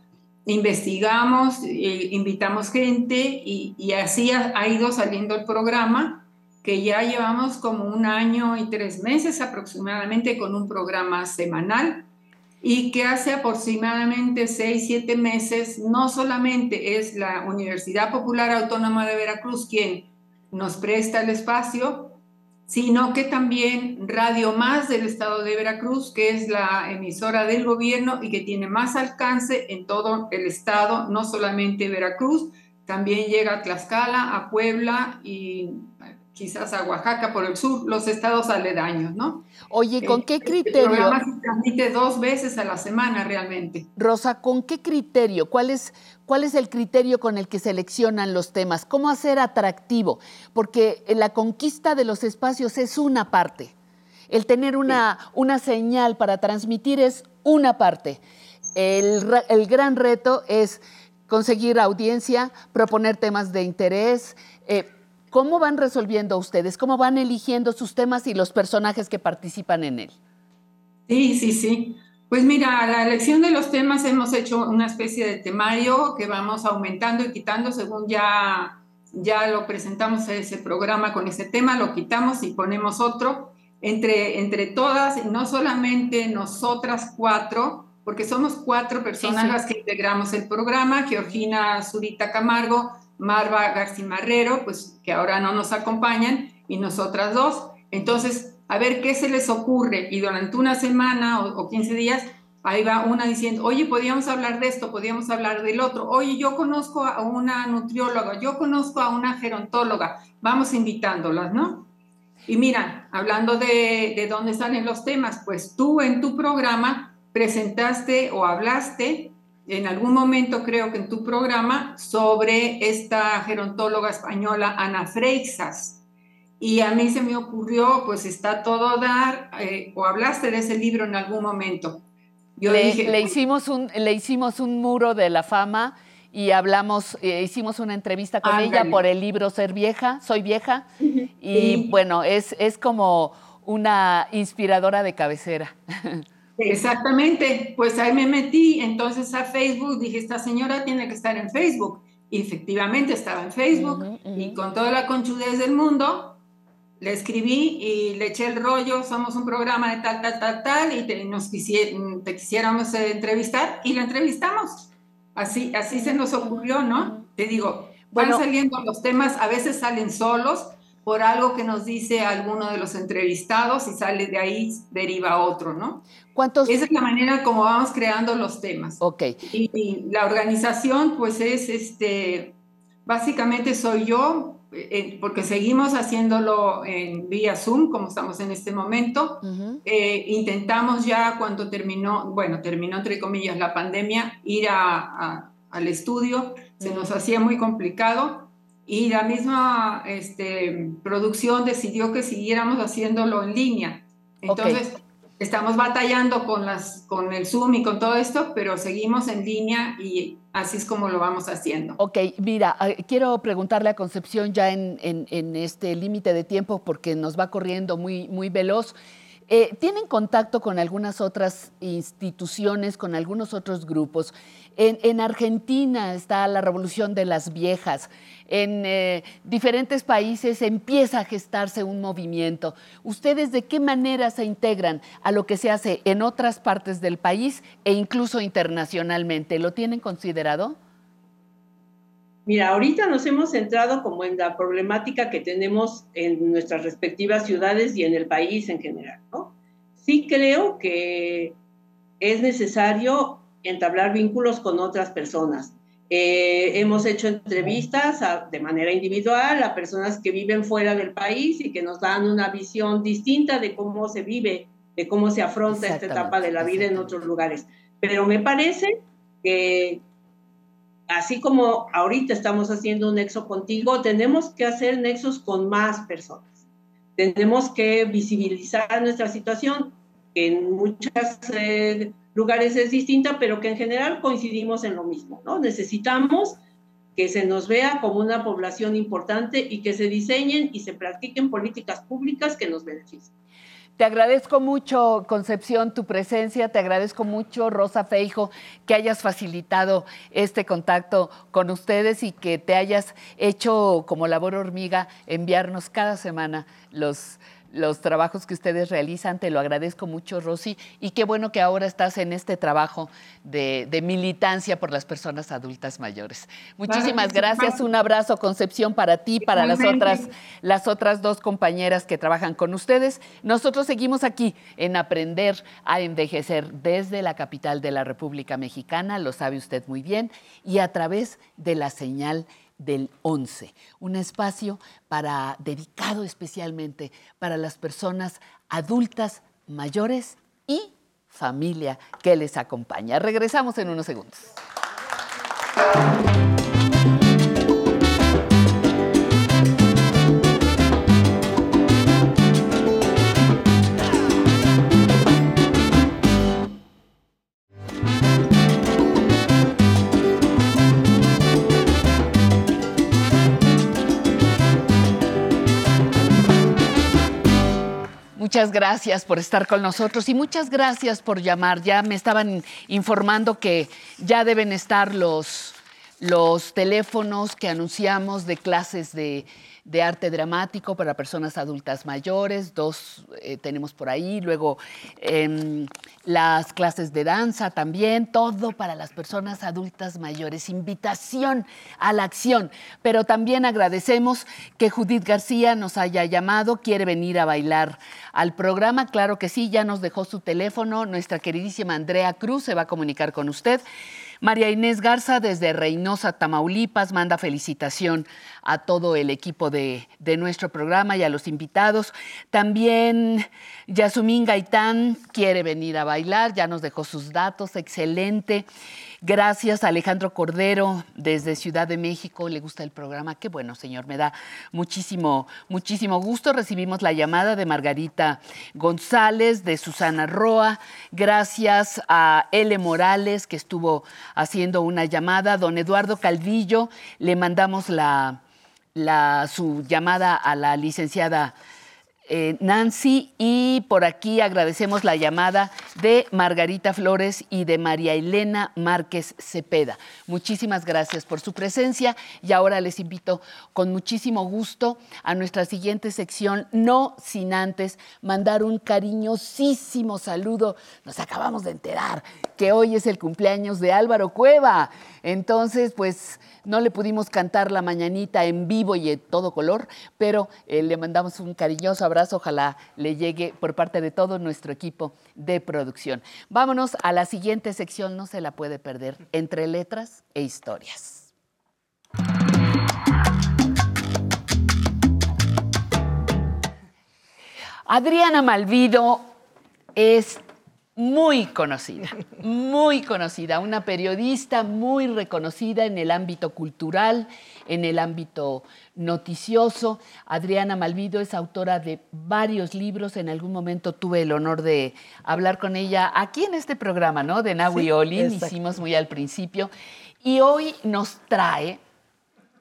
investigamos, eh, invitamos gente y, y así ha, ha ido saliendo el programa, que ya llevamos como un año y tres meses aproximadamente con un programa semanal y que hace aproximadamente seis, siete meses no solamente es la Universidad Popular Autónoma de Veracruz quien nos presta el espacio, sino que también Radio Más del Estado de Veracruz, que es la emisora del gobierno y que tiene más alcance en todo el estado, no solamente Veracruz, también llega a Tlaxcala, a Puebla y quizás a Oaxaca por el sur, los estados aledaños, ¿no? Oye, ¿con qué El criterio? programa se transmite dos veces a la semana realmente. Rosa, ¿con qué criterio? ¿Cuál es, ¿Cuál es el criterio con el que seleccionan los temas? ¿Cómo hacer atractivo? Porque la conquista de los espacios es una parte. El tener una, una señal para transmitir es una parte. El, el gran reto es conseguir audiencia, proponer temas de interés. eh, ¿Cómo van resolviendo ustedes? ¿Cómo van eligiendo sus temas y los personajes que participan en él? Sí, sí, sí. Pues mira, a la elección de los temas hemos hecho una especie de temario que vamos aumentando y quitando según ya, ya lo presentamos en ese programa con ese tema, lo quitamos y ponemos otro. Entre, entre todas, no solamente nosotras cuatro, porque somos cuatro personas las que integramos el programa, Georgina Zurita Camargo, Marva García Marrero, pues que ahora no nos acompañan, y nosotras dos. Entonces, a ver qué se les ocurre. Y durante una semana o, o 15 días, ahí va una diciendo, oye, podríamos hablar de esto, podríamos hablar del otro. Oye, yo conozco a una nutrióloga, yo conozco a una gerontóloga. Vamos invitándolas, ¿no? Y mira, hablando de, de dónde salen los temas, pues tú en tu programa presentaste o hablaste en algún momento creo que en tu programa sobre esta gerontóloga española Ana Freixas. Y a mí se me ocurrió, pues está todo dar, eh, o hablaste de ese libro en algún momento. Yo le, dije, le hicimos un, le hicimos un muro de la fama y hablamos, eh, hicimos una entrevista con ella por el libro Ser Vieja, Soy Vieja. Y Sí. bueno, es, es como una inspiradora de cabecera. Exactamente, pues ahí me metí entonces a Facebook, dije, esta señora tiene que estar en Facebook. Y efectivamente estaba en Facebook y con toda la conchudez del mundo le escribí y le eché el rollo, somos un programa de tal, tal, tal, tal, y te, nos quisie- te quisiéramos eh, entrevistar y la entrevistamos. Así, así se nos ocurrió, ¿no? Te digo, van Bueno. saliendo los temas, a veces salen solos por algo que nos dice alguno de los entrevistados y sale de ahí, deriva otro, ¿no? ¿Cuántos? Esa es la manera como vamos creando los temas. Ok. Y, y la organización, pues es, este, básicamente soy yo, eh, porque seguimos haciéndolo en vía Zoom, como estamos en este momento. Eh, intentamos ya cuando terminó, bueno, terminó entre comillas la pandemia, ir a- a- al estudio, se nos hacía muy complicado y la misma este, producción decidió que siguiéramos haciéndolo en línea. Entonces, estamos batallando con, las, con el Zoom y con todo esto, pero seguimos en línea y así es como lo vamos haciendo. Ok, mira, eh, quiero preguntarle a Concepción ya en, en- en este límite de tiempo porque nos va corriendo muy, muy veloz. Eh, ¿Tienen contacto con algunas otras instituciones, con algunos otros grupos? En, en Argentina está la Revolución de las Viejas. En eh, diferentes países empieza a gestarse un movimiento. ¿Ustedes de qué manera se integran a lo que se hace en otras partes del país e incluso internacionalmente? ¿Lo tienen considerado? Mira, ahorita nos hemos centrado como en la problemática que tenemos en nuestras respectivas ciudades y en el país en general, ¿no? Sí creo que es necesario entablar vínculos con otras personas. Eh, hemos hecho entrevistas a- de manera individual a personas que viven fuera del país y que nos dan una visión distinta de cómo se vive, de cómo se afronta esta etapa de la vida en otros lugares. Pero me parece que así como ahorita estamos haciendo un nexo contigo, tenemos que hacer nexos con más personas. Tenemos que visibilizar nuestra situación, que en muchos lugares es distinta, pero que en general coincidimos en lo mismo, ¿no? Necesitamos que se nos vea como una población importante y que se diseñen y se practiquen políticas públicas que nos beneficien. Te agradezco mucho, Concepción, tu presencia. Te agradezco mucho, Rosa Feijo, que hayas facilitado este contacto con ustedes y que te hayas hecho como labor hormiga enviarnos cada semana los, los trabajos que ustedes realizan. Te lo agradezco mucho, Rosy. Y qué bueno que ahora estás en este trabajo de, de militancia por las personas adultas mayores. Muchísimas gracias. Un abrazo, Concepción, para ti, para las otras las otras dos compañeras que trabajan con ustedes. Nosotros seguimos aquí en Aprender a Envejecer desde la capital de la República Mexicana, lo sabe usted muy bien, y a través de la señal del 11, un espacio para dedicado especialmente para las personas adultas mayores y familia que les acompaña. Regresamos en unos segundos. Muchas gracias por estar con nosotros y muchas gracias por llamar. Ya me estaban informando que ya deben estar los, los teléfonos que anunciamos de clases de, de arte dramático para personas adultas mayores, dos eh, tenemos por ahí, luego em, las clases de danza también, todo para las personas adultas mayores, invitación a la acción, pero también agradecemos que Judith García nos haya llamado, quiere venir a bailar al programa, claro que sí, ya nos dejó su teléfono, nuestra queridísima Andrea Cruz se va a comunicar con usted. María Inés Garza desde Reynosa, Tamaulipas, manda felicitación a todo el equipo de, de nuestro programa y a los invitados. También Yasumín Gaitán quiere venir a bailar, ya nos dejó sus datos, excelente. Gracias a Alejandro Cordero desde Ciudad de México, le gusta el programa. Qué bueno, señor, me da muchísimo, muchísimo gusto. Recibimos la llamada de Margarita González, de Susana Roa. Gracias a L. Morales, que estuvo haciendo una llamada. Don Eduardo Calvillo, le mandamos la, la- su llamada a la licenciada eh, Nancy y por aquí agradecemos la llamada de Margarita Flores y de María Elena Márquez Cepeda. Muchísimas gracias por su presencia y ahora les invito con muchísimo gusto a nuestra siguiente sección, no sin antes mandar un cariñosísimo saludo. Nos acabamos de enterar que hoy es el cumpleaños de Álvaro Cueva. Entonces, pues no le pudimos cantar la mañanita en vivo y en todo color, pero eh, le mandamos un cariñoso abrazo. Ojalá le llegue por parte de todo nuestro equipo de producción. Vámonos a la siguiente sección, no se la puede perder, entre letras e historias. Adriana Malvido es muy conocida, muy conocida, una periodista muy reconocida en el ámbito cultural, en el ámbito noticioso. Adriana Malvido es autora de varios libros. En algún momento tuve el honor de hablar con ella aquí en este programa, ¿no? De Nahui Sí, Olin, hicimos muy al principio. Y hoy nos trae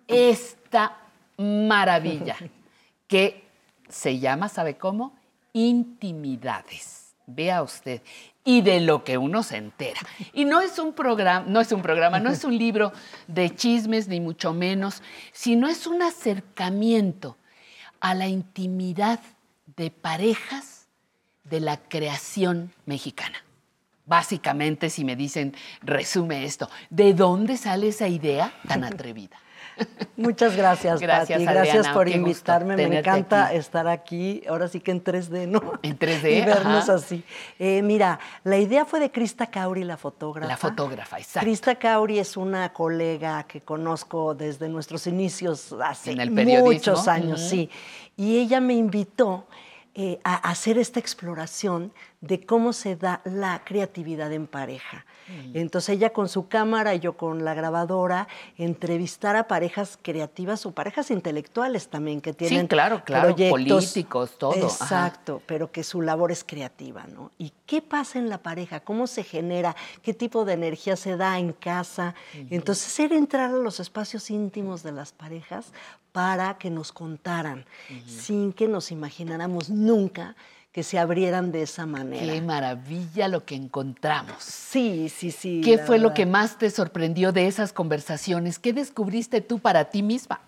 esta maravilla que se llama, ¿sabe cómo? Intimidades. Vea usted. Y de lo que uno se entera. Y no es un programa, no es un programa, no es un libro de chismes, ni mucho menos, sino es un acercamiento a la intimidad de parejas de la creación mexicana. Básicamente, si me dicen, resume esto, ¿de dónde sale esa idea tan atrevida? Muchas gracias, Gracias, Pati. Gracias Adriana, por qué gusto invitarme. Me encanta aquí. estar aquí, ahora sí que en 3D, ¿no? En 3D, Y vernos ajá. así. Eh, mira, la idea fue de Krista Kauri, la fotógrafa. La fotógrafa, exacto. Krista Kauri es una colega que conozco desde nuestros inicios hace En el periodismo, muchos años, sí. Y ella me invitó eh, a hacer esta exploración de cómo se da la creatividad en pareja. Mm. Entonces ella con su cámara y yo con la grabadora entrevistar a parejas creativas o parejas intelectuales también que tienen Sí, claro, claro, proyectos. políticos, todo, ajá. Exacto, pero que su labor es creativa, ¿no? ¿Y qué pasa en la pareja? ¿Cómo se genera? ¿Qué tipo de energía se da en casa? Entonces era entrar a los espacios íntimos de las parejas para que nos contaran, sin que nos imagináramos nunca que se abrieran de esa manera. Qué maravilla lo que encontramos. Sí, sí, sí. ¿Qué fue lo que más te sorprendió de esas conversaciones? ¿Qué descubriste tú para ti misma?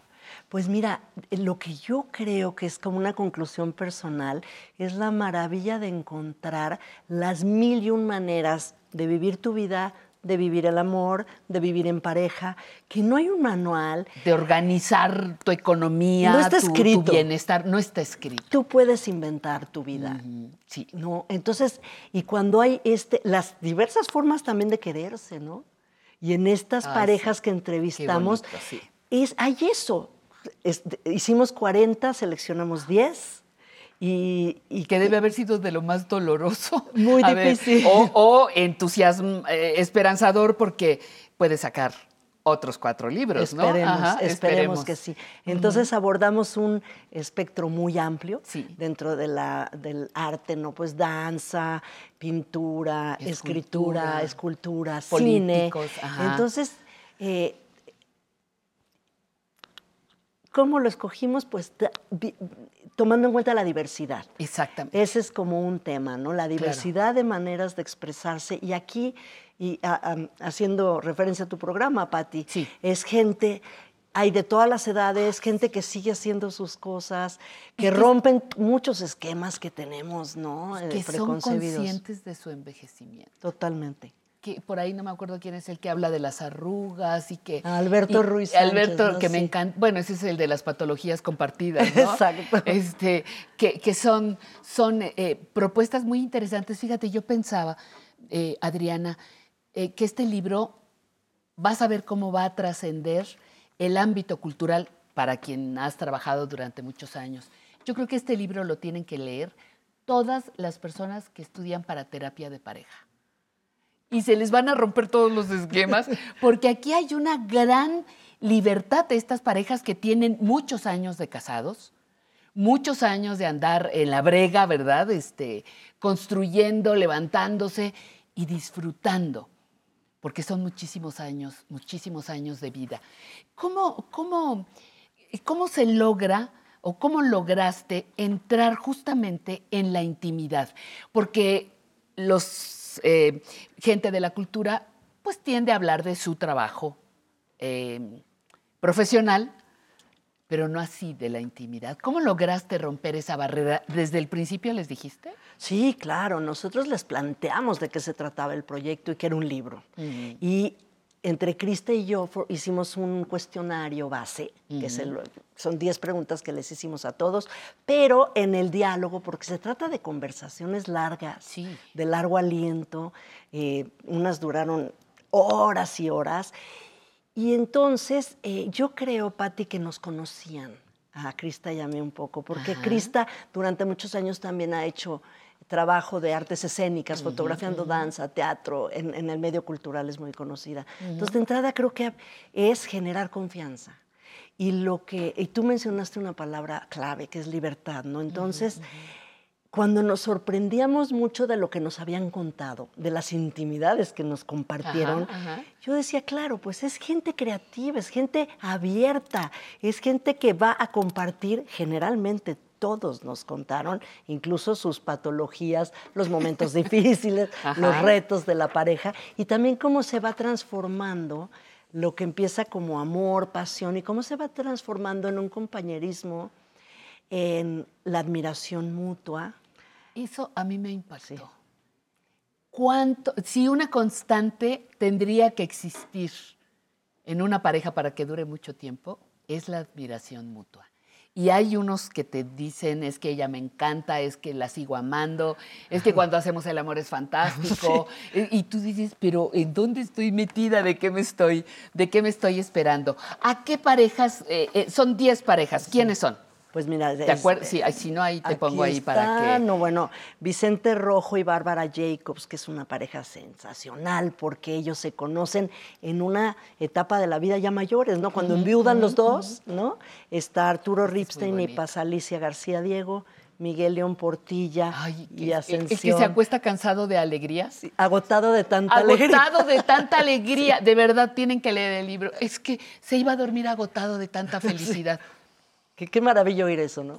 Pues mira, lo que yo creo que es como una conclusión personal es la maravilla de encontrar las mil y un maneras de vivir tu vida, de vivir el amor, de vivir en pareja, que no hay un manual. De organizar tu economía, No está tu, tu escrito. bienestar, no está escrito. Tú puedes inventar tu vida. Sí. ¿no? Entonces, y cuando hay este, las diversas formas también de quererse, ¿no? Y en estas Ay, parejas sí. que entrevistamos, bonito, sí. es, hay eso. Es- hicimos 40, seleccionamos 10 y, y Que debe haber sido de lo más doloroso. Muy A ver, difícil. o, o entusiasm- eh, esperanzador porque puedes sacar otros cuatro libros, ¿no? Esperemos, Ajá, esperemos, que sí. Entonces abordamos un espectro muy amplio Sí. dentro de la, del arte, ¿no? Pues danza, pintura, escritura, escultura, cine. Ajá. Entonces, eh, ¿cómo lo escogimos? Pues tomando en cuenta la diversidad. Exactamente. Ese es como un tema, ¿no? La diversidad de maneras de expresarse. Y aquí, y a- am, haciendo referencia a tu programa, Patti, es gente, hay de todas las edades, gente que sigue haciendo sus cosas, que que- rompen muchos esquemas que tenemos, ¿no? Eh, que son conscientes de su envejecimiento. Totalmente. Que por ahí no me acuerdo quién es el que habla de las arrugas y que Alberto y- Ruiz Alberto que me encanta bueno ese es el de las patologías compartidas ¿no? Exacto. este que, que son son eh, propuestas muy interesantes fíjate yo pensaba eh, Adriana eh, que este libro vas a ver cómo va a trascender el ámbito cultural para quien has trabajado durante muchos años. Yo creo que este libro lo tienen que leer todas las personas que estudian para terapia de pareja. Y se les van a romper todos los esquemas, porque aquí hay una gran libertad de estas parejas que tienen muchos años de casados, muchos años de andar en la brega, ¿verdad? Este, construyendo, levantándose y disfrutando porque son muchísimos años, muchísimos años de vida. ¿Cómo, cómo, cómo se logra o cómo lograste entrar justamente en la intimidad? Porque los eh, gente de la cultura pues tiende a hablar de su trabajo eh, profesional, pero no así de la intimidad. ¿Cómo lograste romper esa barrera? ¿Desde el principio les dijiste? Sí, claro, nosotros les planteamos de qué se trataba el proyecto y que era un libro. Y entre Krista y yo for- hicimos un cuestionario base, que son 10 preguntas que les hicimos a todos, pero en el diálogo, porque se trata de conversaciones largas, de largo aliento, eh, unas duraron horas y horas. Y entonces eh, yo creo, Patti, que nos conocían a Krista y a mí un poco, porque Ajá. Krista durante muchos años también ha hecho trabajo de artes escénicas, fotografiando danza, teatro, en, en el medio cultural es muy conocida. Entonces, de entrada creo que es generar confianza. Y lo que, y tú mencionaste una palabra clave, que es libertad, ¿no? Entonces, cuando nos sorprendíamos mucho de lo que nos habían contado, de las intimidades que nos compartieron, Ajá, ajá. yo decía, claro, pues es gente creativa, es gente abierta, es gente que va a compartir generalmente. Todos nos contaron, incluso sus patologías, los momentos difíciles, Ajá. los retos de la pareja y también cómo se va transformando lo que empieza como amor, pasión y cómo se va transformando en un compañerismo, en la admiración mutua. Eso a mí me impactó. ¿Cuánto, si una constante tendría que existir en una pareja para que dure mucho tiempo, es la admiración mutua. Y hay unos que te dicen, es que ella me encanta, es que la sigo amando, es que cuando hacemos el amor es fantástico. Y y tú dices, pero ¿en dónde estoy metida? ¿De qué me estoy, de qué me estoy esperando? ¿A qué parejas? eh, eh, son 10 parejas. ¿Quiénes son? Pues mira, ¿Te es- acuerdas? Sí, ay, si no, ahí te pongo ahí para que... No, bueno, Vicente Rojo y Bárbara Jacobs, que es una pareja sensacional, porque ellos se conocen en una etapa de la vida ya mayores, ¿no? Cuando enviudan los dos, ¿no? Está Arturo Ripstein y pasa Alicia García Diego, Miguel León Portilla y Ascensión. Es que se acuesta cansado de alegrías. Agotado de tanta alegría. Agotado de tanta alegría. De verdad, tienen que leer el libro. Es que se iba a dormir agotado de tanta felicidad. Qué, qué maravilla oír eso, ¿no?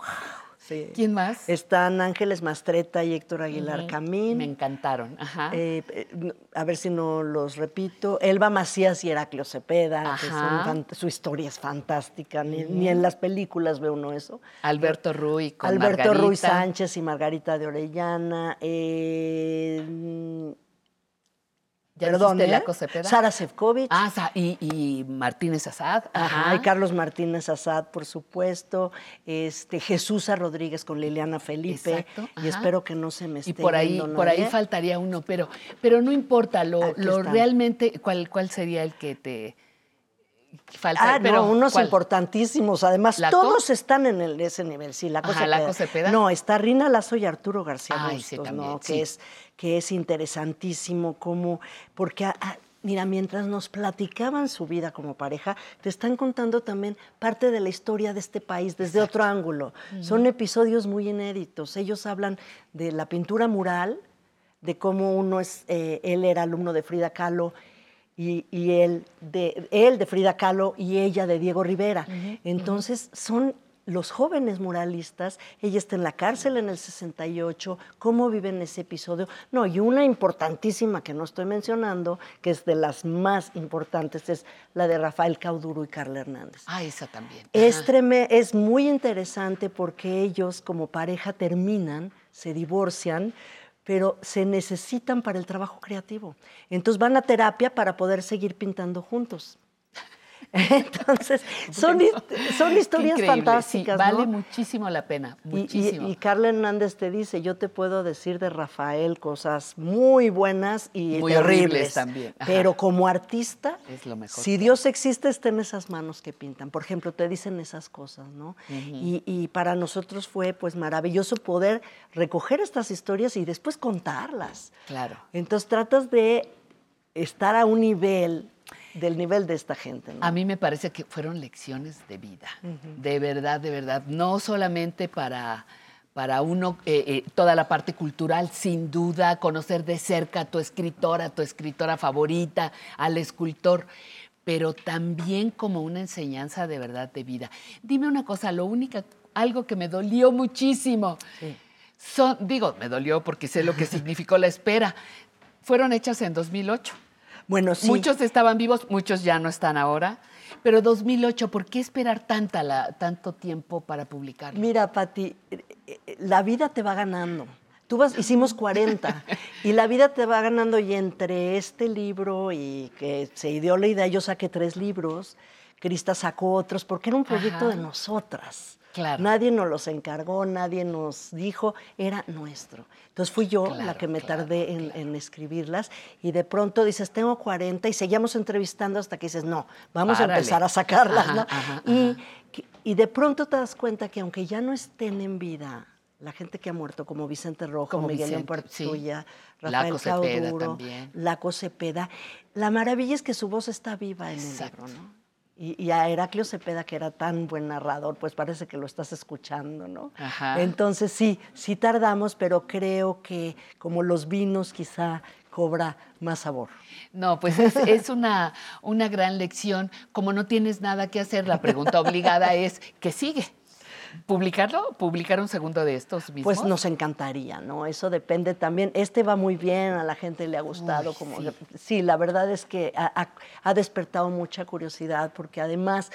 Sí. ¿Quién más? Están Ángeles Mastreta y Héctor Aguilar Camín. Me encantaron. Ajá. Eh, eh, a ver si no los repito. Elba Macías y Heraclio Cepeda, que son su historia es fantástica, ni, en las películas ve uno eso. Alberto Ruy con Alberto Ruy Margarita. Sánchez y Margarita de Orellana. eh, ¿Ya perdón, ¿eh? Sara Sefcovic. Ah, y, y Martínez Azad. Ajá, y Carlos Martínez Azad, por supuesto, este, Jesús Rodríguez con Liliana Felipe, Exacto, y ajá. espero que no se me esté Y por ahí, por ahí faltaría uno, pero, pero no importa, lo, Aquí lo están. realmente, ¿cuál, ¿cuál sería el que te falta? Ah, pero, no, unos ¿cuál? importantísimos. Además, ¿Laco? todos están en el- ese nivel. Sí, Ajá. Laco Cepeda. No, está Rina Lazo y Arturo García Ay, sí, también, ¿no? sí. Que es, que es interesantísimo como, porque ah, ah, Mira, mientras nos platicaban su vida como pareja, te están contando también parte de la historia de este país desde otro ángulo. Son episodios muy inéditos. Ellos hablan de la pintura mural, de cómo uno es, eh, él era alumno de Frida Kahlo y, y él, de, él de Frida Kahlo y ella de Diego Rivera. Entonces son los jóvenes muralistas, ella está en la cárcel en el 68, cómo viven ese episodio. No, y una importantísima que no estoy mencionando, que es de las más importantes, es la de Rafael Cauduro y Carla Hernández. Ah, esa también. Es, es muy interesante porque ellos como pareja terminan, se divorcian, pero se necesitan para el trabajo creativo. Entonces van a terapia para poder seguir pintando juntos. Entonces, son, son historias fantásticas. sí, vale ¿no? muchísimo la pena, Y- y- muchísimo. Y, Carla Hernández te dice, yo te puedo decir de Rafael cosas muy buenas y Muy terribles, horribles también, ajá. Pero como artista, Es lo mejor si Dios existe, está en esas manos que pintan. Por ejemplo, te dicen esas cosas, ¿no? Y, y para nosotros fue pues maravilloso poder recoger estas historias y después contarlas. Claro. Entonces tratas de estar a un nivel, del nivel de esta gente. ¿no? A mí me parece que fueron lecciones de vida, de verdad, de verdad. No solamente para, para uno, eh, eh, toda la parte cultural, sin duda, conocer de cerca a tu escritora, a tu escritora favorita, al escultor, pero también como una enseñanza de verdad de vida. Dime una cosa, lo único, algo que me dolió muchísimo, son, digo, me dolió porque sé lo que significó la espera, fueron hechas en 2008. Bueno, sí. Muchos estaban vivos, muchos ya no están ahora. Pero 2008, ¿por qué esperar tanta la- tanto tiempo para publicarlo? Mira, Pati, eh, eh, la vida te va ganando. Tú vas, hicimos 40 y la vida te va ganando y entre este libro y que se ideó la idea, yo saqué tres libros, Crista sacó otros, porque era un proyecto Ajá. de nosotras. Claro. Nadie nos los encargó, nadie nos dijo, era nuestro. Entonces fui yo la que me claro, tardé en, en escribirlas y de pronto dices, tengo 40 y seguíamos entrevistando hasta que dices, no, vamos Párale. a empezar a sacarlas, Ajá, ¿no? ajá, y, y de pronto te das cuenta que aunque ya no estén en vida la gente que ha muerto, como Vicente Rojo, Como Miguel Vicente, sí. Portuya, Laco Rafael Cepeda Cauduro, también. Laco Cepeda. La maravilla es que su voz está viva en el libro, ¿no? Y, y a Heraclio Cepeda, que era tan buen narrador, pues parece que lo estás escuchando, ¿no? Ajá. Entonces sí, sí tardamos, pero creo que como los vinos quizá cobra más sabor. No, pues es, es una, una gran lección. Como no tienes nada que hacer, la pregunta obligada es, ¿qué sigue? ¿Publicarlo? ¿Publicar un segundo de estos mismos? Pues nos encantaría, ¿no? Eso depende también. Este va muy bien, a la gente le ha gustado. Uy, como sí. sí. la verdad es que ha, ha- ha despertado mucha curiosidad porque además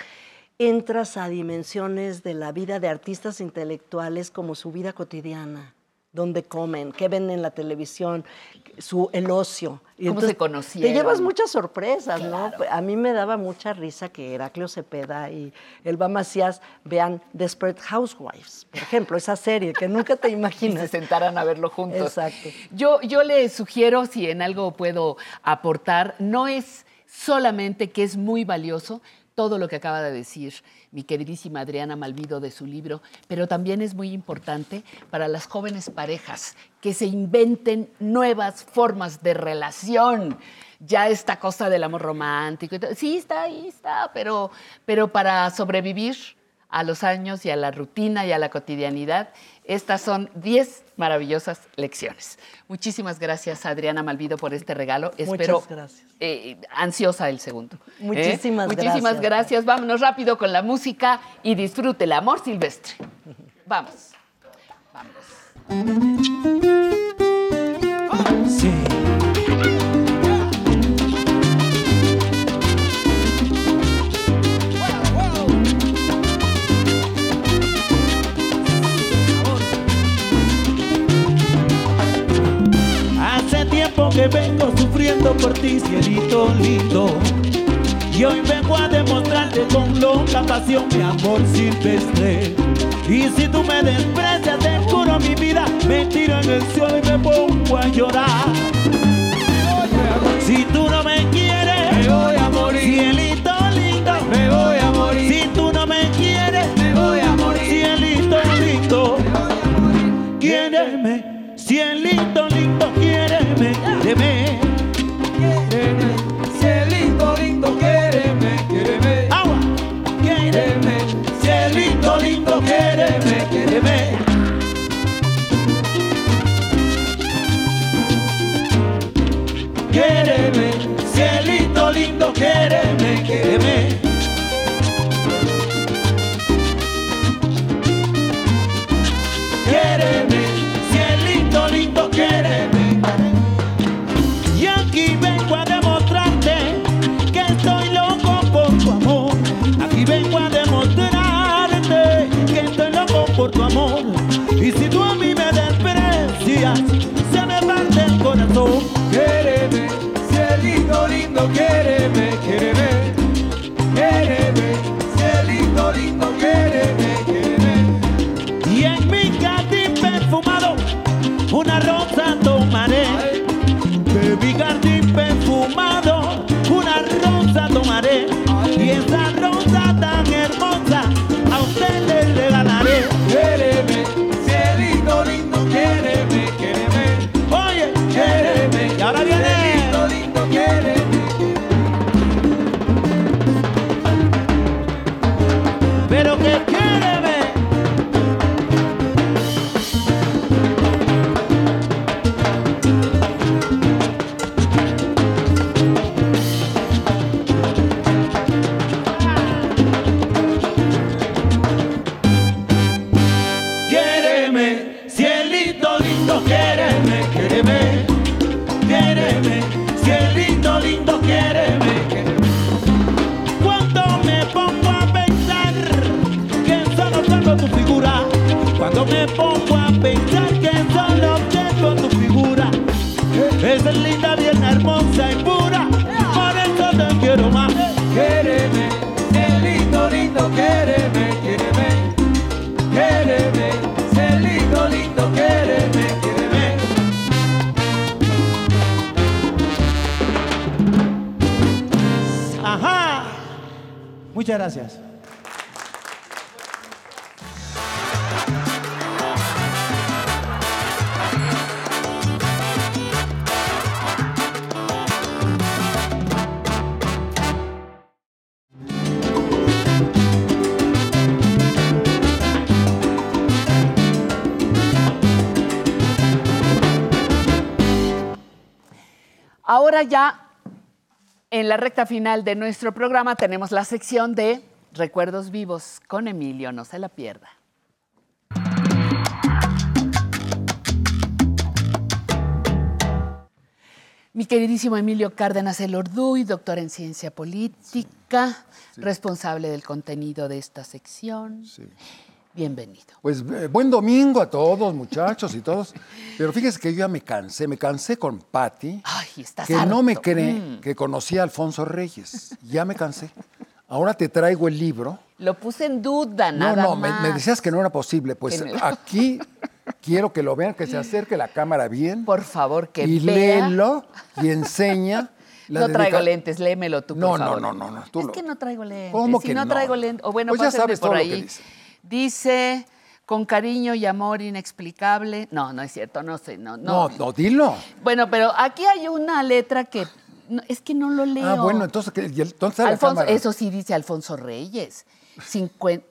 entras a dimensiones de la vida de artistas intelectuales como su vida cotidiana, dónde comen, qué ven en la televisión, su, el ocio. Y ¿Cómo se conocieron? Te llevas muchas sorpresas, ¿no? A mí me daba mucha risa que Heraclio Cepeda y Elba Macías vean Desperate Housewives, por ejemplo, esa serie que nunca te y imaginas. se sentaran a verlo juntos. Exacto. Yo, yo le sugiero, si en algo puedo aportar, no es solamente que es muy valioso todo lo que acaba de decir mi queridísima Adriana Malvido de su libro, pero también es muy importante para las jóvenes parejas que se inventen nuevas formas de relación. Ya esta cosa del amor romántico, sí está ahí, está, pero, pero para sobrevivir a los años y a la rutina y a la cotidianidad. Estas son 10 maravillosas lecciones. Muchísimas gracias, Adriana Malvido, por este regalo. Espero Muchas gracias. eh, ansiosa el segundo. ¿eh? Muchísimas Muchísimas gracias. gracias. Vámonos rápido con la música y disfrute el amor silvestre. Vamos. Hace tiempo que vengo sufriendo por ti, cielito lindo. Y hoy vengo a demostrarte con loca pasión mi amor silvestre. Y si tú me desprecias, te juro mi vida, me tiro en el suelo y me pongo a llorar. Si tú no me quieres, quiéreme, quiéreme. Cielito lindo, quiéreme, quiéreme. Agua, quiéreme. Cielito lindo, quiéreme, quiéreme. Quiéreme, cielito lindo, quiéreme, Ahora ya en la recta final de nuestro programa tenemos la sección de Recuerdos Vivos con Emilio, no se la pierda. Mi queridísimo Emilio Cárdenas Elorduy, doctor en ciencia política, responsable del contenido de esta sección. Bienvenido. Pues eh, buen domingo a todos, muchachos y todos. Pero fíjese que yo ya me cansé, me cansé con Patti, Ay, estás que no me cree Mm. que conocía a Alfonso Reyes. Ya me cansé. Ahora te traigo el libro. Lo puse en duda, No, nada no, me, más. me decías que no era posible. Pues no. aquí quiero que lo vean, que se acerque la cámara bien. Por favor, que y vea. léelo y enseña. la no traigo lentes, léemelo tú, por No, no, favor. no, no, no, tú es lo- que no traigo lentes. ¿Cómo si que no, no? traigo lentes, o bueno, Pues ya sabes por todo lo ahí. que dice. Dice, con cariño y amor inexplicable. No, no es cierto, no sé, no, No, no. no, dilo. Bueno, pero aquí hay una letra que no, es que no lo leo. Ah, bueno, entonces, ¿qué? ¿Y el- ¿dónde está la Alfonso, cámara? eso sí dice Alfonso Reyes. Cincuen-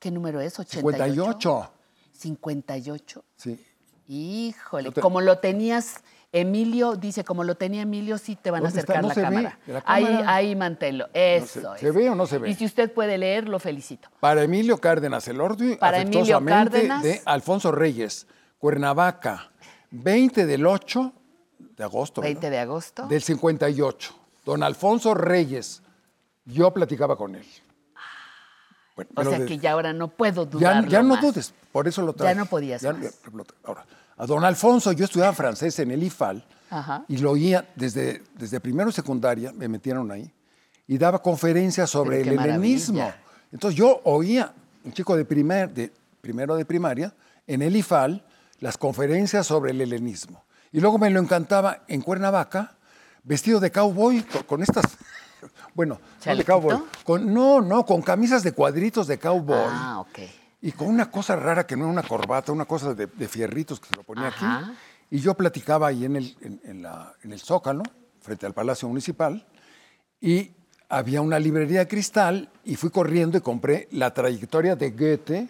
¿Qué número es? 88. 58. 58. Sí. Híjole, No te- como lo tenías, Emilio, dice, como lo tenía Emilio, sí te van a acercar No la se cámara. la Ahí, cámara. ahí manténlo. No sé, Eso es. ¿Se ve o no se ve? Y si usted puede leer, lo felicito. Para Emilio Cárdenas Elordi, Para Emilio Cárdenas. de Alfonso Reyes, Cuernavaca, 20 del 8 de agosto. 20 ¿verdad? de agosto. Del 58. Don Alfonso Reyes, yo platicaba con él. Bueno, o sea de- que ya ahora no puedo dudar. ya no dudes, por eso lo traigo. Ya no podías Ya- más. ya- lo- ahora, a don Alfonso, yo estudiaba francés en el IFAL Ajá. y lo oía desde, desde primero y secundaria, me metieron ahí, y daba conferencias sobre el helenismo. maravilla. Entonces yo oía, un chico de, primer, de primero de primaria, en el IFAL, las conferencias sobre el helenismo. Y luego me lo encantaba en Cuernavaca, vestido de cowboy, con, estas, bueno, no cowboy, con, no, no, con camisas de cuadritos de cowboy. Ah, ok. Y con una cosa rara que no era una corbata, una cosa de, de fierritos que se lo ponía Ajá. aquí. Y yo platicaba ahí en el, en, en la- en el Zócalo, frente al Palacio Municipal, y había una librería de cristal y fui corriendo y compré la trayectoria de Goethe,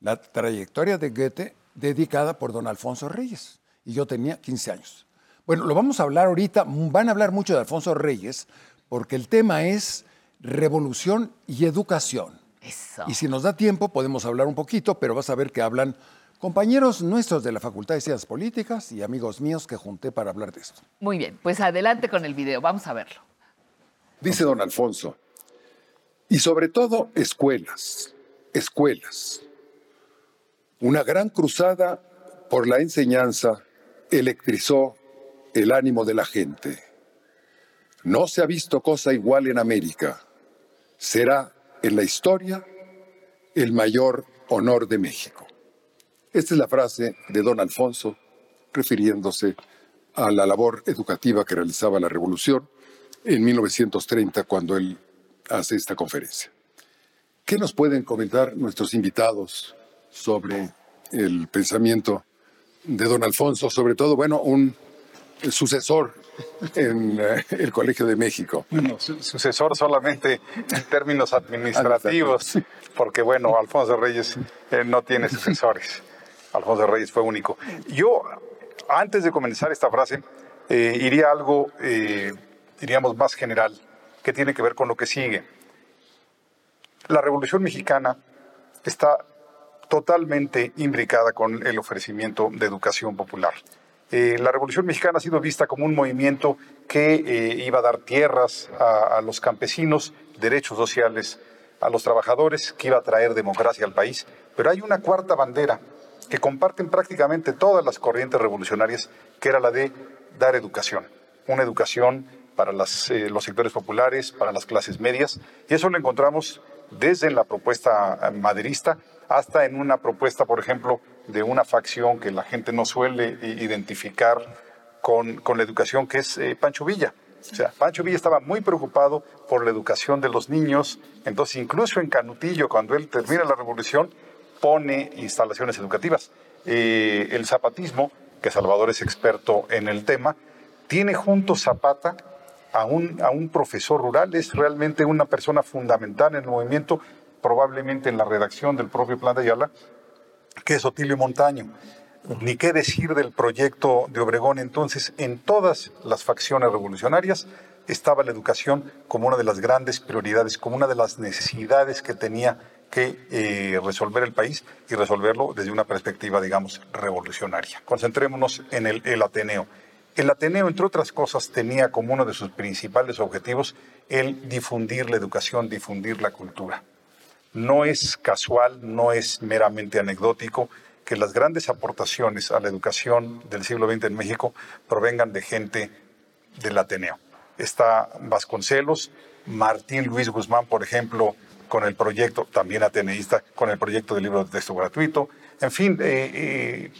la trayectoria de Goethe dedicada por don Alfonso Reyes. Y yo tenía 15 años. Bueno, lo vamos a hablar ahorita, van a hablar mucho de Alfonso Reyes, porque el tema es revolución y educación. Eso. Y si nos da tiempo, podemos hablar un poquito, pero vas a ver que hablan compañeros nuestros de la Facultad de Ciencias Políticas y amigos míos que junté para hablar de esto. Muy bien, pues adelante con el video, vamos a verlo. Dice don Alfonso, y sobre todo escuelas, escuelas. Una gran cruzada por la enseñanza electrizó el ánimo de la gente. No se ha visto cosa igual en América. Será en la historia el mayor honor de México. Esta es la frase de don Alfonso refiriéndose a la labor educativa que realizaba la revolución en 1930 cuando él hace esta conferencia. ¿Qué nos pueden comentar nuestros invitados sobre el pensamiento de don Alfonso, sobre todo, bueno, un sucesor en eh, el Colegio de México? Bueno, su- sucesor solamente en términos administrativos, porque bueno, Alfonso Reyes eh, no tiene sucesores. Alfonso Reyes fue único. Yo, antes de comenzar esta frase, eh, iría a algo, eh, diríamos, más general, que tiene que ver con lo que sigue. La Revolución Mexicana está totalmente imbricada con el ofrecimiento de educación popular. Eh, la Revolución Mexicana ha sido vista como un movimiento que eh, iba a dar tierras a, los campesinos, derechos sociales a los trabajadores, que iba a traer democracia al país. Pero hay una cuarta bandera que comparten prácticamente todas las corrientes revolucionarias, que era la de dar educación. Una educación para eh, los sectores populares, para las clases medias. Y eso lo encontramos desde la propuesta maderista hasta en una propuesta, por ejemplo, de una facción que la gente no suele i- identificar con, con la educación, que es eh, Pancho Villa. O sea, Pancho Villa estaba muy preocupado por la educación de los niños. Entonces, incluso en Canutillo, cuando él termina la revolución, pone instalaciones educativas. Eh, el zapatismo, que Salvador es experto en el tema, tiene junto Zapata a un, a un profesor rural, es realmente una persona fundamental en el movimiento, probablemente en la redacción del propio Plan de Ayala, que es Otilio Montaño. Ni qué decir del proyecto de Obregón. Entonces, en todas las facciones revolucionarias estaba la educación como una de las grandes prioridades, como una de las necesidades que tenía que eh, resolver el país y resolverlo desde una perspectiva, digamos, revolucionaria. Concentrémonos en el, el Ateneo. El Ateneo, entre otras cosas, tenía como uno de sus principales objetivos el difundir la educación, difundir la cultura. No es casual, no es meramente anecdótico que las grandes aportaciones a la educación del siglo XX en México provengan de gente del Ateneo. Está Vasconcelos, Martín Luis Guzmán, por ejemplo, con el proyecto, también ateneísta, con el proyecto de libro de texto gratuito. En fin, eh, eh,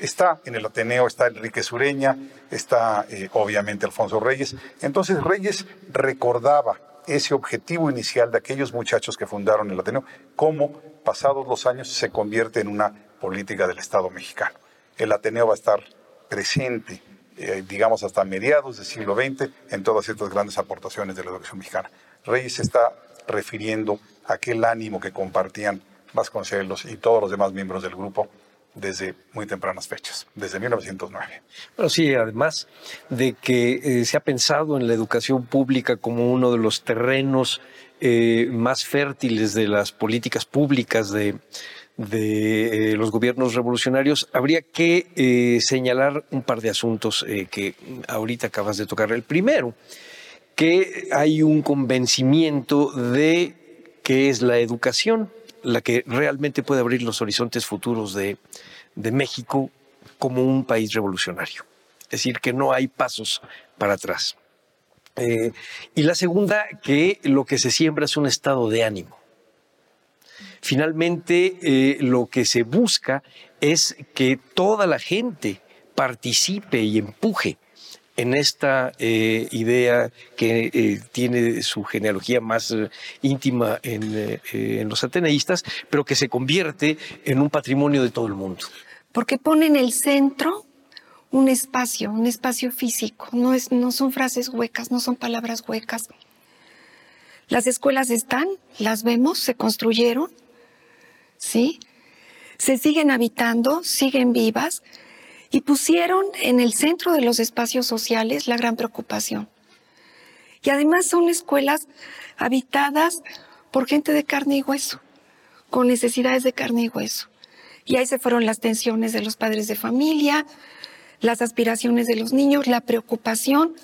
está en el Ateneo, está Enrique Sureña, está eh, obviamente Alfonso Reyes. Entonces Reyes recordaba ese objetivo inicial de aquellos muchachos que fundaron el Ateneo, cómo pasados los años se convierte en una política del Estado mexicano. El Ateneo va a estar presente, eh, digamos, hasta mediados del siglo XX en todas estas grandes aportaciones de la educación mexicana. Reyes está refiriendo a aquel ánimo que compartían Vasconcelos y todos los demás miembros del grupo desde muy tempranas fechas, desde 1909. Bueno, sí, además de que eh, se ha pensado en la educación pública como uno de los terrenos eh, más fértiles de las políticas públicas de, eh, los gobiernos revolucionarios, habría que señalar un par de asuntos que ahorita acabas de tocar. El primero, que hay un convencimiento de que es la educación la que realmente puede abrir los horizontes futuros de, México como un país revolucionario. Es decir, que no hay pasos para atrás. Eh, y la segunda, que lo que se siembra es un estado de ánimo. Finalmente, eh, lo que se busca es que toda la gente participe y empuje en esta eh, idea que eh, tiene su genealogía más eh, íntima en, los ateneístas, pero que se convierte en un patrimonio de todo el mundo. Porque pone en el centro un espacio, un espacio físico, no, es, no son frases huecas, no son palabras huecas. Las escuelas están, las vemos, se construyeron, ¿sí? Se siguen habitando, siguen vivas, y pusieron en el centro de los espacios sociales la gran preocupación. Y además son escuelas habitadas por gente de carne y hueso, con necesidades de carne y hueso. Y ahí se fueron las tensiones de los padres de familia, las aspiraciones de los niños, la preocupación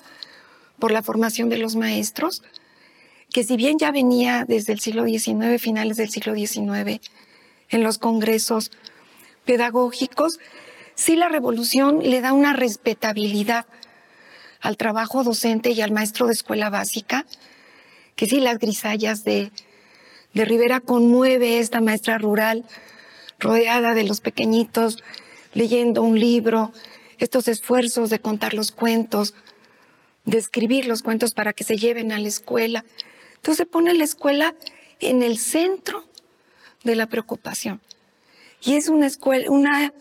por la formación de los maestros, que si bien ya venía desde el siglo XIX, finales del siglo XIX, en los congresos pedagógicos, sí la revolución le da una respetabilidad al trabajo docente y al maestro de escuela básica, que sí las grisallas de, de Rivera conmueve esta maestra rural rodeada de los pequeñitos, leyendo un libro, estos esfuerzos de contar los cuentos, de escribir los cuentos para que se lleven a la escuela. Entonces pone la escuela en el centro de la preocupación. Y es una escuela, una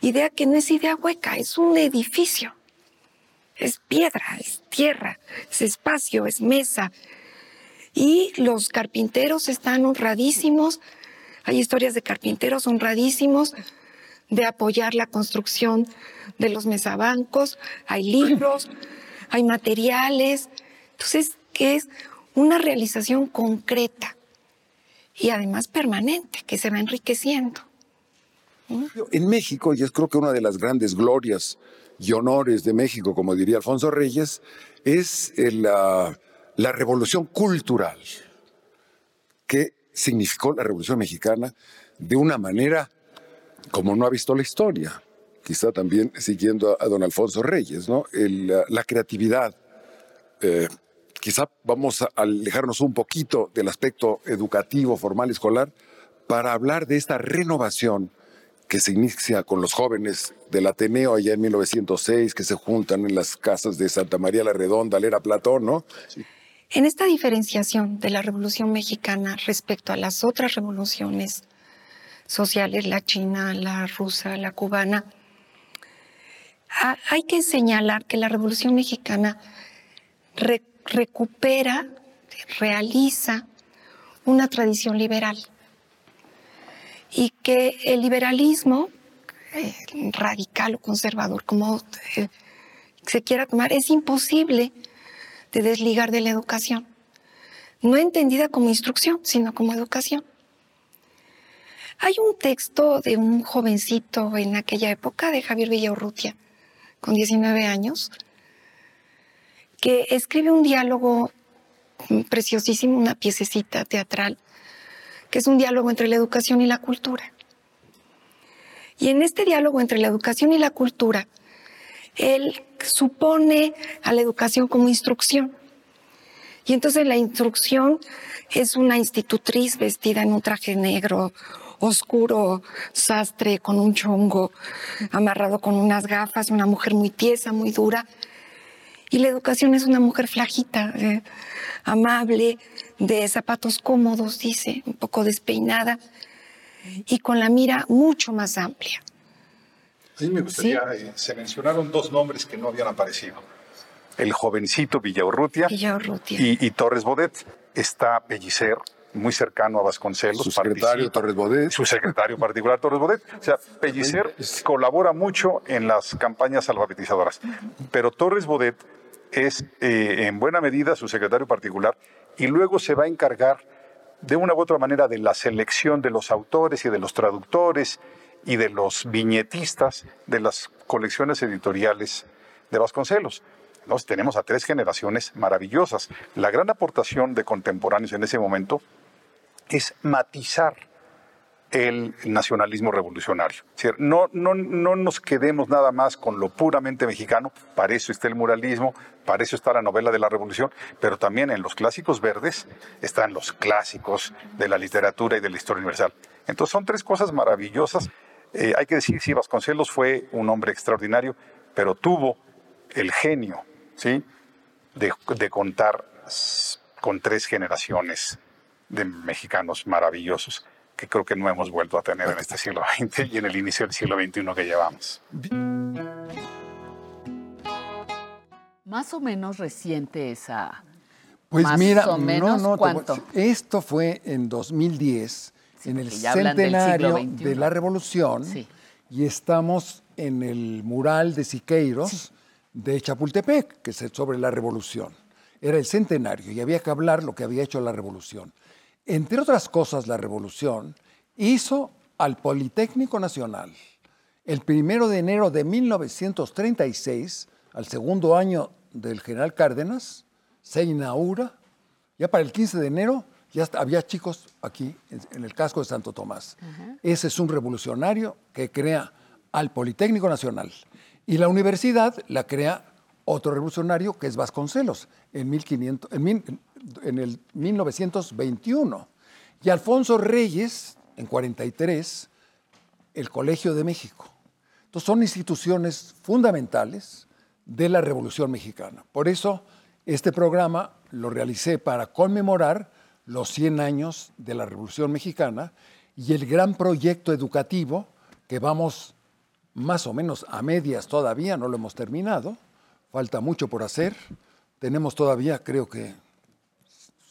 idea que no es idea hueca, es un edificio. Es piedra, es tierra, es espacio, es mesa. Y los carpinteros están honradísimos. Hay historias de carpinteros honradísimos de apoyar la construcción de los mesabancos. Hay libros, hay materiales. Entonces, que es una realización concreta y además permanente, que se va enriqueciendo. En México, y es creo que una de las grandes glorias y honores de México, como diría Alfonso Reyes, es la, la revolución cultural que significó la revolución mexicana de una manera como no ha visto la historia. Quizá también siguiendo a, don Alfonso Reyes, la, creatividad. Eh, quizá vamos a alejarnos un poquito del aspecto educativo, formal, escolar, para hablar de esta renovación que se inicia con los jóvenes del Ateneo allá en 1906, que se juntan en las casas de Santa María la Redonda a leer a Platón, ¿no? En esta diferenciación de la Revolución Mexicana respecto a las otras revoluciones sociales, la china, la rusa, la cubana, hay que señalar que la Revolución Mexicana recupera, realiza una tradición liberal y que el liberalismo, eh, radical o conservador como eh, se quiera tomar, es imposible de desligar de la educación. No entendida como instrucción, sino como educación. Hay un texto de un jovencito en aquella época, de Javier Villaurrutia, con 19 años, que escribe un diálogo preciosísimo, una piececita teatral, que es un diálogo entre la educación y la cultura. Y en este diálogo entre la educación y la cultura, él supone a la educación como instrucción. Y entonces la instrucción es una institutriz vestida en un traje negro, oscuro, sastre, con un chongo, amarrado con unas gafas, una mujer muy tiesa, muy dura. Y la educación es una mujer flajita, eh, amable, de zapatos cómodos, dice, un poco despeinada, y con la mira mucho más amplia. A mí me gustaría, eh, se mencionaron dos nombres que no habían aparecido. El jovencito Villaurrutia, Villaurrutia. Y, y Torres Bodet. Está Pellicer, muy cercano a Vasconcelos. Su secretario, Torres Bodet. Su secretario particular, Torres Bodet. O sea, Pellicer colabora mucho en las campañas alfabetizadoras. Pero Torres Bodet es eh, en buena medida su secretario particular y luego se va a encargar de una u otra manera de la selección de los autores y de los traductores y de los viñetistas de las colecciones editoriales de Vasconcelos. Nos tenemos a tres generaciones maravillosas. La gran aportación de contemporáneos en ese momento es matizar el nacionalismo revolucionario. No, no, no nos quedemos nada más con lo puramente mexicano, para eso está el muralismo, para eso está la novela de la revolución, pero también en los clásicos verdes están los clásicos de la literatura y de la historia universal. Entonces son tres cosas maravillosas. Eh, hay que decir, sí, Vasconcelos fue un hombre extraordinario, pero tuvo el genio ¿sí? de, contar con tres generaciones de mexicanos maravillosos que creo que no hemos vuelto a tener en este siglo XX y en el inicio del siglo XXI que llevamos. Más o menos reciente esa. Pues Más mira, o menos, no, no, ¿cuánto? esto fue en 2010, en el centenario de la Revolución, y estamos en el mural de Siqueiros de Chapultepec, que es sobre la Revolución. Era el centenario y había que hablar lo que había hecho la Revolución. Entre otras cosas, la Revolución hizo al Politécnico Nacional el primero de enero de 1936, al segundo año del general Cárdenas, se inaugura. Ya para el 15 de enero ya había chicos aquí en, en el casco de Santo Tomás. Ese es un revolucionario que crea al Politécnico Nacional. Y la universidad la crea otro revolucionario que es Vasconcelos en, 1500, en, mil- en el 1921. Y Alfonso Reyes, en 43, el Colegio de México. Entonces son instituciones fundamentales de la Revolución Mexicana. Por eso este programa lo realicé para conmemorar los 100 años de la Revolución Mexicana y el gran proyecto educativo que vamos más o menos a medias todavía, no lo hemos terminado, falta mucho por hacer. Tenemos todavía, creo que,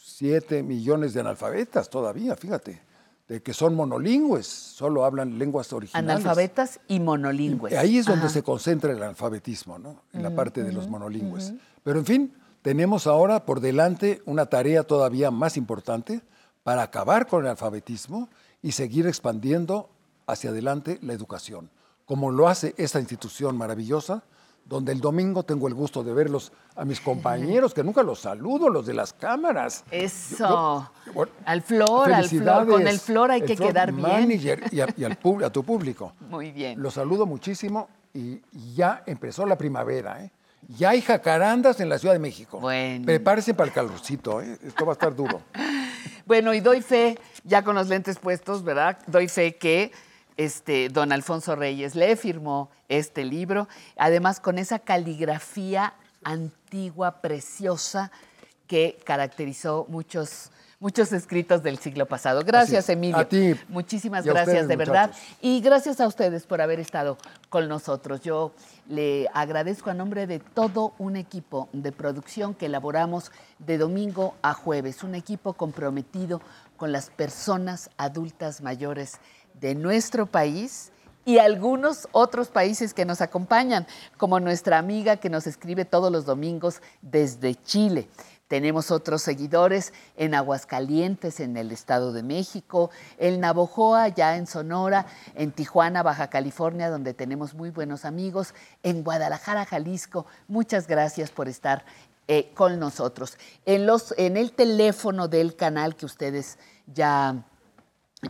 7 millones de analfabetas todavía, fíjate, de que son monolingües, solo hablan lenguas originales. Analfabetas y monolingües. Ahí es donde Ajá. se concentra el alfabetismo, ¿no? En la Ujú, parte de los ujú, monolingües. ujú. Pero en fin, tenemos ahora por delante una tarea todavía más importante para acabar con el alfabetismo y seguir expandiendo hacia adelante la educación, como lo hace esta institución maravillosa, donde el domingo tengo el gusto de verlos a mis compañeros, que nunca los saludo, los de las cámaras. Eso. Yo- bueno, al flor, al flor. Con el flor hay el que quedar bien. manager y, a, y al a tu público. Muy bien. Los saludo muchísimo y ya empezó la primavera. ¿eh? Ya hay jacarandas en la Ciudad de México. Bueno. Prepárense para el calorcito. ¿eh? Esto va a estar duro. Bueno, y doy fe, ya con los lentes puestos, ¿verdad? Doy fe que este, don Alfonso Reyes le firmó este libro, además con esa caligrafía antigua, preciosa, que caracterizó muchos, muchos escritos del siglo pasado. Gracias. Emilio. A ti Muchísimas y a gracias, ustedes, de verdad. muchachos. Y gracias a ustedes por haber estado con nosotros. Yo le agradezco a nombre de todo un equipo de producción que elaboramos de domingo a jueves, un equipo comprometido con las personas adultas mayores de nuestro país y algunos otros países que nos acompañan, como nuestra amiga que nos escribe todos los domingos desde Chile. Tenemos otros seguidores en Aguascalientes, en el Estado de México, en Navojoa, ya en Sonora, en Tijuana, Baja California, donde tenemos muy buenos amigos, en Guadalajara, Jalisco. Muchas gracias por estar eh, con nosotros. En, los, en el teléfono del canal que ustedes ya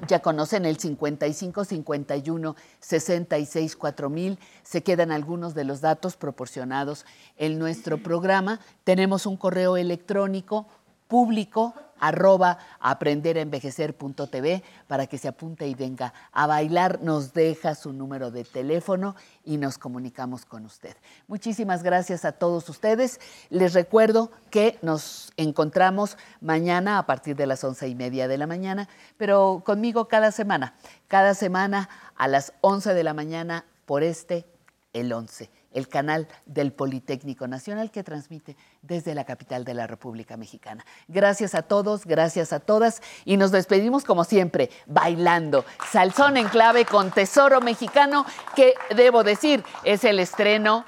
ya conocen el 55 51 66 4000. Se quedan algunos de los datos proporcionados en nuestro programa. Tenemos un correo electrónico público arroba aprenderenvejecer.tv para que se apunte y venga a bailar. Nos deja su número de teléfono y nos comunicamos con usted. Muchísimas gracias a todos ustedes. Les recuerdo que nos encontramos mañana a partir de las once y media de la mañana, pero conmigo cada semana, cada semana a las once de la mañana por este, el once el canal del Politécnico Nacional que transmite desde la capital de la República Mexicana. Gracias a todos, gracias a todas y nos despedimos como siempre bailando. Salzón en clave con Tesoro Mexicano que debo decir es el estreno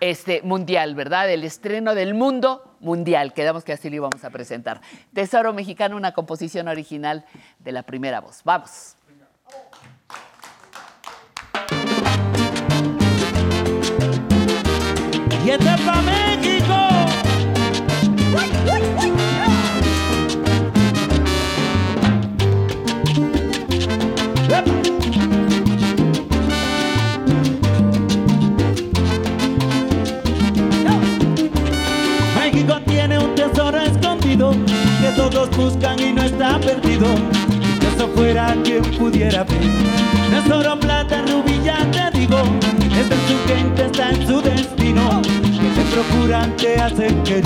este, mundial, ¿verdad? El estreno del mundo mundial. Quedamos que así lo íbamos a presentar. Tesoro Mexicano, una composición original de la primera voz. Vamos. Y este es pa' México. México tiene un tesoro escondido que todos buscan y no está perdido. Eso fuera quien pudiera ver. Tesoro, plata, ya te digo. Está en su gente, está en su destino. Que te procuran, te hacen querer.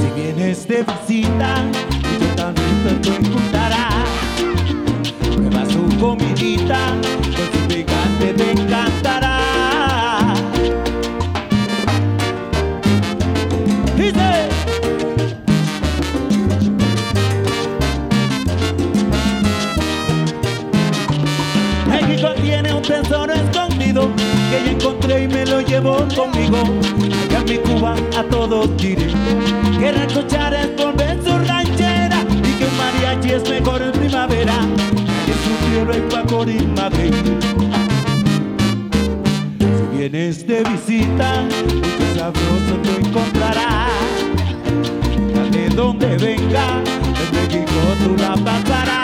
Si vienes de visita, yo también te encontrará. Prueba su comidita, con su que yo encontré y me lo llevo conmigo. Allá en mi Cuba a todos diré que recochar es volver su ranchera y que un mariachi es mejor en primavera. Que su y pa' Corimagüey. Si vienes de visita, mucho sabroso tú encontrarás. De donde venga, de México tú la pasarás.